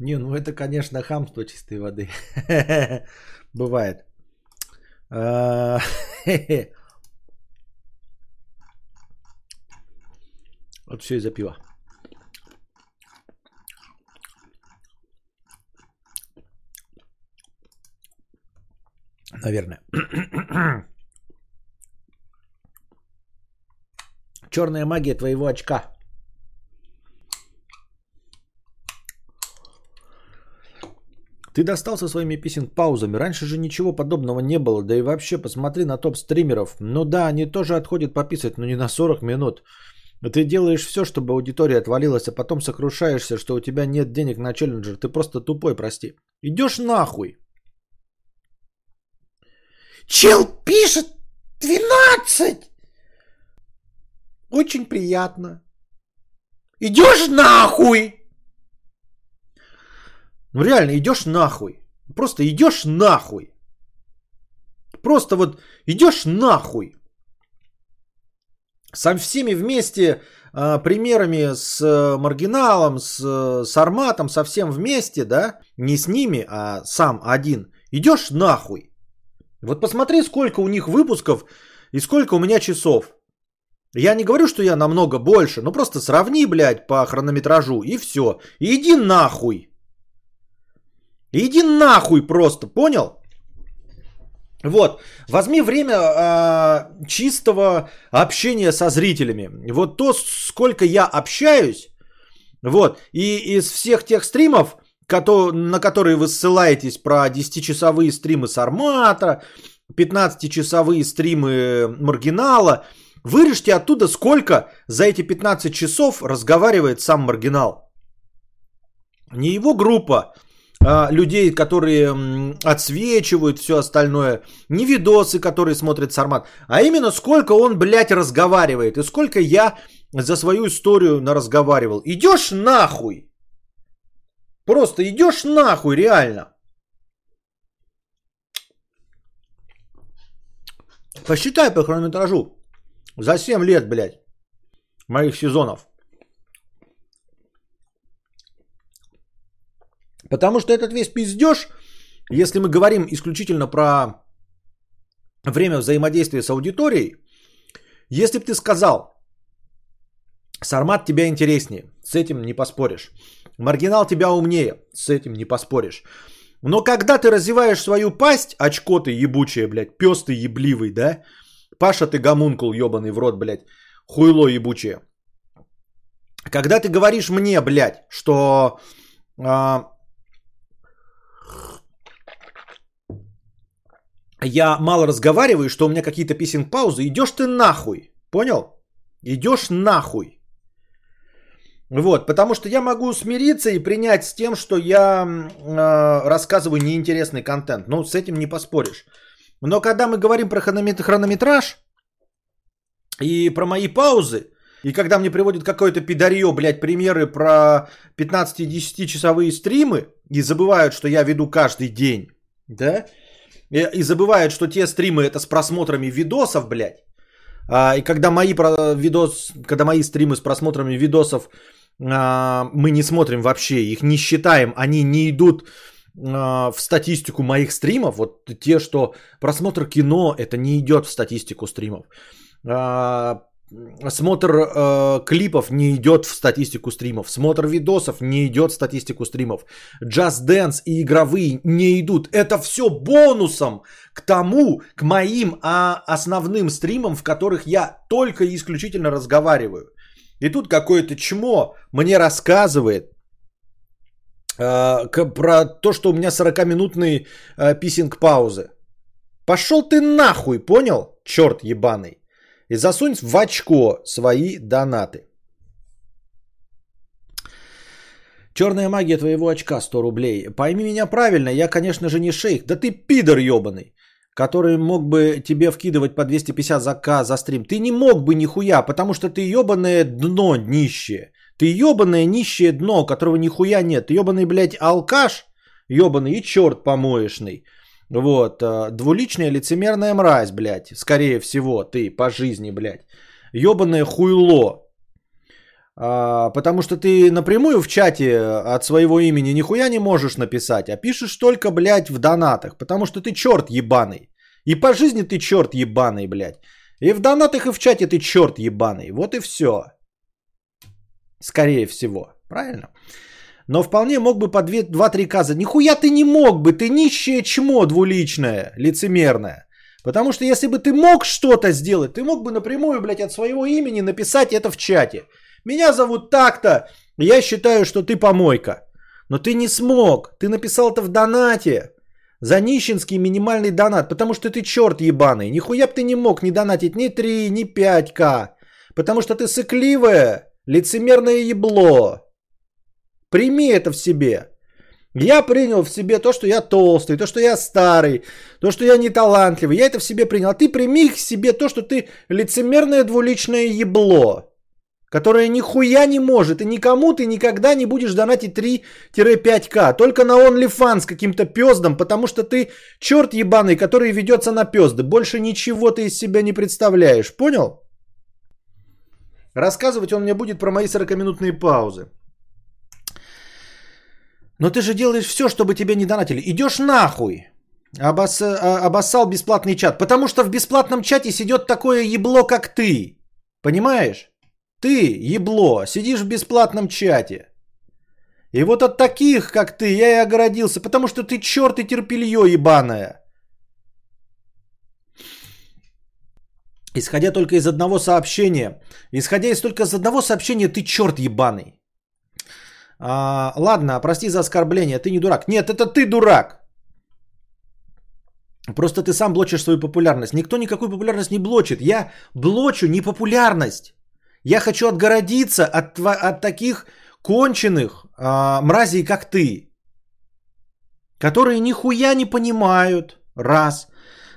Не, ну это, конечно, хамство чистой воды. Бывает. А, вот все из-за пива. Наверное. Черная магия твоего очка. Ты достал со своими писинг-паузами. Раньше же ничего подобного не было. Да и вообще, посмотри на топ-стримеров. Ну да, они тоже отходят пописать, но не на 40 минут. Ты делаешь все, чтобы аудитория отвалилась, а потом сокрушаешься, что у тебя нет денег на челленджер. Ты просто тупой, прости. Идешь нахуй. Чел пишет 12. Очень приятно. Идешь нахуй. Ну реально, идешь нахуй. Просто идешь нахуй. Просто вот идешь нахуй. Со всеми вместе э, примерами с э, маргиналом, с, э, с арматом, совсем вместе, да, не с ними, а сам один. Идешь нахуй. Вот посмотри, сколько у них выпусков и сколько у меня часов. Я не говорю, что я намного больше, ну просто сравни, блядь, по хронометражу и все. Иди нахуй. Иди нахуй просто, понял? Вот, возьми время э, чистого общения со зрителями. Вот то, сколько я общаюсь, вот, и из всех тех стримов, на которые вы ссылаетесь про 10-часовые стримы Сармата, 15-часовые стримы Маргинала, вырежьте оттуда, сколько за эти 15 часов разговаривает сам Маргинал. Не его группа, людей, которые отсвечивают все остальное, не видосы, которые смотрит Сармат, а именно сколько он, блядь, разговаривает и сколько я за свою историю наразговаривал. Идешь нахуй! Просто идешь нахуй, реально. Посчитай по хронометражу. За 7 лет, блядь, моих сезонов. Потому что этот весь пиздеж, если мы говорим исключительно про время взаимодействия с аудиторией, если бы ты сказал, Сармат тебя интереснее, с этим не поспоришь. Маргинал тебя умнее, с этим не поспоришь. Но когда ты развиваешь свою пасть, очко ты ебучее, блядь, пес ты ебливый, да? Паша ты гомункул ебаный в рот, блядь, хуйло ебучее. Когда ты говоришь мне, блядь, что а, я мало разговариваю, что у меня какие-то писинг паузы, идешь ты нахуй. Понял? Идешь нахуй. Вот, потому что я могу смириться и принять с тем, что я э, рассказываю неинтересный контент. Ну, с этим не поспоришь. Но когда мы говорим про хронометраж и про мои паузы, и когда мне приводят какое-то пидарье, блядь, примеры про 15-10 часовые стримы и забывают, что я веду каждый день, да, и, забывают, что те стримы это с просмотрами видосов, блядь. А, и когда мои, про, видос, когда мои стримы с просмотрами видосов а, мы не смотрим вообще, их не считаем, они не идут а, в статистику моих стримов. Вот те, что просмотр кино, это не идет в статистику стримов. Смотр э, клипов не идет в статистику стримов. Смотр видосов не идет в статистику стримов. Just Dance и игровые не идут. Это все бонусом к тому, к моим а, основным стримам, в которых я только и исключительно разговариваю. И тут какое-то чмо мне рассказывает э, про то, что у меня 40-минутные э, писинг-паузы. Пошел ты нахуй, понял? Черт ебаный и засунь в очко свои донаты. Черная магия твоего очка 100 рублей. Пойми меня правильно, я, конечно же, не шейх. Да ты пидор ебаный, который мог бы тебе вкидывать по 250 за К за стрим. Ты не мог бы нихуя, потому что ты ебаное дно нищее. Ты ебаное нищее дно, которого нихуя нет. Ты ебаный, блядь, алкаш, ебаный и черт помоечный. Вот, э, двуличная лицемерная мразь, блядь, скорее всего, ты по жизни, блядь. Ёбаное хуйло. А, потому что ты напрямую в чате от своего имени нихуя не можешь написать, а пишешь только, блядь, в донатах, потому что ты черт ебаный. И по жизни ты черт ебаный, блядь. И в донатах, и в чате ты черт ебаный. Вот и все. Скорее всего. Правильно? Но вполне мог бы по 2-3 каза. Нихуя ты не мог бы, ты нищее чмо двуличное, лицемерное. Потому что если бы ты мог что-то сделать, ты мог бы напрямую, блядь, от своего имени написать это в чате. Меня зовут так-то, я считаю, что ты помойка. Но ты не смог, ты написал это в донате. За нищенский минимальный донат, потому что ты черт ебаный. Нихуя бы ты не мог не донатить ни 3, ни 5к. Потому что ты сыкливое, лицемерное ебло. Прими это в себе. Я принял в себе то, что я толстый, то, что я старый, то, что я не талантливый. Я это в себе принял. А ты прими к себе то, что ты лицемерное двуличное ебло, которое нихуя не может. И никому ты никогда не будешь донатить 3-5к. Только на OnlyFans каким-то пездом, потому что ты черт ебаный, который ведется на пезды. Больше ничего ты из себя не представляешь. Понял? Рассказывать он мне будет про мои 40-минутные паузы. Но ты же делаешь все, чтобы тебе не донатили. Идешь нахуй. Обос... А, обоссал бесплатный чат. Потому что в бесплатном чате сидит такое ебло, как ты. Понимаешь? Ты, ебло, сидишь в бесплатном чате. И вот от таких, как ты, я и огородился, потому что ты черт и терпелье ебаное. Исходя только из одного сообщения, исходя из только из одного сообщения, ты черт ебаный. А, ладно, прости за оскорбление, ты не дурак. Нет, это ты дурак. Просто ты сам блочишь свою популярность. Никто никакую популярность не блочит. Я блочу непопулярность. Я хочу отгородиться от, от таких конченых а, мразей, как ты. Которые нихуя не понимают. Раз.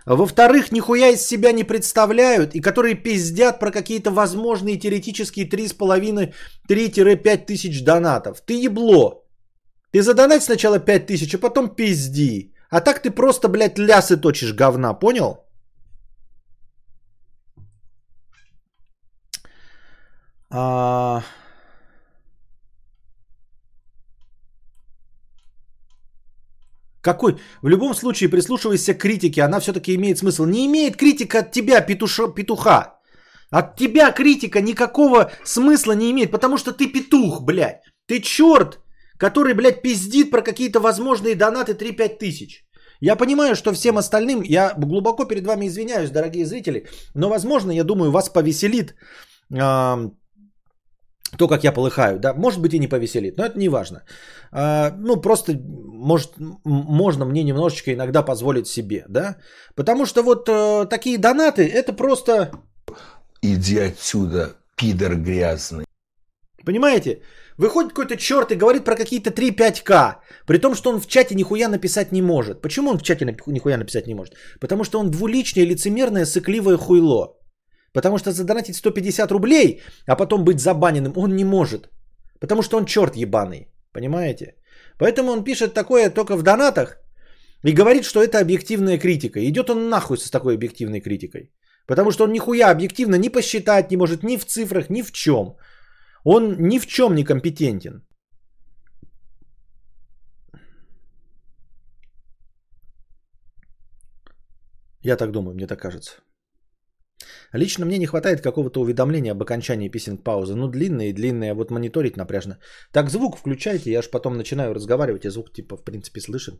Во-вторых, нихуя из себя не представляют и которые пиздят про какие-то возможные теоретические 3,5-3-5 тысяч донатов. Ты ебло. Ты задонать сначала 5 тысяч, а потом пизди. А так ты просто, блядь, лясы точишь говна, понял? А... Какой? В любом случае, прислушивайся к критике, она все-таки имеет смысл. Не имеет критика от тебя, петуша, петуха. От тебя критика никакого смысла не имеет, потому что ты петух, блядь. Ты черт, который, блядь, пиздит про какие-то возможные донаты 3-5 тысяч. Я понимаю, что всем остальным, я глубоко перед вами извиняюсь, дорогие зрители, но, возможно, я думаю, вас повеселит э, то, как я полыхаю, да, может быть и не повеселит, но это не важно. А, ну, просто, может, можно мне немножечко иногда позволить себе, да, потому что вот а, такие донаты, это просто... Иди отсюда, пидор грязный. Понимаете? Выходит какой-то черт и говорит про какие-то 3-5к, при том, что он в чате нихуя написать не может. Почему он в чате нихуя написать не может? Потому что он двуличное, лицемерное, сыкливое хуйло. Потому что задонатить 150 рублей, а потом быть забаненным, он не может. Потому что он черт ебаный. Понимаете? Поэтому он пишет такое только в донатах и говорит, что это объективная критика. Идет он нахуй с такой объективной критикой. Потому что он нихуя объективно ни посчитать не может, ни в цифрах, ни в чем. Он ни в чем не компетентен. Я так думаю, мне так кажется. Лично мне не хватает какого-то уведомления об окончании писинг паузы. Ну, длинные длинные, вот мониторить напряжно. Так, звук включайте, я же потом начинаю разговаривать, и звук типа в принципе слышен.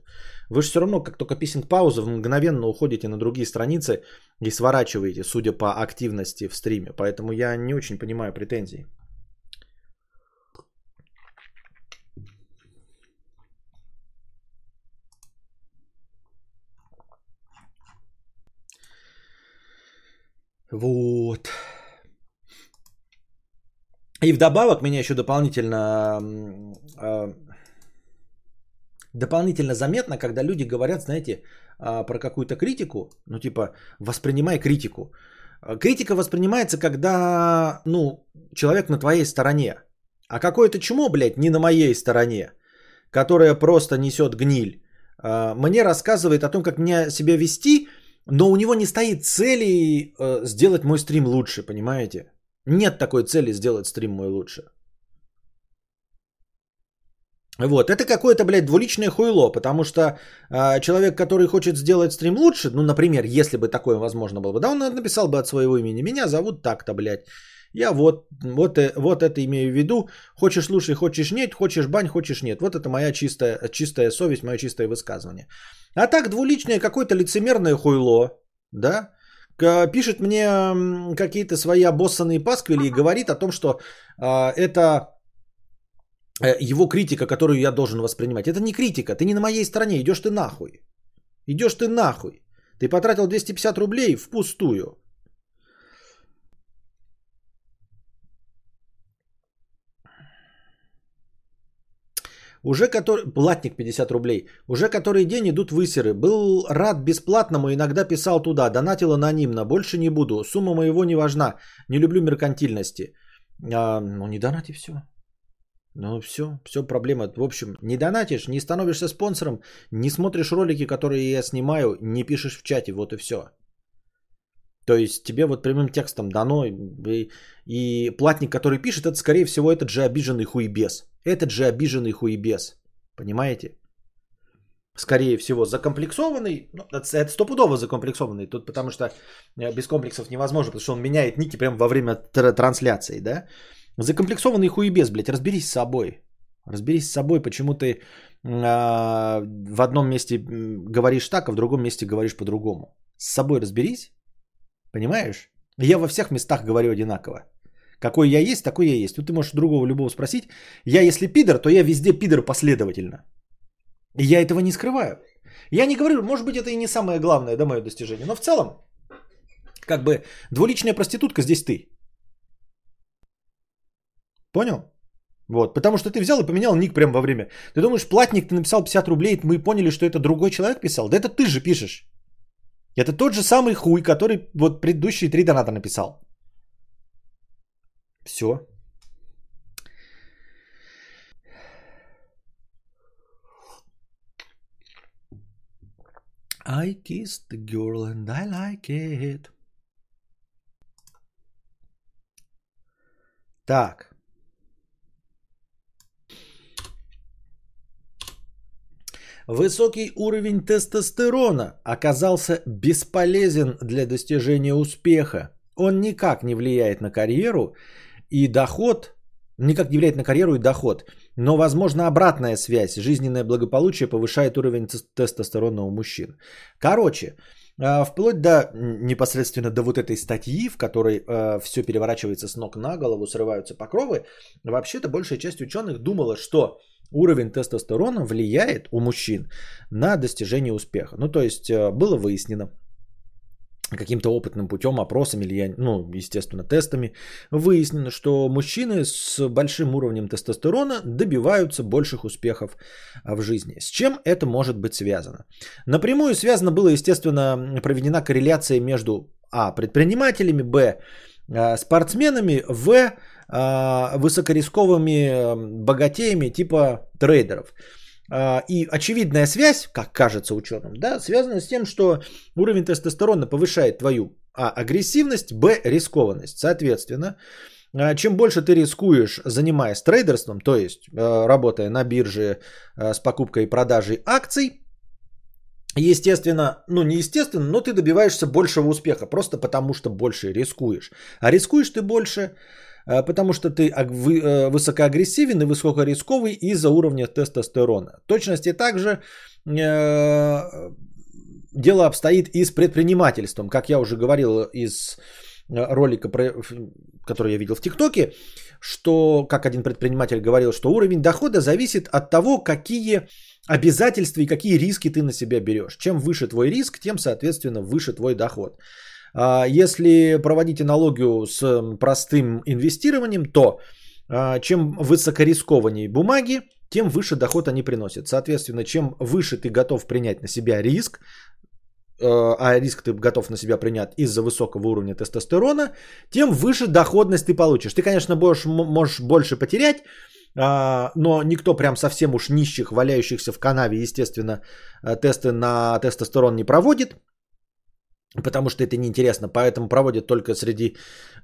Вы же все равно, как только писинг пауза, мгновенно уходите на другие страницы и сворачиваете, судя по активности в стриме. Поэтому я не очень понимаю претензий. Вот. И вдобавок меня еще дополнительно э, дополнительно заметно, когда люди говорят, знаете, э, про какую-то критику, ну типа воспринимай критику. Критика воспринимается, когда, ну, человек на твоей стороне. А какое-то чмо, блядь, не на моей стороне, которое просто несет гниль, э, мне рассказывает о том, как мне себя вести – но у него не стоит цели э, сделать мой стрим лучше, понимаете? Нет такой цели сделать стрим мой лучше. Вот, это какое-то, блядь, двуличное хуйло, потому что э, человек, который хочет сделать стрим лучше, ну, например, если бы такое возможно было бы, да, он написал бы от своего имени, меня зовут так-то, блядь, я вот, вот, э, вот это имею в виду, хочешь слушай, хочешь нет, хочешь бань, хочешь нет, вот это моя чистая, чистая совесть, мое чистое высказывание. А так двуличное какое-то лицемерное хуйло, да, пишет мне какие-то свои обоссанные пасквили и говорит о том, что э, это его критика, которую я должен воспринимать. Это не критика, ты не на моей стороне, идешь ты нахуй. Идешь ты нахуй. Ты потратил 250 рублей впустую. Уже который... Платник 50 рублей. Уже который день идут высеры. Был рад бесплатному, иногда писал туда. Донатил анонимно. Больше не буду. Сумма моего не важна. Не люблю меркантильности. А, ну, не донати все. Ну, все. Все проблема. В общем, не донатишь, не становишься спонсором, не смотришь ролики, которые я снимаю, не пишешь в чате. Вот и все. То есть тебе вот прямым текстом дано, и, и платник, который пишет, это скорее всего этот же обиженный хуебес. Этот же обиженный хуебес. Понимаете? скорее всего, закомплексованный. Ну, это стопудово закомплексованный. Тут потому что э, без комплексов невозможно, потому что он меняет ники прямо во время тр- трансляции, да? Закомплексованный хуебес, блядь, разберись с собой. Разберись с собой, почему ты а, в одном месте говоришь так, а в другом месте говоришь по-другому. С собой разберись, понимаешь? Я во всех местах говорю одинаково. Какой я есть, такой я есть. Тут ты можешь другого любого спросить. Я если пидор, то я везде пидор последовательно. И я этого не скрываю. Я не говорю, может быть, это и не самое главное, да, мое достижение. Но в целом, как бы, двуличная проститутка здесь ты. Понял? Вот, потому что ты взял и поменял ник прямо во время. Ты думаешь, платник ты написал 50 рублей, мы поняли, что это другой человек писал? Да это ты же пишешь. Это тот же самый хуй, который вот предыдущие три доната написал. Все. I kissed the girl and I like it. Так. Высокий уровень тестостерона оказался бесполезен для достижения успеха. Он никак не влияет на карьеру и доход, никак не влияет на карьеру и доход. Но, возможно, обратная связь. Жизненное благополучие повышает уровень тес- тестостерона у мужчин. Короче, а, вплоть до непосредственно до вот этой статьи, в которой все переворачивается с ног на голову, срываются покровы, вообще-то большая часть ученых думала, что уровень тестостерона влияет у мужчин на достижение успеха. Ну, то есть э, было выяснено каким-то опытным путем, опросами или, ну, естественно, тестами, выяснено, что мужчины с большим уровнем тестостерона добиваются больших успехов а, в жизни. С чем это может быть связано? Напрямую связано было, естественно, проведена корреляция между А. Предпринимателями, Б. а, Спортсменами, В. а, Высокорисковыми э, богатеями типа трейдеров. А, И очевидная связь, как кажется ученым, да, связана с тем, что уровень тестостерона повышает твою А. Агрессивность, Б. Рискованность. Соответственно, а, чем больше ты рискуешь, занимаясь трейдерством, то есть э, работая на бирже с покупкой и продажей акций, естественно, ну не естественно, но ты добиваешься большего успеха, просто потому что больше рискуешь. А рискуешь ты больше, потому что ты э, высокоагрессивен и высокорисковый из-за уровня тестостерона. Точности также э, дело обстоит и с предпринимательством. Как я уже говорил из э, ролика, который я видел в ТикТоке, что, как один предприниматель говорил, что уровень дохода зависит от того, какие обязательства и какие риски ты на себя берешь. Чем выше твой риск, тем, соответственно, выше твой доход. А Если проводить аналогию с простым инвестированием, то а, чем высокорискованнее бумаги, тем выше доход они приносят. Соответственно, чем выше ты готов принять на себя риск, э, а риск ты готов на себя принять из-за высокого уровня тестостерона, тем выше доходность ты получишь. Ты, конечно, будешь, м- можешь больше потерять, а, но никто прям совсем уж нищих, валяющихся в канаве, естественно, тесты на тестостерон не проводит, потому что это неинтересно, поэтому проводят только среди,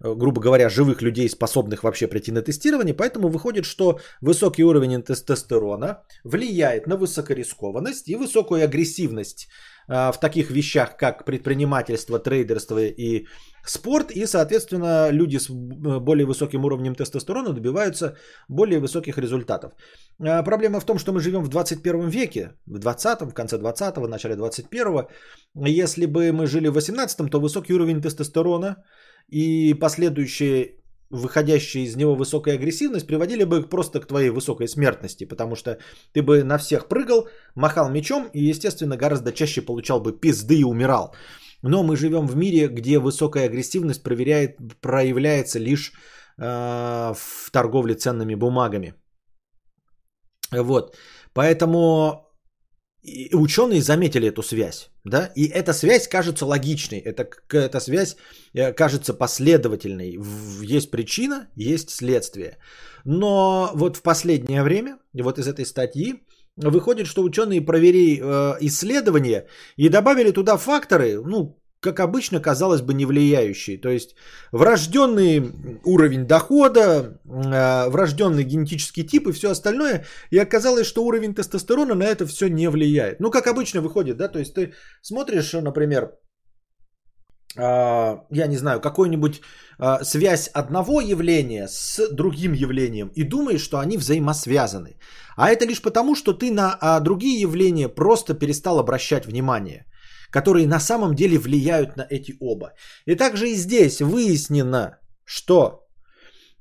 э, грубо говоря, живых людей, способных вообще прийти на тестирование, поэтому выходит, что высокий уровень тестостерона влияет на высокорискованность и высокую агрессивность в таких вещах, как предпринимательство, трейдерство и спорт, и, соответственно, люди с э, более высоким уровнем тестостерона добиваются более высоких результатов. А, Проблема в том, что мы живем в 21 веке, в 20-м, в конце 20-го, в начале 21-го. Если бы мы жили в 18-м, то высокий уровень тестостерона и последующие выходящая из него высокая агрессивность приводили бы просто к твоей высокой смертности, потому что ты бы на всех прыгал, махал мечом и, естественно, гораздо чаще получал бы пизды и умирал. Но мы живем в мире, где высокая агрессивность проверяет, проявляется лишь э, в торговле ценными бумагами. Вот. Поэтому и ученые заметили эту связь, да, и эта связь кажется логичной, эта, к- эта связь э, кажется последовательной. Есть причина, есть следствие. Но вот в последнее время, вот из этой статьи, выходит, что ученые провели э, исследования и добавили туда факторы, ну, как обычно, казалось бы, не влияющие. То есть врожденный уровень дохода, э, врожденный генетический тип и все остальное. И оказалось, что уровень тестостерона на это все не влияет. Ну, как обычно выходит, да, то есть ты смотришь, например, а, я не знаю, какую-нибудь а, связь одного явления с другим явлением и думаешь, что они взаимосвязаны. А это лишь потому, что ты на а, другие явления просто перестал обращать внимание, которые на самом деле влияют на эти оба. И также и здесь выяснено, что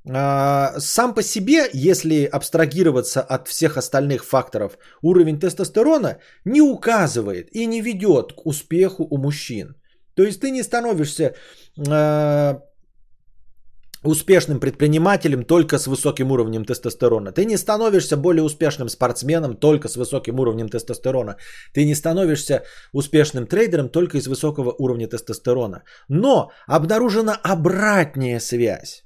сам по себе, если абстрагироваться от всех остальных факторов, уровень тестостерона не указывает и не ведет к успеху у мужчин. То есть ты не становишься э, успешным предпринимателем только с высоким уровнем тестостерона. Ты не становишься более успешным спортсменом только с высоким уровнем тестостерона. Ты не становишься успешным трейдером только из высокого уровня тестостерона. Но обнаружена обратная связь.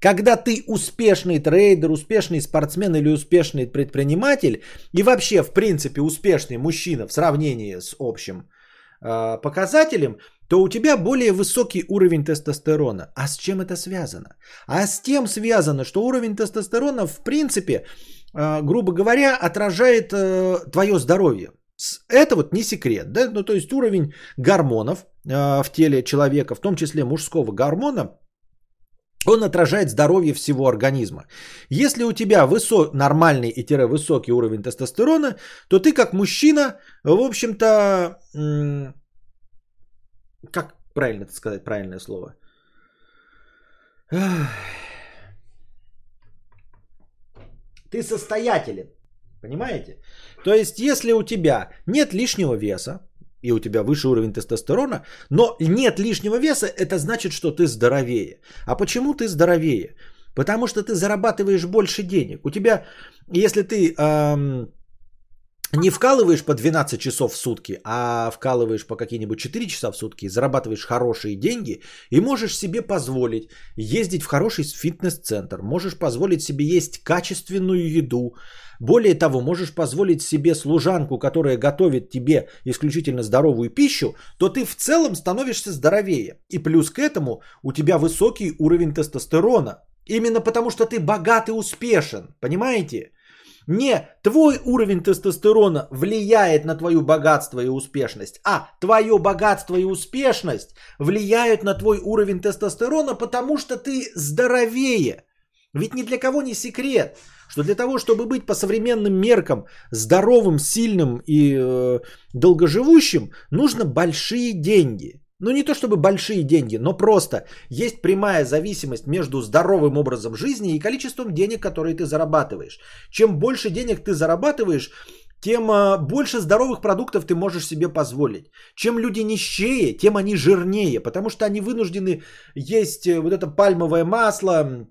Когда ты успешный трейдер, успешный спортсмен или успешный предприниматель и вообще, в принципе, успешный мужчина в сравнении с общим э, показателем, то у тебя более высокий уровень тестостерона. А с чем это связано? А с тем связано, что уровень тестостерона, в принципе, э, грубо говоря, отражает э, твое здоровье. Это вот не секрет, да, ну то есть уровень гормонов э, в теле человека, в том числе мужского гормона, он отражает здоровье всего организма. Если у тебя высо... нормальный и высокий уровень тестостерона, то ты как мужчина, в общем-то, как правильно это сказать, правильное слово? Ты состоятелен, понимаете? То есть, если у тебя нет лишнего веса, и у тебя выше уровень тестостерона, но нет лишнего веса, это значит, что ты здоровее. А почему ты здоровее? Потому что ты зарабатываешь больше денег. У тебя, если ты эм, не вкалываешь по 12 часов в сутки, а вкалываешь по какие-нибудь 4 часа в сутки, зарабатываешь хорошие деньги и можешь себе позволить ездить в хороший фитнес-центр, можешь позволить себе есть качественную еду, более того, можешь позволить себе служанку, которая готовит тебе исключительно здоровую пищу, то ты в целом становишься здоровее. И плюс к этому у тебя высокий уровень тестостерона. Именно потому, что ты богат и успешен. Понимаете? Не твой уровень тестостерона влияет на твою богатство и успешность, а твое богатство и успешность влияют на твой уровень тестостерона, потому что ты здоровее. Ведь ни для кого не секрет, что для того, чтобы быть по современным меркам здоровым, сильным и э, долгоживущим, нужно большие деньги. Ну не то чтобы большие деньги, но просто есть прямая зависимость между здоровым образом жизни и количеством денег, которые ты зарабатываешь. Чем больше денег ты зарабатываешь, тем а, больше здоровых продуктов ты можешь себе позволить. Чем люди нищее, тем они жирнее, потому что они вынуждены есть э, вот это пальмовое масло,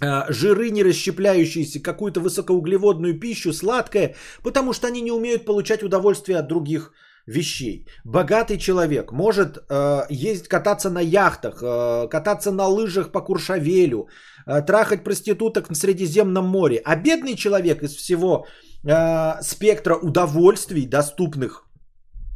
а, жиры не расщепляющиеся, какую-то высокоуглеводную пищу, сладкое, потому что они не умеют получать удовольствие от других вещей. Богатый человек может э, ездить, кататься на яхтах, э, кататься на лыжах по Куршавелю, э, трахать проституток на Средиземном море. А бедный человек из всего э, спектра удовольствий, доступных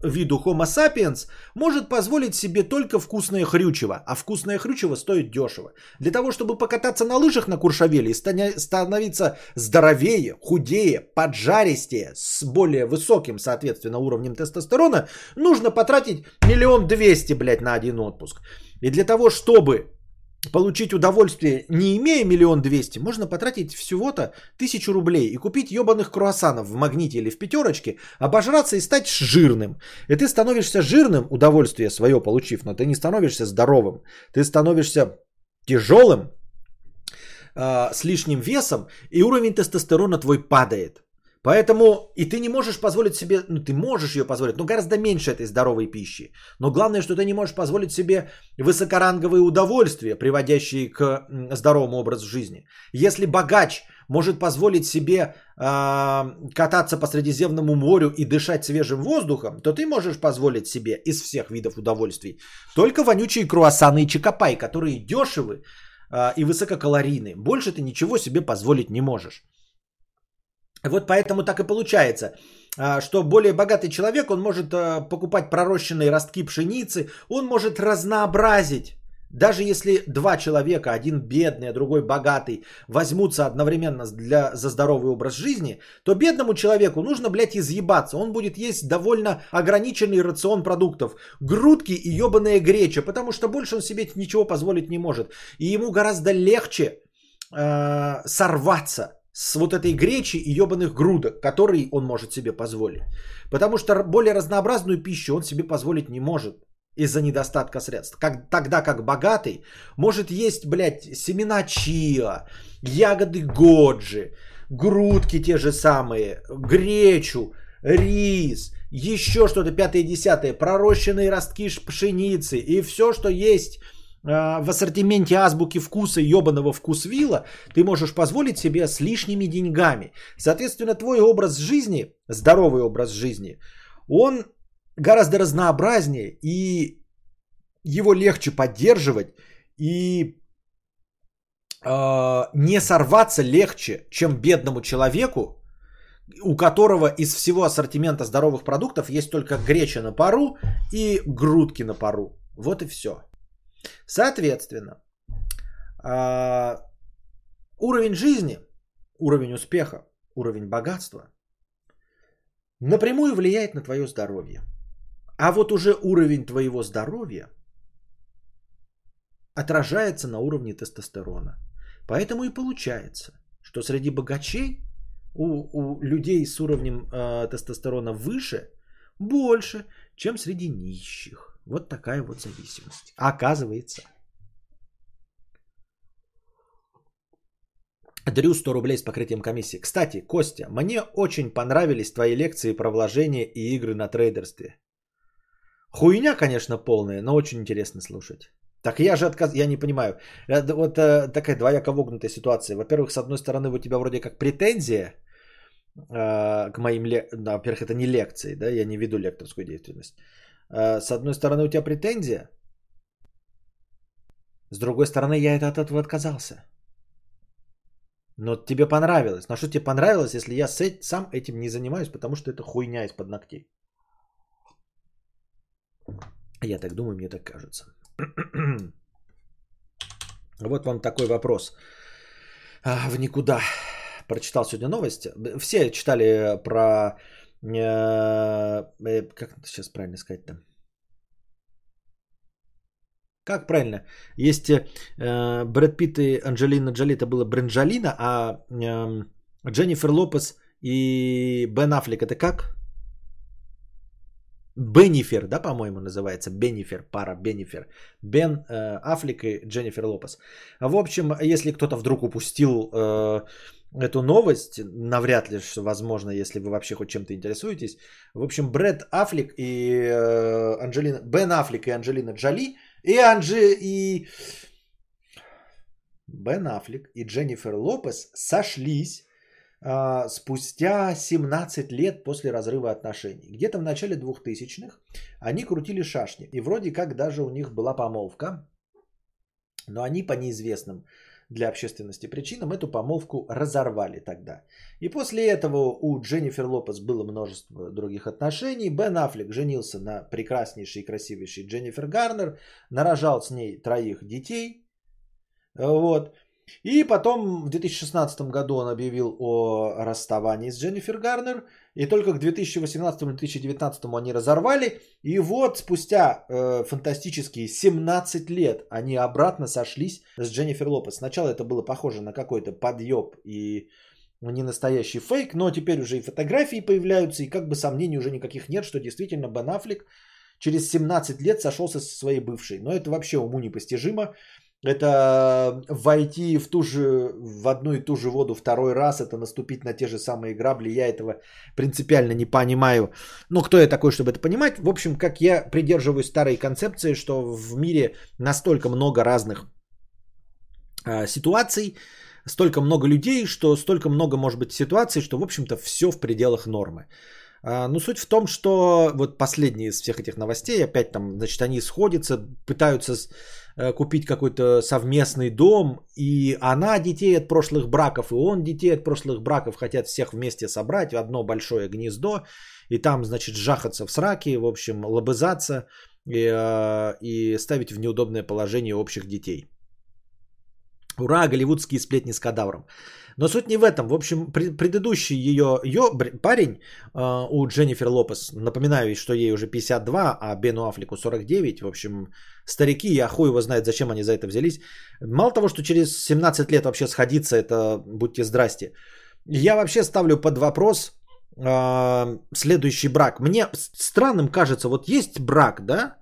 виду Homo sapiens может позволить себе только вкусное хрючево, а вкусное хрючево стоит дешево. Для того, чтобы покататься на лыжах на Куршавеле и становиться здоровее, худее, поджаристее, с более высоким, соответственно, уровнем тестостерона, нужно потратить миллион двести, блядь, на один отпуск. И для того, чтобы получить удовольствие, не имея миллион двести, можно потратить всего-то тысячу рублей и купить ебаных круассанов в магните или в пятерочке, обожраться и стать жирным. И ты становишься жирным, удовольствие свое получив, но ты не становишься здоровым. Ты становишься тяжелым, э, с лишним весом, и уровень тестостерона твой падает. Поэтому и ты не можешь позволить себе, ну ты можешь ее позволить, но гораздо меньше этой здоровой пищи. Но главное, что ты не можешь позволить себе высокоранговые удовольствия, приводящие к здоровому образу жизни. Если богач может позволить себе э, кататься по Средиземному морю и дышать свежим воздухом, то ты можешь позволить себе из всех видов удовольствий только вонючие круассаны и чекопай, которые дешевы э, и высококалорийны. Больше ты ничего себе позволить не можешь. Вот поэтому так и получается, а, что более богатый человек, он может а, покупать пророщенные ростки пшеницы, он может разнообразить. Даже если два человека, один бедный, а другой богатый, возьмутся одновременно для, за здоровый образ жизни, то бедному человеку нужно, блядь, изъебаться. Он будет есть довольно ограниченный рацион продуктов. Грудки и ебаная греча, потому что больше он себе ничего позволить не может. И ему гораздо легче э, сорваться с вот этой гречи и ебаных грудок, которые он может себе позволить. Потому что более разнообразную пищу он себе позволить не может из-за недостатка средств. Как, тогда как богатый может есть, блядь, семена чиа, ягоды годжи, грудки те же самые, гречу, рис, еще что-то пятое и десятое, пророщенные ростки пшеницы и все, что есть в ассортименте азбуки вкуса ебаного вкусвилла, ты можешь позволить себе с лишними деньгами. Соответственно, твой образ жизни, здоровый образ жизни, он гораздо разнообразнее, и его легче поддерживать, и э, не сорваться легче, чем бедному человеку, у которого из всего ассортимента здоровых продуктов есть только греча на пару и грудки на пару. Вот и все. Соответственно, э, уровень жизни, уровень успеха, уровень богатства напрямую влияет на твое здоровье. А вот уже уровень твоего здоровья отражается на уровне тестостерона. Поэтому и получается, что среди богачей у, у людей с уровнем э, тестостерона выше больше, чем среди нищих. Вот такая вот зависимость. Оказывается. Дрю 100 рублей с покрытием комиссии. Кстати, Костя, мне очень понравились твои лекции про вложения и игры на трейдерстве. Хуйня, конечно, полная, но очень интересно слушать. Так я же отказ... Я не понимаю. Это вот э, такая двояко вогнутая ситуация. Во-первых, с одной стороны, у тебя вроде как претензия э, к моим... Ле... Да, во-первых, это не лекции, да, я не веду лекторскую деятельность. Э, с одной стороны, у тебя претензия. С другой стороны, я это от этого отказался. Но тебе понравилось. Но что тебе понравилось, если я сам этим не занимаюсь, потому что это хуйня из-под ногтей? Я так думаю, мне так кажется. Вот вам такой вопрос. А, в никуда. Прочитал сегодня новости. Все читали про... Э, э, как сейчас правильно сказать-то? Как правильно? Есть э, Брэд Питт и Анджелина Джоли, это было Бренджалина, а э, Дженнифер Лопес и Бен Аффлек это как? Беннифер, да, по-моему, называется. Беннифер, пара Беннифер. Бен э, Аффлек и Дженнифер Лопес. В общем, если кто-то вдруг упустил э, эту новость, навряд ли, возможно, если вы вообще хоть чем-то интересуетесь. В общем, Брэд Аффлек и э, Анджелина... Бен Аффлек и Анджелина Джоли и Анджи... и... Бен Аффлек и Дженнифер Лопес сошлись а, спустя 17 лет после разрыва отношений. Где-то в начале 2000-х они крутили шашни. И вроде как даже у них была помолвка. Но они по неизвестным для общественности причинам эту помолвку разорвали тогда. И после этого у Дженнифер Лопес было множество других отношений. Бен Аффлек женился на прекраснейшей и красивейшей Дженнифер Гарнер, нарожал с ней троих детей. Вот. И потом в 2016 году он объявил о расставании с Дженнифер Гарнер. И только к 2018-2019 они разорвали. И вот спустя э, фантастические 17 лет они обратно сошлись с Дженнифер Лопес. Сначала это было похоже на какой-то подъеб и не настоящий фейк, но теперь уже и фотографии появляются, и как бы сомнений уже никаких нет, что действительно Бен Аффлек через 17 лет сошелся со своей бывшей. Но это вообще уму непостижимо. Это войти в, ту же, в одну и ту же воду второй раз, это наступить на те же самые грабли. Я этого принципиально не понимаю. Ну, кто я такой, чтобы это понимать? В общем, как я придерживаюсь старой концепции, что в мире настолько много разных э, ситуаций, столько много людей, что столько много может быть ситуаций, что, в общем-то, все в пределах нормы. А, ну, суть в том, что вот последние из всех этих новостей, опять там, значит, они сходятся, пытаются купить какой-то совместный дом, и она детей от прошлых браков, и он детей от прошлых браков хотят всех вместе собрать в одно большое гнездо, и там, значит, жахаться в сраки, в общем, лобызаться и, э, и ставить в неудобное положение общих детей. Ура, голливудские сплетни с кадавром. Но суть не в этом. В общем, пред- предыдущий ее, ее парень э, у Дженнифер Лопес, напоминаю, что ей уже 52, а Бену Аффлеку 49. В общем, старики, я хуй его знает, зачем они за это взялись. Мало того, что через 17 лет вообще сходиться, это будьте здрасте. Я вообще ставлю под вопрос э, следующий брак. Мне странным кажется, вот есть брак, да,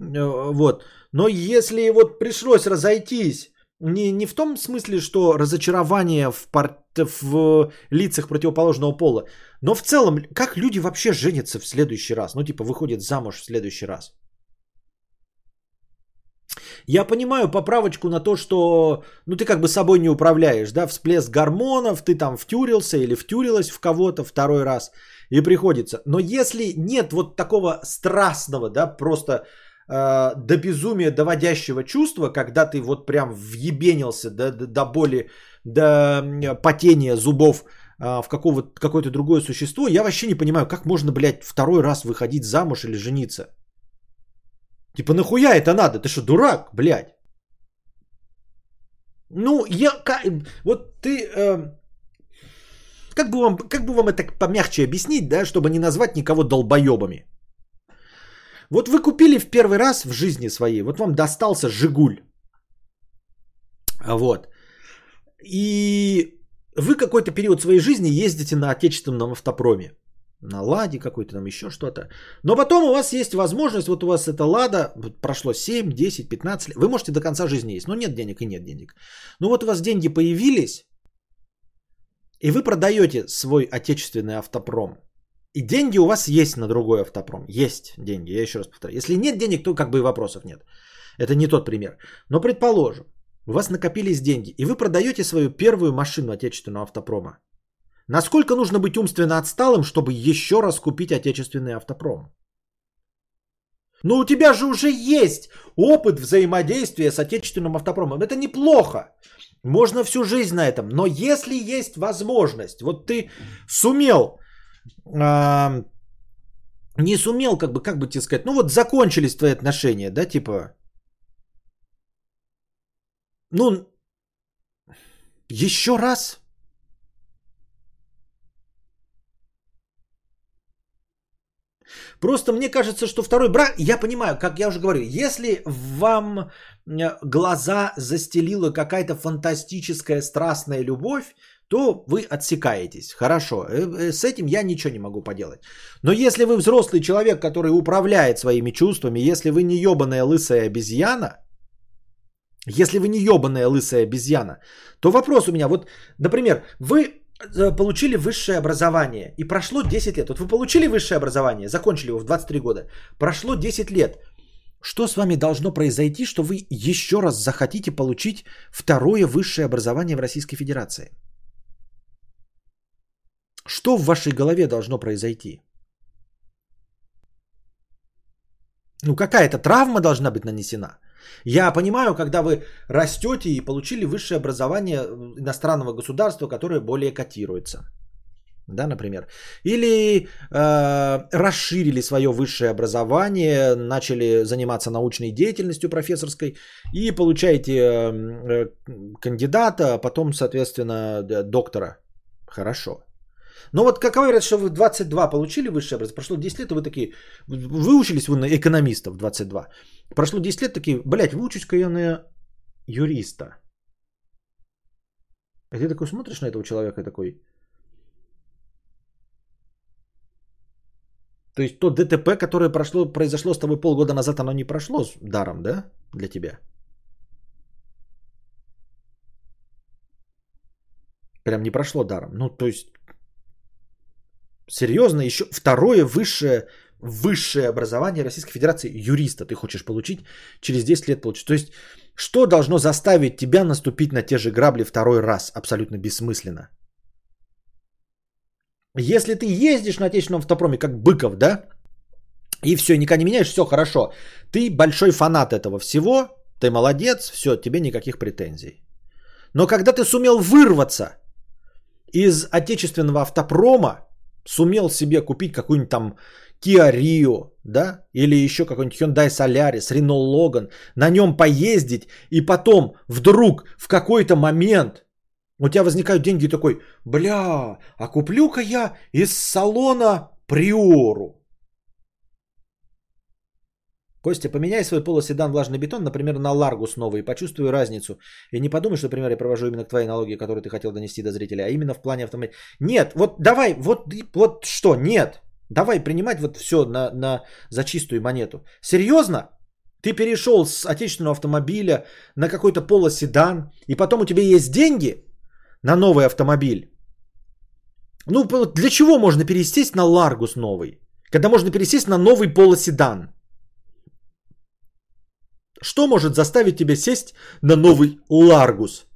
Э, вот, но если вот пришлось разойтись, не, не в том смысле, что разочарование в, пар- в лицах противоположного пола, но в целом, как люди вообще женятся в следующий раз? Ну, типа, выходят замуж в следующий раз. Я понимаю поправочку на то, что ну ты как бы собой не управляешь, да, всплеск гормонов, ты там втюрился или втюрилась в кого-то второй раз и приходится. Но если нет вот такого страстного, да, просто э, до безумия доводящего чувства, когда ты вот прям въебенился до, до, до боли, до потения зубов э, в какого, какое-то другое существо, я вообще не понимаю, как можно, блядь, второй раз выходить замуж или жениться. Типа нахуя это надо? Ты что, дурак, блядь? Ну, я... Вот ты... э, как, бы вам, как бы вам это помягче объяснить, да, чтобы не назвать никого долбоебами? Вот вы купили в первый раз в жизни своей, вот вам достался Жигуль. Вот. И вы какой-то период своей жизни ездите на отечественном автопроме. На Ладе какой-то там еще что-то. Но потом у вас есть возможность, вот у вас эта Лада, вот прошло 7, 10, 15 лет. Вы можете до конца жизни есть, но нет денег и нет денег. Ну вот у вас деньги появились, и вы продаете свой отечественный автопром. И деньги у вас есть на другой автопром. Есть деньги, я еще раз повторяю. Если нет денег, то как бы и вопросов нет. Это не тот пример. Но предположим, у вас накопились деньги, и вы продаете свою первую машину отечественного автопрома. Насколько нужно быть умственно отсталым, чтобы еще раз купить отечественный автопром? Ну у тебя же уже есть опыт взаимодействия с отечественным автопромом. Это неплохо. Можно всю жизнь на этом. Но если есть возможность, вот ты сумел, а, не сумел, как бы, как бы тебе сказать, ну вот закончились твои отношения, да, типа, ну, еще раз, Просто мне кажется, что второй брак, я понимаю, как я уже говорю, если вам э, глаза застелила какая-то фантастическая страстная любовь, то вы отсекаетесь. Хорошо, э, э, с этим я ничего не могу поделать. Но если вы взрослый человек, который управляет своими чувствами, если вы не ебаная лысая обезьяна, если вы не ебаная лысая обезьяна, то вопрос у меня, вот, например, вы получили высшее образование и прошло 10 лет. Вот вы получили высшее образование, закончили его в 23 года, прошло 10 лет. Что с вами должно произойти, что вы еще раз захотите получить второе высшее образование в Российской Федерации? Что в вашей голове должно произойти? Ну, какая-то травма должна быть нанесена. Я понимаю, когда вы растете и получили высшее образование иностранного государства, которое более котируется. Да, например. Или э, расширили свое высшее образование, начали заниматься научной деятельностью профессорской и получаете э, э, кандидата, а потом, соответственно, доктора. Хорошо. Но вот какова вероятность, что вы в 22 получили высшее образование, прошло 10 лет, и вы такие, выучились вы на экономиста в 22. Прошло 10 лет, такие, блядь, выучусь-ка я на юриста. И ты такой смотришь на этого человека и такой, то есть то ДТП, которое прошло, произошло с тобой полгода назад, оно не прошло даром, да, для тебя? Прям не прошло даром. Ну, то есть, серьезно, еще второе высшее, высшее образование Российской Федерации юриста ты хочешь получить, через 10 лет получить. То есть, что должно заставить тебя наступить на те же грабли второй раз абсолютно бессмысленно? Если ты ездишь на отечественном автопроме, как Быков, да, и все, никогда не меняешь, все хорошо. Ты большой фанат этого всего, ты молодец, все, тебе никаких претензий. Но когда ты сумел вырваться из отечественного автопрома, сумел себе купить какую-нибудь там Kia Rio, да, или еще какой-нибудь Hyundai Solaris, Renault Logan, на нем поездить, и потом вдруг в какой-то момент у тебя возникают деньги такой, бля, а куплю-ка я из салона Приору. Костя, поменяй свой полоседан влажный бетон, например, на Ларгус новый, и почувствуй разницу. И не подумай, что, например, я провожу именно к твоей аналогии, которую ты хотел донести до зрителя, а именно в плане автомобиля. Нет, вот давай, вот, вот что, нет. Давай принимать вот все на, на, за чистую монету. Серьезно? Ты перешел с отечественного автомобиля на какой-то полоседан, и потом у тебя есть деньги на новый автомобиль. Ну, для чего можно пересесть на Ларгус новый? Когда можно пересесть на новый полоседан? Что может заставить тебя сесть на новый Ларгус?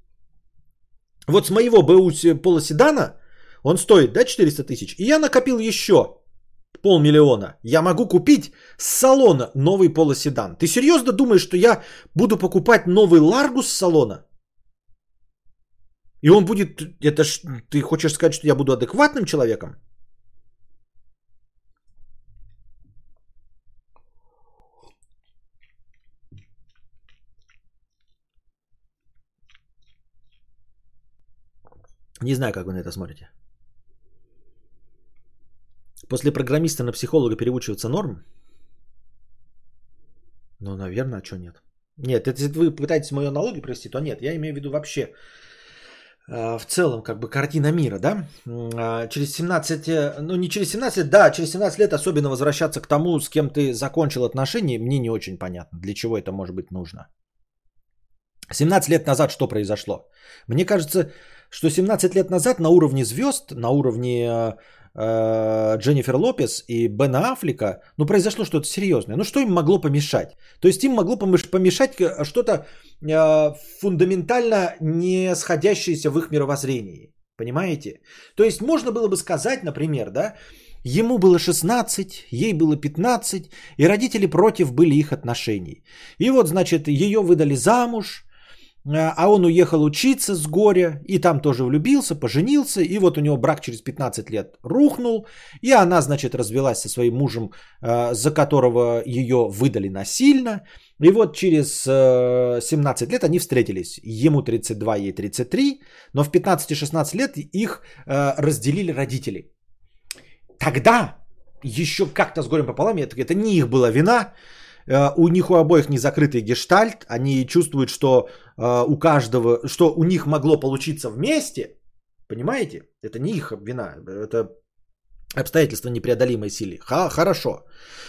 Вот с моего БУ Поло седана он стоит, да, 400 тысяч. И я накопил еще полмиллиона. Я могу купить с салона новый Поло седан. Ты серьезно думаешь, что я буду покупать новый Ларгус с салона? И он будет, это ж, ты хочешь сказать, что я буду адекватным человеком? Не знаю, как вы на это смотрите. После программиста на психолога переучиваться норм? Ну, наверное, а что нет? Нет, если вы пытаетесь мою аналогию провести, то нет. Я имею в виду вообще а, в целом как бы картина мира, да? А, через 17, э, ну не через 17, да, через 17 лет особенно возвращаться к тому, с кем ты закончил отношения, мне не очень понятно, для чего это может быть нужно. 17 лет назад что произошло? Мне кажется, что 17 лет назад на уровне звезд, на уровне э, э, Дженнифер Лопес и Бена Аффлека, ну, произошло что-то серьезное. Ну, что им могло помешать? То есть им могло помешать э, что-то фундаментально не сходящееся в их мировоззрении. Понимаете? То есть можно было бы сказать, например, да, Ему было 16, ей было 15, и родители против были их отношений. И вот, значит, ее выдали замуж, Э, а он уехал учиться с горя, и там тоже влюбился, поженился, и вот у него брак через 15 лет рухнул, и она, значит, развелась со своим мужем, э, за которого ее выдали насильно, и вот через 17 э, лет они встретились, ему 32, ей 33, но в 15-16 лет их разделили родители. Тогда еще как-то с горем пополам, это не их была вина, Э, у них у обоих не закрытый гештальт, они чувствуют, что э, у каждого, что у них могло получиться вместе, понимаете? Это не их вина, это обстоятельства непреодолимой силы. Ха, хорошо.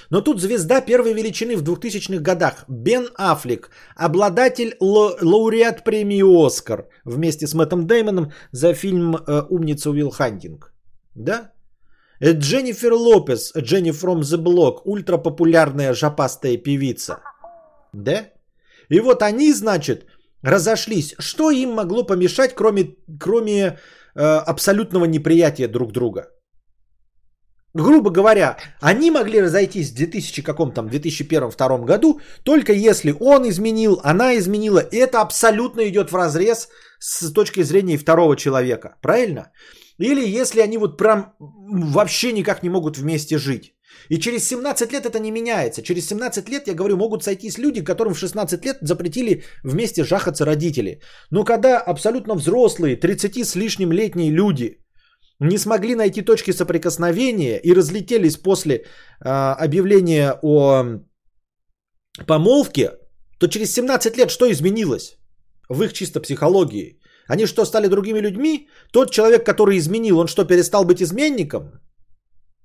Но тут звезда первой величины в 2000-х годах. Бен Аффлек, обладатель лауреат премии «Оскар» вместе с Мэттом Деймоном за фильм э, «Умница Уилл Хантинг». Да? Э, Дженнифер Лопес, Дженни from the Block, ультрапопулярная жопастая певица. Да? И вот они, значит, разошлись. Что им могло помешать, кроме, кроме э, абсолютного неприятия друг друга? Грубо говоря, они могли разойтись в 2000 каком там 2001-2002 году, только если он изменил, она изменила. Это абсолютно идет в разрез с точки зрения второго человека. Правильно? Или если они вот прям вообще никак не могут вместе жить. И через 17 лет это не меняется. Через 17 лет, я говорю, могут сойтись люди, которым в 16 лет запретили вместе жахаться родители. Но когда абсолютно взрослые, 30 с лишним летние люди не смогли найти точки соприкосновения и разлетелись после э, объявления о помолвке, то через 17 лет что изменилось в их чисто психологии? Они что, стали другими людьми? Тот человек, который изменил, он что, перестал быть изменником?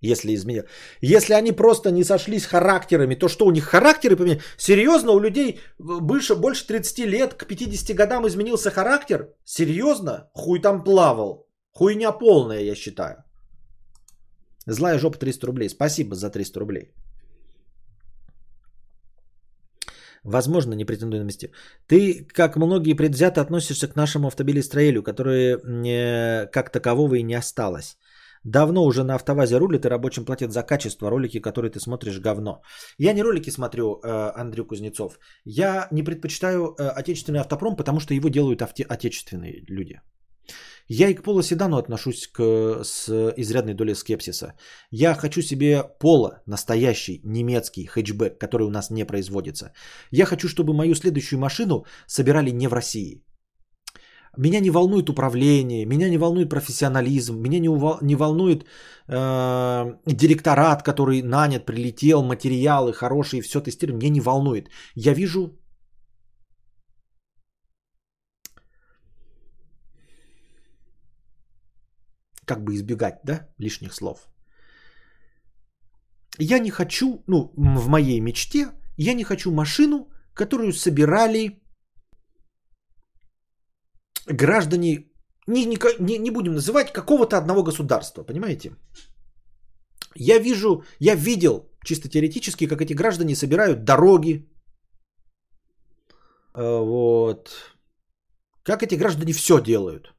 Если изменил. Если они просто не сошлись характерами, то что у них характеры поменялись? Серьезно, у людей больше, больше 30 лет, к 50 годам изменился характер? Серьезно? Хуй там плавал. Хуйня полная, я считаю. Злая жопа 300 рублей. Спасибо за 300 рублей. Возможно, не претендую на месте. Ты, как многие предвзято относишься к нашему автобилестроению, которое не, как такового и не осталось. Давно уже на автовазе рулит и рабочим платят за качество. Ролики, которые ты смотришь, говно. Я не ролики смотрю, э, Андрей Кузнецов. Я не предпочитаю э, отечественный автопром, потому что его делают отечественные люди. Я и к полоседану отношусь к, с изрядной долей скепсиса. Я хочу себе поло, настоящий немецкий хэтчбэк, который у нас не производится. Я хочу, чтобы мою следующую машину собирали не в России. Меня не волнует управление, меня не волнует профессионализм, меня не, увол- не волнует э, директорат, который нанят, прилетел, материалы хорошие, все тестировано, меня не волнует. Я вижу как бы избегать, да, лишних слов. Я не хочу, ну, в моей мечте, я не хочу машину, которую собирали граждане, не, не, не, будем называть, какого-то одного государства, понимаете? Я вижу, я видел чисто теоретически, как эти граждане собирают дороги, э, вот, как эти граждане все делают.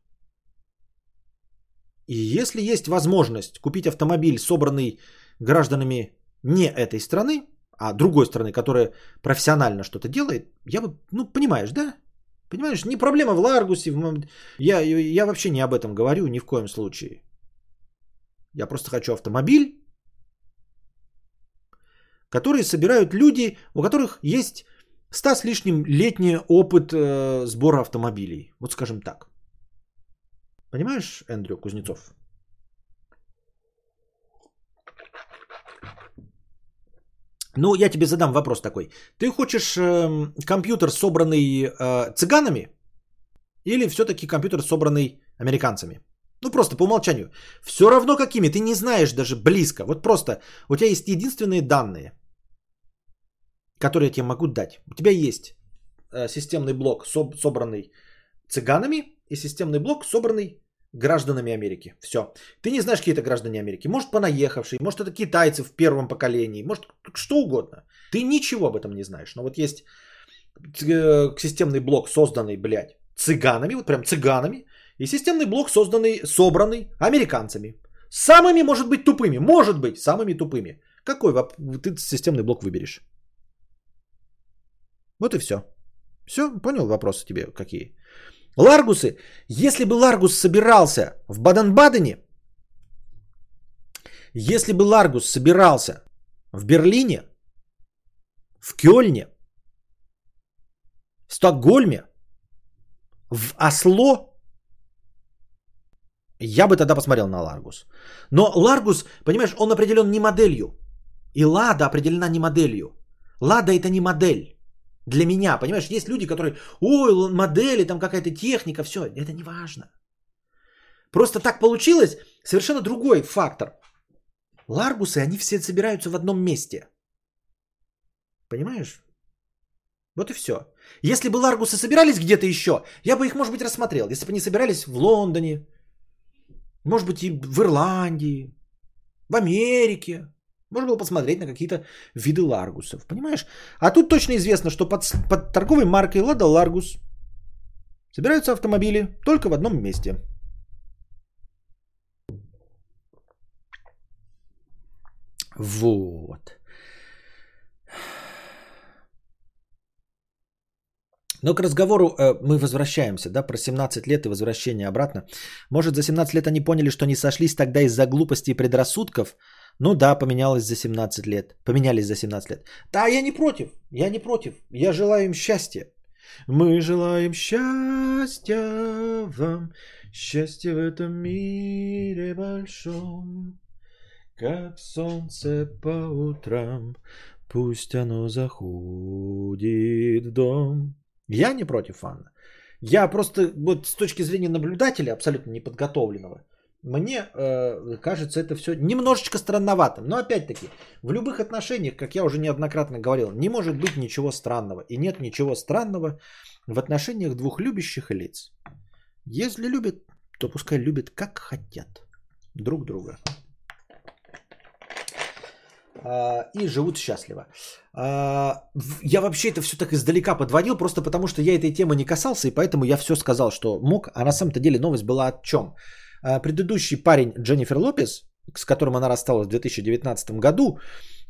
И если есть возможность купить автомобиль, собранный гражданами не этой страны, а другой страны, которая профессионально что-то делает, я бы, ну, понимаешь, да? Понимаешь, не проблема в Ларгусе. В... Я, я вообще не об этом говорю ни в коем случае. Я просто хочу автомобиль, который собирают люди, у которых есть ста с лишним летний опыт э, сбора автомобилей. Вот скажем так. Понимаешь, Эндрю Кузнецов? Ну, я тебе задам вопрос такой. Ты хочешь э, компьютер, собранный э, цыганами, или все-таки компьютер, собранный американцами? Ну, просто по умолчанию. Все равно какими, ты не знаешь даже близко. Вот просто у тебя есть единственные данные, которые я тебе могу дать. У тебя есть э, системный блок, соб- собранный цыганами, и системный блок, собранный гражданами Америки. Все. Ты не знаешь, какие это граждане Америки. Может, понаехавшие, может, это китайцы в первом поколении, может, что угодно. Ты ничего об этом не знаешь. Но вот есть э, системный блок, созданный, блядь, цыганами, вот прям цыганами, и системный блок, созданный, собранный американцами. Самыми, может быть, тупыми. Может быть, самыми тупыми. Какой ты системный блок выберешь? Вот и все. Все, понял вопросы тебе какие? Ларгусы, если бы Ларгус собирался в Баден-Бадене, если бы Ларгус собирался в Берлине, в Кёльне, в Стокгольме, в Осло, я бы тогда посмотрел на Ларгус. Но Ларгус, понимаешь, он определен не моделью. И Лада определена не моделью. Лада это не модель. Для меня, понимаешь, есть люди, которые, ой, модели, там какая-то техника, все, это не важно. Просто так получилось, совершенно другой фактор. Ларгусы, они все собираются в одном месте. Понимаешь? Вот и все. Если бы Ларгусы собирались где-то еще, я бы их, может быть, рассмотрел. Если бы они собирались в Лондоне, может быть, и в Ирландии, в Америке, можно было посмотреть на какие-то виды ларгусов, понимаешь? А тут точно известно, что под, под торговой маркой Лада Ларгус собираются автомобили только в одном месте. Вот. Но к разговору э, мы возвращаемся, да, про 17 лет и возвращение обратно. Может, за 17 лет они поняли, что не сошлись тогда из-за глупости и предрассудков – ну да, поменялось за 17 лет. Поменялись за 17 лет. Да, я не против. Я не против. Я желаю им счастья. Мы желаем счастья вам, счастья в этом мире большом, как солнце по утрам, пусть оно заходит в дом. Я не против, Анна. Я просто вот с точки зрения наблюдателя, абсолютно неподготовленного, мне э, кажется это все немножечко странноватым. Но опять-таки, в любых отношениях, как я уже неоднократно говорил, не может быть ничего странного. И нет ничего странного в отношениях двух любящих лиц. Если любят, то пускай любят как хотят друг друга. А, и живут счастливо. А, я вообще это все так издалека подводил, просто потому что я этой темы не касался, и поэтому я все сказал, что мог. А на самом-то деле новость была о чем? А, предыдущий парень Дженнифер Лопес, с которым она рассталась в 2019 году,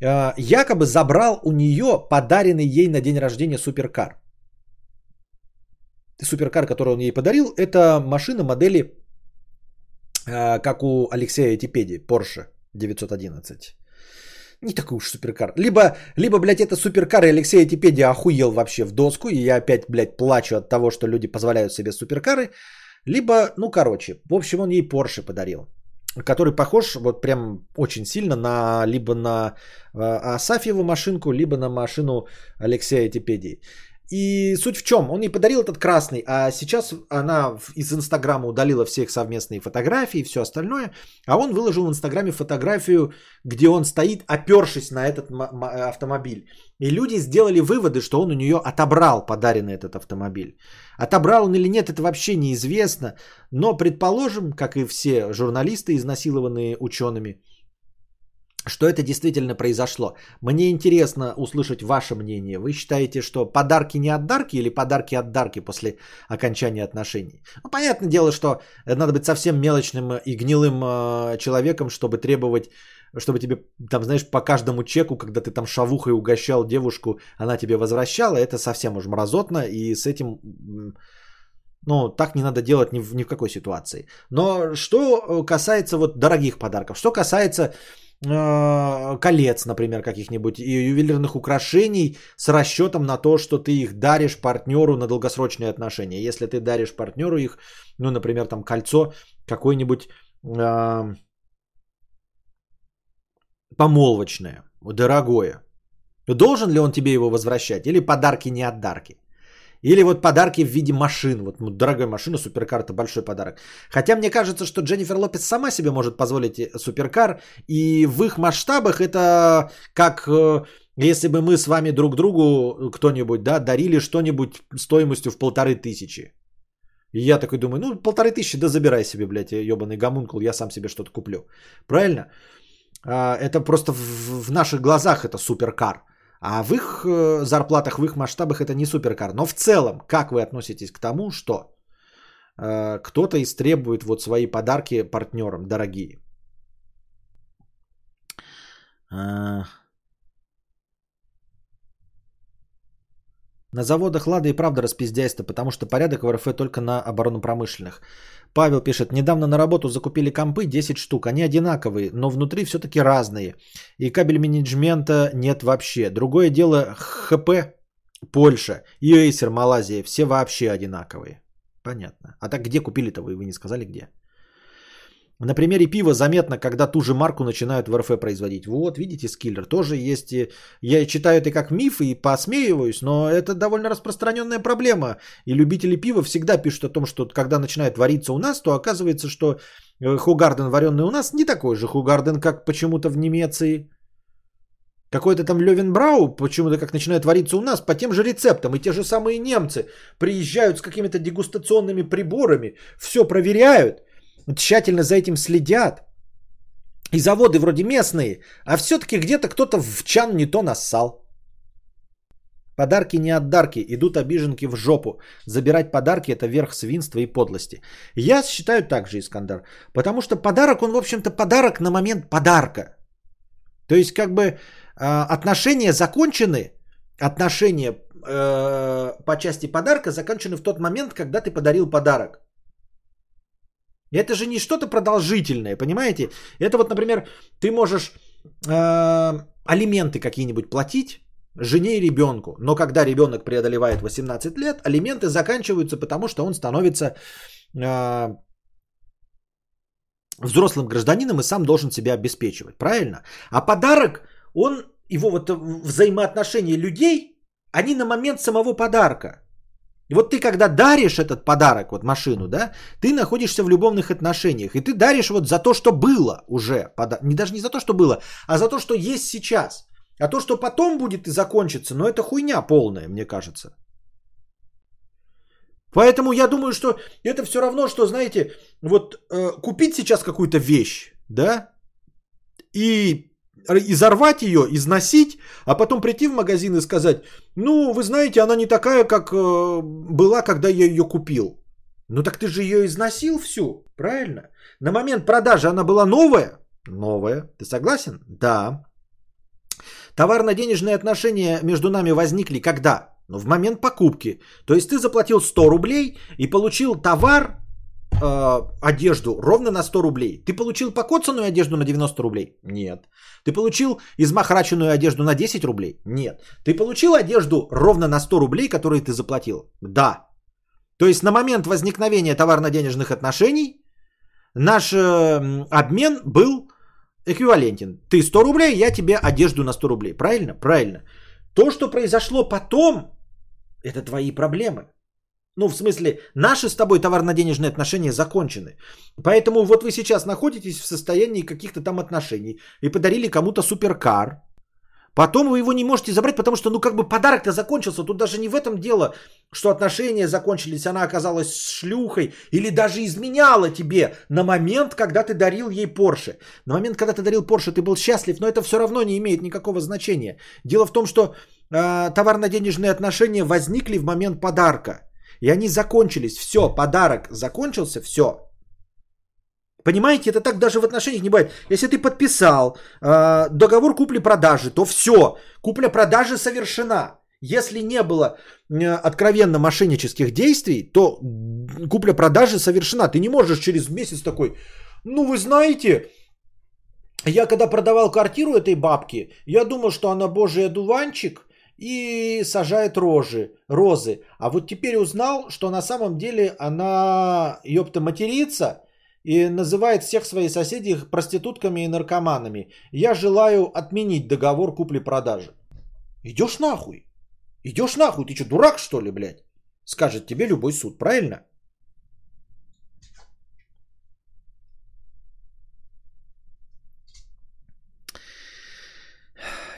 а, якобы забрал у нее подаренный ей на день рождения суперкар. Суперкар, который он ей подарил, это машина модели, а, как у Алексея Этипеди, Porsche 911. Не такой уж суперкар. Либо, либо, блядь, это суперкар, и Алексей Этипедия охуел вообще в доску, и я опять, блядь, плачу от того, что люди позволяют себе суперкары. Либо, ну, короче, в общем, он ей Porsche подарил который похож вот прям очень сильно на либо на э, Асафьеву машинку, либо на машину Алексея Этипедии. И суть в чем? Он ей подарил этот красный, а сейчас она из Инстаграма удалила все их совместные фотографии и все остальное, а он выложил в Инстаграме фотографию, где он стоит, опершись на этот автомобиль. И люди сделали выводы, что он у нее отобрал подаренный этот автомобиль. Отобрал он или нет, это вообще неизвестно, но предположим, как и все журналисты, изнасилованные учеными, что это действительно произошло. Мне интересно услышать ваше мнение. Вы считаете, что подарки не от дарки или подарки от дарки после окончания отношений? Ну, понятное дело, что надо быть совсем мелочным и гнилым э, человеком, чтобы требовать, чтобы тебе, там, знаешь, по каждому чеку, когда ты там шавухой угощал девушку, она тебе возвращала. Это совсем уж мразотно, и с этим... Ну, так не надо делать ни в, ни в какой ситуации. Но что касается вот дорогих подарков, что касается Э, колец, например, каких-нибудь и ювелирных украшений с расчетом на то, что ты их даришь партнеру на долгосрочные отношения. Если ты даришь партнеру их, ну, например, там кольцо какое-нибудь э, помолвочное, дорогое, должен ли он тебе его возвращать или подарки не от дарки? Или вот подарки в виде машин. Вот ну, дорогая машина, суперкар это большой подарок. Хотя мне кажется, что Дженнифер Лопес сама себе может позволить суперкар. И в их масштабах это как э, если бы мы с вами друг другу кто-нибудь да, дарили что-нибудь стоимостью в полторы тысячи. И я такой думаю, ну полторы тысячи, да забирай себе, блядь, ебаный гомункул, я сам себе что-то куплю. Правильно? А, это просто в наших глазах это суперкар. А в их э, зарплатах, в их масштабах это не суперкар. Но в целом, как вы относитесь к тому, что э, кто-то истребует вот свои подарки партнерам дорогие? На заводах Лада и правда распиздяйство, потому что порядок в РФ только на оборонно-промышленных. Павел пишет, недавно на работу закупили компы 10 штук, они одинаковые, но внутри все-таки разные. И кабель менеджмента нет вообще. Другое дело ХП Польша и Acer Малайзия, все вообще одинаковые. Понятно. А так где купили-то вы? Вы не сказали где? На примере пива заметно, когда ту же марку начинают в РФ производить. Вот, видите, скиллер тоже есть. Я читаю это как миф и посмеиваюсь, но это довольно распространенная проблема. И любители пива всегда пишут о том, что когда начинает вариться у нас, то оказывается, что э, Хугарден, вареный у нас, не такой же Хугарден, как почему-то в Немеции. Какой-то там Левин Брау, почему-то как начинает вариться у нас, по тем же рецептам. И те же самые немцы приезжают с какими-то дегустационными приборами, все проверяют – тщательно за этим следят. И заводы вроде местные, а все-таки где-то кто-то в чан не то нассал. Подарки не от дарки, идут обиженки в жопу. Забирать подарки это верх свинства и подлости. Я считаю так же, Искандар. Потому что подарок, он, в общем-то, подарок на момент подарка. То есть, как бы, а, отношения закончены, отношения э, по части подарка закончены в тот момент, когда ты подарил подарок. Это же не что-то продолжительное, понимаете? Это вот, например, ты можешь э, алименты какие-нибудь платить жене и ребенку, но когда ребенок преодолевает 18 лет, алименты заканчиваются, потому что он становится э, взрослым гражданином и сам должен себя обеспечивать, правильно? А подарок, он, его вот взаимоотношения людей, они на момент самого подарка. И вот ты когда даришь этот подарок, вот машину, да, ты находишься в любовных отношениях. И ты даришь вот за то, что было уже. Не даже не за то, что было, а за то, что есть сейчас. А то, что потом будет и закончится, ну это хуйня полная, мне кажется. Поэтому я думаю, что это все равно, что, знаете, вот э, купить сейчас какую-то вещь, да, и изорвать ее, износить, а потом прийти в магазин и сказать, ну, вы знаете, она не такая, как э, была, когда я ее купил. Ну так ты же ее износил всю, правильно? На момент продажи она была новая? Новая. Ты согласен? Да. Товарно-денежные отношения между нами возникли когда? Ну, в момент покупки. То есть ты заплатил 100 рублей и получил товар, э, одежду ровно на 100 рублей. Ты получил покоцанную одежду на 90 рублей? Нет. Ты получил измахраченную одежду на 10 рублей? Нет. Ты получил одежду ровно на 100 рублей, которые ты заплатил? Да. То есть на момент возникновения товарно-денежных отношений наш э, обмен был эквивалентен. Ты 100 рублей, я тебе одежду на 100 рублей. Правильно? Правильно. То, что произошло потом, это твои проблемы. Ну, в смысле, наши с тобой товарно-денежные отношения закончены. Поэтому вот вы сейчас находитесь в состоянии каких-то там отношений и подарили кому-то суперкар. Потом вы его не можете забрать, потому что, ну, как бы подарок-то закончился. Тут даже не в этом дело, что отношения закончились, она оказалась шлюхой или даже изменяла тебе на момент, когда ты дарил ей Порше. На момент, когда ты дарил Порше, ты был счастлив, но это все равно не имеет никакого значения. Дело в том, что э, товарно-денежные отношения возникли в момент подарка. И они закончились. Все, подарок закончился, все. Понимаете, это так даже в отношениях не бывает. Если ты подписал э, договор купли-продажи, то все, купля-продажа совершена. Если не было э, откровенно мошеннических действий, то купля-продажа совершена. Ты не можешь через месяц такой, ну вы знаете, я когда продавал квартиру этой бабки, я думал, что она божий одуванчик и сажает рожи, розы. А вот теперь узнал, что на самом деле она, ёпта, матерится и называет всех своих соседей проститутками и наркоманами. Я желаю отменить договор купли-продажи. Идешь нахуй. Идешь нахуй. Ты что, дурак что ли, блядь? Скажет тебе любой суд, правильно?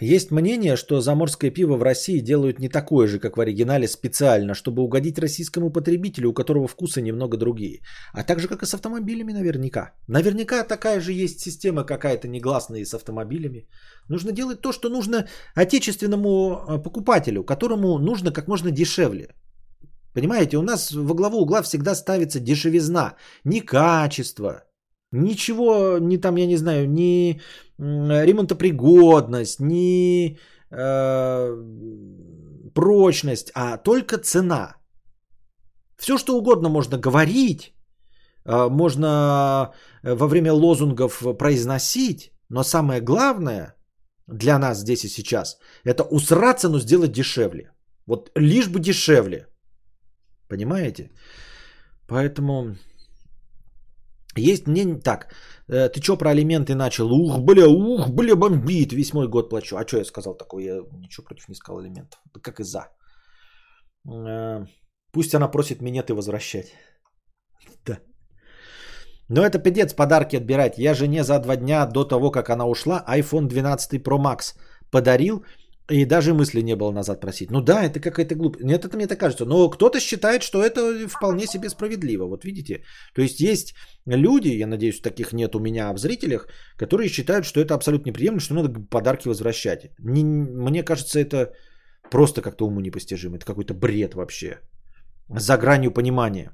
Есть мнение, что заморское пиво в России делают не такое же, как в оригинале, специально, чтобы угодить российскому потребителю, у которого вкусы немного другие. А так же, как и с автомобилями наверняка. Наверняка такая же есть система какая-то негласная и с автомобилями. Нужно делать то, что нужно отечественному э, покупателю, которому нужно как можно дешевле. Понимаете, у нас во главу угла всегда ставится дешевизна, не качество, Ничего, ни там, я не знаю, ни ремонтопригодность, ни э, прочность, а только цена. Все, что угодно можно говорить, э, можно э, во время лозунгов произносить, но самое главное для нас здесь и сейчас, это усраться, но сделать дешевле. Вот лишь бы дешевле. Понимаете? Поэтому есть мнение, так, э, ты что про алименты начал? Ух, бля, ух, бля, бомбит, весь мой год плачу. А что я сказал такое? Я ничего против не сказал алиментов. Как и за. Э, пусть она просит минеты возвращать. Да. Но это пидец подарки отбирать. Я жене за два дня до того, как она ушла, iPhone 12 Pro Max подарил и даже мысли не было назад просить. Ну да, это какая-то глупость. Нет, это мне так кажется. Но кто-то считает, что это вполне себе справедливо. Вот видите. То есть есть люди, я надеюсь, таких нет у меня в зрителях, которые считают, что это абсолютно неприемлемо, что надо подарки возвращать. Не, мне кажется, это просто как-то уму непостижимо. Это какой-то бред вообще. За гранью понимания.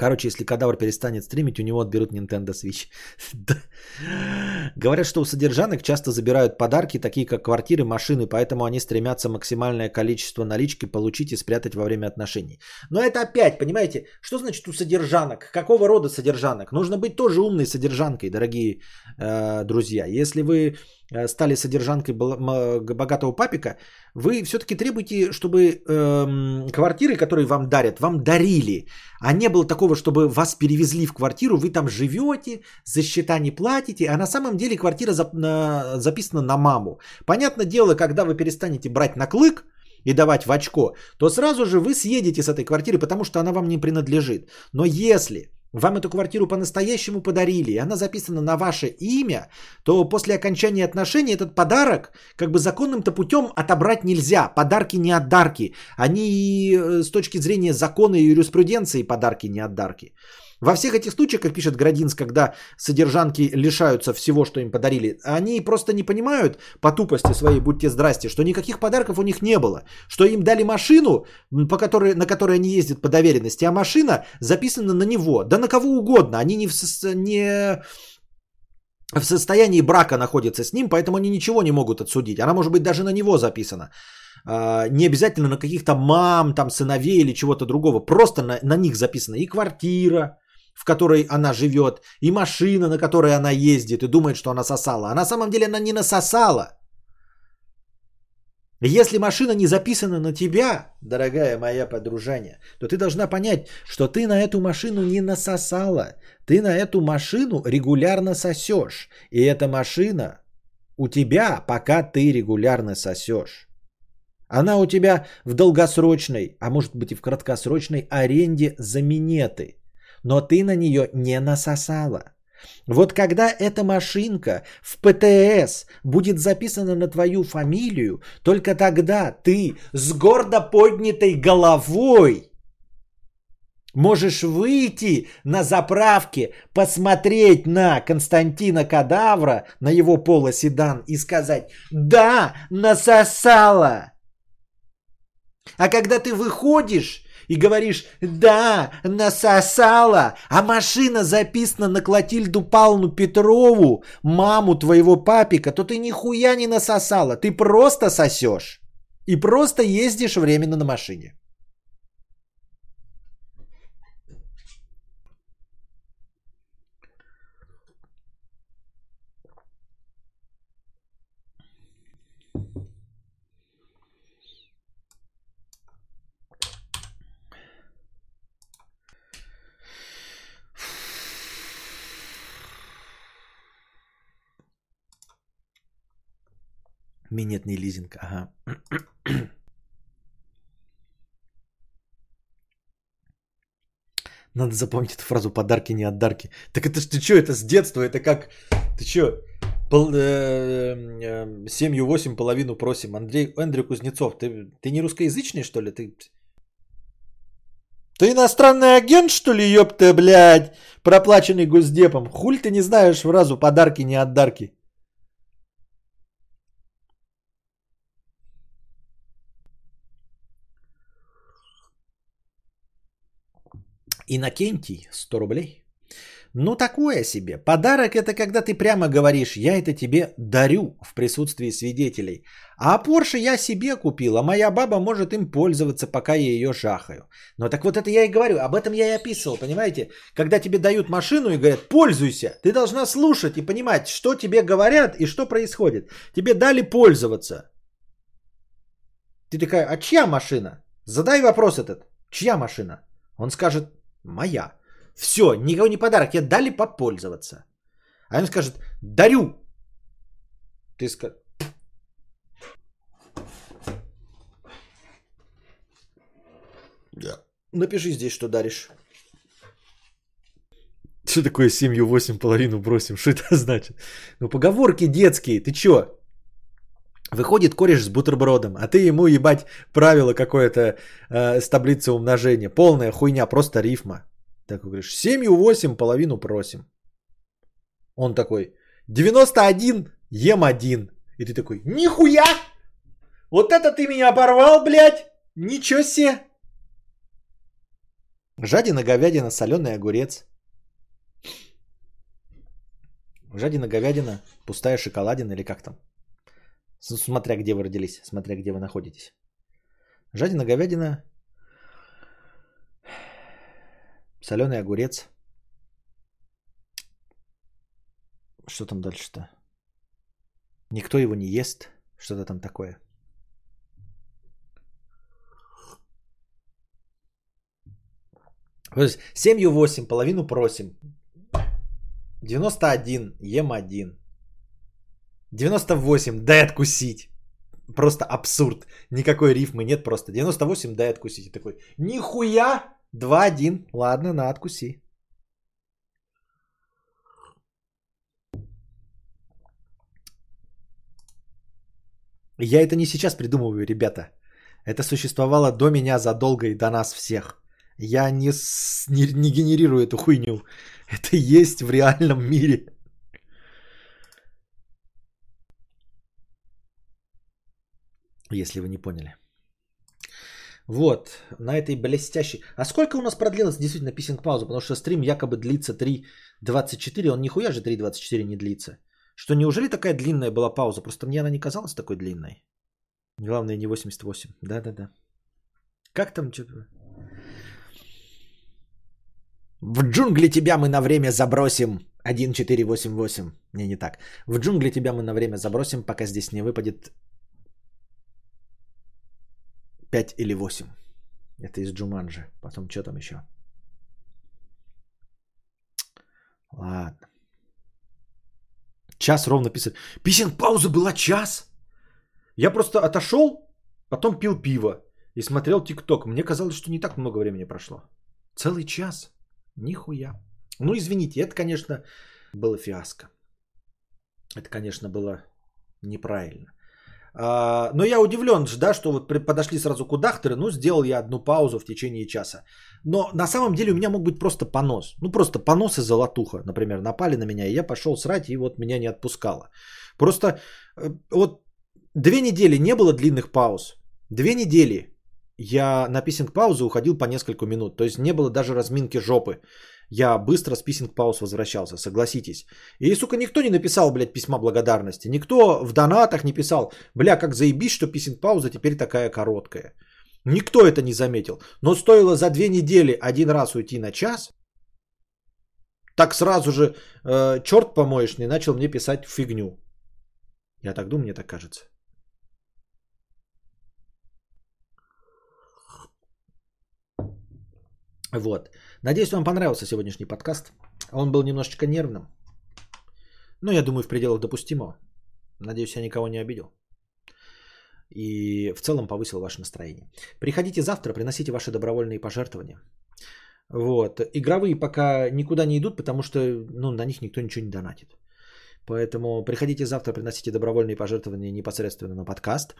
Короче, если кадавр перестанет стримить, у него отберут Nintendo Switch. Говорят, что у содержанок часто забирают подарки, такие как квартиры, машины, поэтому они стремятся максимальное количество налички получить и спрятать во время отношений. Но это опять, понимаете, что значит у содержанок? Какого рода содержанок? Нужно быть тоже умной содержанкой, дорогие э, друзья. Если вы стали содержанкой богатого папика, вы все-таки требуете, чтобы эм, квартиры, которые вам дарят, вам дарили. А не было такого, чтобы вас перевезли в квартиру, вы там живете, за счета не платите, а на самом деле квартира зап- на, записана на маму. Понятное дело, когда вы перестанете брать на клык, и давать в очко, то сразу же вы съедете с этой квартиры, потому что она вам не принадлежит. Но если вам эту квартиру по-настоящему подарили, и она записана на ваше имя, то после окончания отношений этот подарок как бы законным-то путем отобрать нельзя. Подарки не отдарки. Они э, с точки зрения закона и юриспруденции подарки не отдарки. Во всех этих случаях, как пишет Градинс, когда содержанки лишаются всего, что им подарили, они просто не понимают по тупости своей, будьте здрасте, что никаких подарков у них не было. Что им дали машину, по которой, на которой они ездят по доверенности, а машина записана на него. Да на кого угодно. Они не в, не в состоянии брака находятся с ним, поэтому они ничего не могут отсудить. Она может быть даже на него записана. А, не обязательно на каких-то мам, там, сыновей или чего-то другого. Просто на, на них записана и квартира, в которой она живет, и машина, на которой она ездит, и думает, что она сосала. А на самом деле она не насосала. Если машина не записана на тебя, дорогая моя подружаня, то ты должна понять, что ты на эту машину не насосала. Ты на эту машину регулярно сосешь. И эта машина у тебя, пока ты регулярно сосешь. Она у тебя в долгосрочной, а может быть и в краткосрочной аренде за минеты. Но ты на нее не насосала. Вот когда эта машинка в ПТС будет записана на твою фамилию, только тогда ты с гордо поднятой головой можешь выйти на заправке, посмотреть на Константина Кадавра, на его полоседан и сказать «Да, насосала!» А когда ты выходишь и говоришь «Да, насосала», а машина записана на Клотильду Павловну Петрову, маму твоего папика, то ты нихуя не насосала, ты просто сосешь. И просто ездишь временно на машине. Минетный лизинг, ага. Надо запомнить эту фразу «подарки не отдарки». Так это ж ты что, это с детства, это как... Ты что, пол, э, э, семью восемь половину просим. Андрей, Андрей Кузнецов, ты, ты не русскоязычный, что ли? Ты... Ты иностранный агент, что ли, ёпта, блядь, проплаченный госдепом? Хуль ты не знаешь фразу «подарки не отдарки»? Иннокентий, 100 рублей. Ну, такое себе. Подарок это когда ты прямо говоришь, я это тебе дарю в присутствии свидетелей. А Порше я себе купил, а моя баба может им пользоваться, пока я ее жахаю. Ну, так вот это я и говорю, об этом я и описывал, понимаете? Когда тебе дают машину и говорят, пользуйся, ты должна слушать и понимать, что тебе говорят и что происходит. Тебе дали пользоваться. Ты такая, а чья машина? Задай вопрос этот. Чья машина? Он скажет, моя. Все, никого не подарок, я дали попользоваться. А он скажет, дарю. Ты скажешь, напиши здесь, что даришь. Что такое семью восемь половину бросим? Что это значит? Ну, поговорки детские, ты чё? Выходит кореш с бутербродом, а ты ему ебать правило какое-то э, с таблицы умножения. Полная хуйня, просто рифма. Так говоришь, семью восемь половину просим. Он такой, 91 ем один. И ты такой, нихуя! Вот это ты меня оборвал, блядь! Ничего себе! Жадина, говядина, соленый огурец. Жадина, говядина, пустая шоколадина или как там? Смотря где вы родились, смотря где вы находитесь. Жадина, говядина, соленый огурец. Что там дальше-то? Никто его не ест. Что-то там такое. Семью 8, половину просим. 91, ем один. 98, дай откусить. Просто абсурд. Никакой рифмы нет, просто 98, дай откусить. И такой, нихуя, 2-1, ладно, на откуси. Я это не сейчас придумываю, ребята. Это существовало до меня задолго и до нас всех. Я не, с- не, не генерирую эту хуйню. Это есть в реальном мире. Если вы не поняли. Вот, на этой блестящей... А сколько у нас продлилась действительно писинг-пауза? Потому что стрим якобы длится 3.24, он нихуя же 3.24 не длится. Что неужели такая длинная была пауза? Просто мне она не казалась такой длинной. Главное не 88. Да-да-да. Как там что-то? В джунгли тебя мы на время забросим. 1488. Не, не так. В джунгли тебя мы на время забросим, пока здесь не выпадет 5 или 8. Это из Джуманджи. Потом что там еще? Ладно. Час ровно писать. Писинг пауза была час. Я просто отошел, потом пил пиво и смотрел ТикТок. Мне казалось, что не так много времени прошло. Целый час. Нихуя. Ну, извините, это, конечно, было фиаско. Это, конечно, было неправильно. А, но я удивлен, да, что вот подошли сразу кудахтеры, ну, сделал я одну паузу в течение часа. Но на самом деле у меня мог быть просто понос. Ну, просто понос и золотуха, например, напали на меня, и я пошел срать, и вот меня не отпускало. Просто э, вот две недели не было длинных пауз. Две недели я на писинг-паузу уходил по несколько минут. То есть не было даже разминки жопы. Я быстро с писинг-пауз возвращался, согласитесь. И, сука, никто не написал, блядь, письма благодарности. Никто в донатах не писал, бля, как заебись, что писинг-пауза теперь такая короткая. Никто это не заметил. Но стоило за две недели один раз уйти на час, так сразу же э, черт помоечный начал мне писать фигню. Я так думаю, мне так кажется. Вот. Надеюсь, вам понравился сегодняшний подкаст. Он был немножечко нервным. Но я думаю, в пределах допустимого. Надеюсь, я никого не обидел. И в целом повысил ваше настроение. Приходите завтра, приносите ваши добровольные пожертвования. Вот. Игровые пока никуда не идут, потому что ну, на них никто ничего не донатит. Поэтому приходите завтра, приносите добровольные пожертвования непосредственно на подкаст.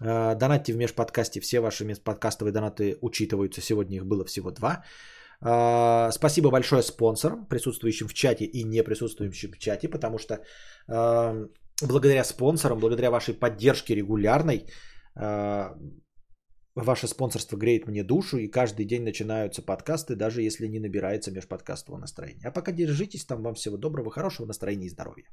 Э, Донатьте в межподкасте. Все ваши межподкастовые донаты учитываются. Сегодня их было всего два. Э, Спасибо большое спонсорам, присутствующим в чате и не присутствующим в чате, потому что э, благодаря спонсорам, благодаря вашей поддержке регулярной, э, ваше спонсорство греет мне душу, и каждый день начинаются подкасты, даже если не набирается межподкастового настроения. А пока держитесь, там вам всего доброго, хорошего настроения и здоровья.